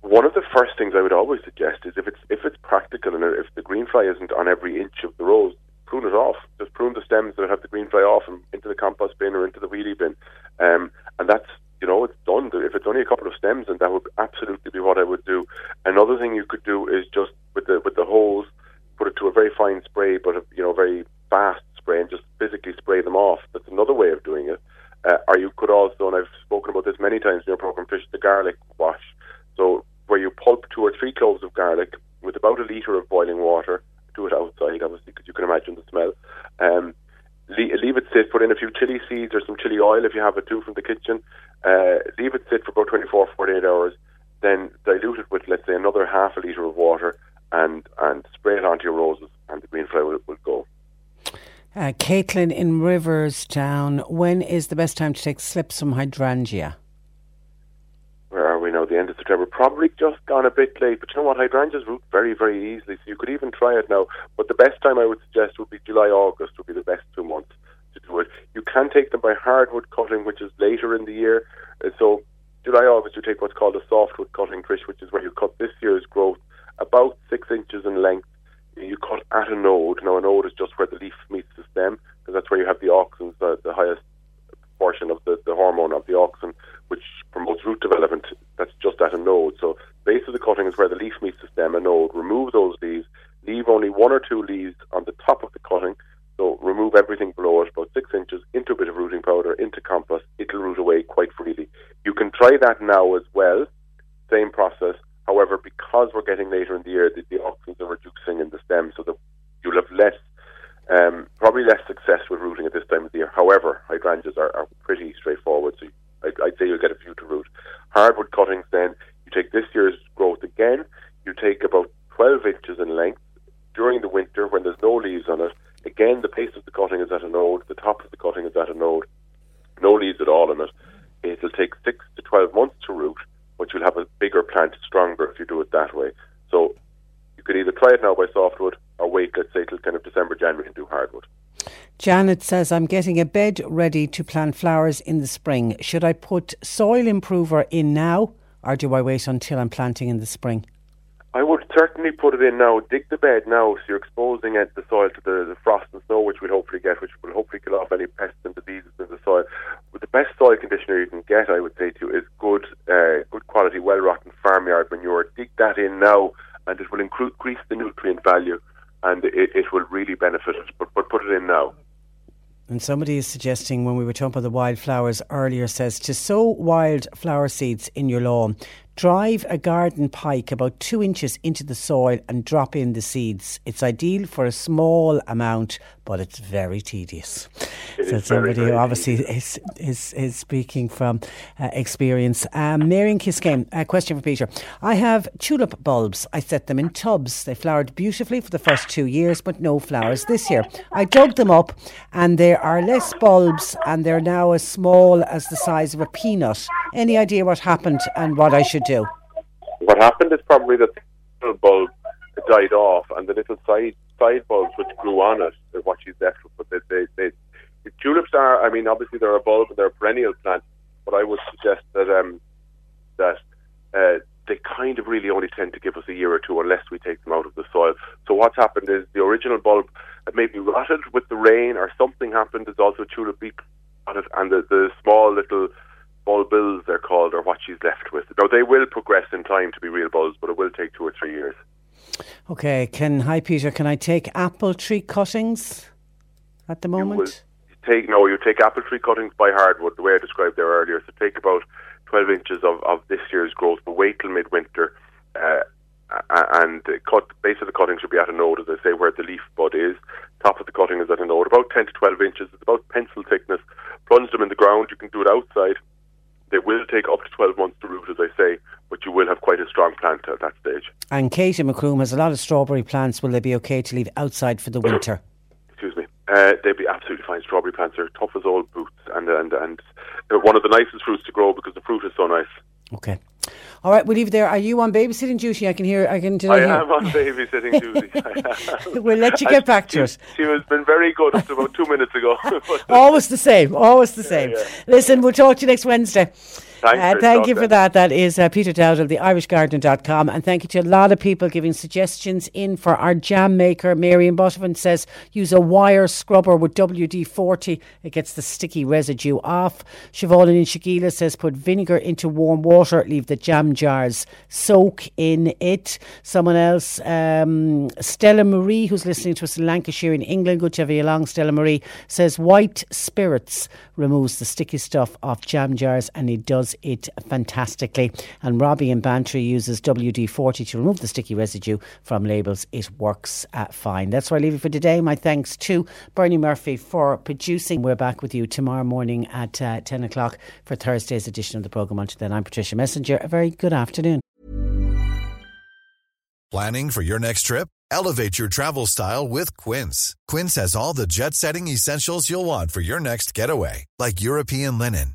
one of the first things I would always suggest is if it's if it's practical and if the green fly isn't on every inch of the rose, prune it off. Just prune the stems that have the green fly off and into the compost bin or into the wheelie bin. Um, and that's you know it's done. If it's only a couple of stems, then that would absolutely be what I would do. Another thing you could do is just with the with the hose, put it to a very fine spray, but a, you know very fast spray, and just physically spray them off. That's another way of doing it. Uh, or you could also, and I've spoken about this many times in your program, fish the garlic wash. So where you pulp two or three cloves of garlic with about a litre of boiling water. Do it outside, obviously, because you can imagine the smell. Um, leave, it sit. Put in a few chili seeds or some chili oil if you have it too from the kitchen. Uh, leave it sit for about 24, 48 hours. Then dilute it with, let's say, another half a litre of water and and spray it onto your roses, and the green fly will, will go. Uh, Caitlin in Riverstown, when is the best time to take slips from hydrangea? where are we now? The end of September. Probably just gone a bit late, but you know what? Hydrangeas root very, very easily, so you could even try it now. But the best time I would suggest would be July, August would be the best two months to do it. You can take them by hardwood cutting, which is later in the year. Uh, so July, August, you take what's called a softwood cutting, Trish, which is where you cut this year's growth about six inches in length. You cut at a node. Now, a node is just where the leaf meets the stem, because that's where you have the auxins, the, the highest portion of the, the hormone of the auxin, which promotes root development. That's just at a node. So base of the cutting is where the leaf meets the stem, a node. Remove those leaves. Leave only one or two leaves on the top of the cutting. So remove everything below it, about six inches, into a bit of rooting powder, into compost. It'll root away quite freely. You can try that now as well. Same process. However, because we're getting later in the year, the, the auxins are reducing in the stem, so that you'll have less um, probably less success with rooting at this time of the year. However, hydrangeas are, are pretty straightforward, so I, I'd say you'll get a few to root. Hardwood cuttings, then you take this year's growth again. You take about 12 inches in length during the winter when there's no leaves on it. Again, the base of the cutting is at a node, the top of the cutting is at a node, no leaves at all in it. It'll take six to 12 months to root, but you'll have a bigger plant, stronger if you do it that way. So you could either try it now by softwood or wait, let's say, till kind of December, January and do hardwood. Janet says, I'm getting a bed ready to plant flowers in the spring. Should I put soil improver in now or do I wait until I'm planting in the spring? I would certainly put it in now. Dig the bed now, so you're exposing it, the soil to the, the frost and snow, which we'll hopefully get, which will hopefully kill off any pests and diseases in the soil. But the best soil conditioner you can get, I would say to you, is good, uh, good quality, well rotten farmyard manure. Dig that in now, and it will increase the nutrient value, and it, it will really benefit it. But, but put it in now. And somebody is suggesting when we were talking about the wildflowers earlier says to sow wild flower seeds in your lawn, drive a garden pike about two inches into the soil and drop in the seeds. It's ideal for a small amount, but it's very tedious. It so is very, somebody very who obviously is, is is speaking from uh, experience. Um, Marion Kiskane, a question for Peter. I have tulip bulbs. I set them in tubs. They flowered beautifully for the first two years, but no flowers this year. I dug them up, and there are less bulbs, and they're now as small as the size of a peanut. Any idea what happened and what I should What happened is probably that the bulb died off, and the little side side bulbs which grew on it are what she's left with. But they, they, they, it's tulips are, I mean, obviously they're a bulb and they're a perennial plant, but I would suggest that um, that uh, they kind of really only tend to give us a year or two unless we take them out of the soil. So what's happened is the original bulb maybe rotted with the rain or something happened. There's also tulip beak and the, the small little bulbils they're called, or what she's left with. Now they will progress in time to be real bulbs, but it will take two or three years. Okay, can hi Peter, can I take apple tree cuttings at the moment? take no, you take apple tree cuttings by hardwood, the way I described there earlier. So take about twelve inches of, of this year's growth, but wait till midwinter. Uh, and the cut base of the cutting should be at a node, as I say, where the leaf bud is. Top of the cutting is at a node, about ten to twelve inches. It's about pencil thickness. Plunge them in the ground. You can do it outside. They will take up to twelve months to root, as I say, but you will have quite a strong plant at that stage. And Katie McCroom has a lot of strawberry plants. Will they be okay to leave outside for the winter? excuse me, uh, they'd be absolutely fine. Strawberry plants are tough as old boots, and and and they're one of the nicest fruits to grow because the fruit is so nice. Okay. All right, we'll leave it there. Are you on babysitting duty? I can hear. I can. Did I hear? am on babysitting duty. We'll let you get back to it. She has been very good up to about two minutes ago. Always the same. Always the same. Listen, we'll talk to you next Wednesday. Thanks, Uh, thank you for that. That is uh, Peter Dowd of the irishgardener.com. And thank you to a lot of people giving suggestions in for our jam maker. Mary in Buttevant says use a wire scrubber with WD 40. It gets the sticky residue off. Siobhan in Shagila says put vinegar into warm water, leave the jam jars soak in it. Someone else, um, Stella Marie, who's listening to us in Lancashire in England, good to have you along, Stella Marie, says white spirits removes the sticky stuff off jam jars and it does it fantastically. And Robbie in Bantry uses WD 40 to remove the sticky residue from labels. It works uh, fine. That's where I leave it for today. My thanks to Bernie Murphy for producing. We're back with you tomorrow morning at uh, 10 o'clock for Thursday's edition of the programme. Until then, I'm Patricia Messenger. A very good afternoon. Planning for your next trip? Elevate your travel style with Quince. Quince has all the jet setting essentials you'll want for your next getaway, like European linen,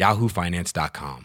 yahoofinance.com.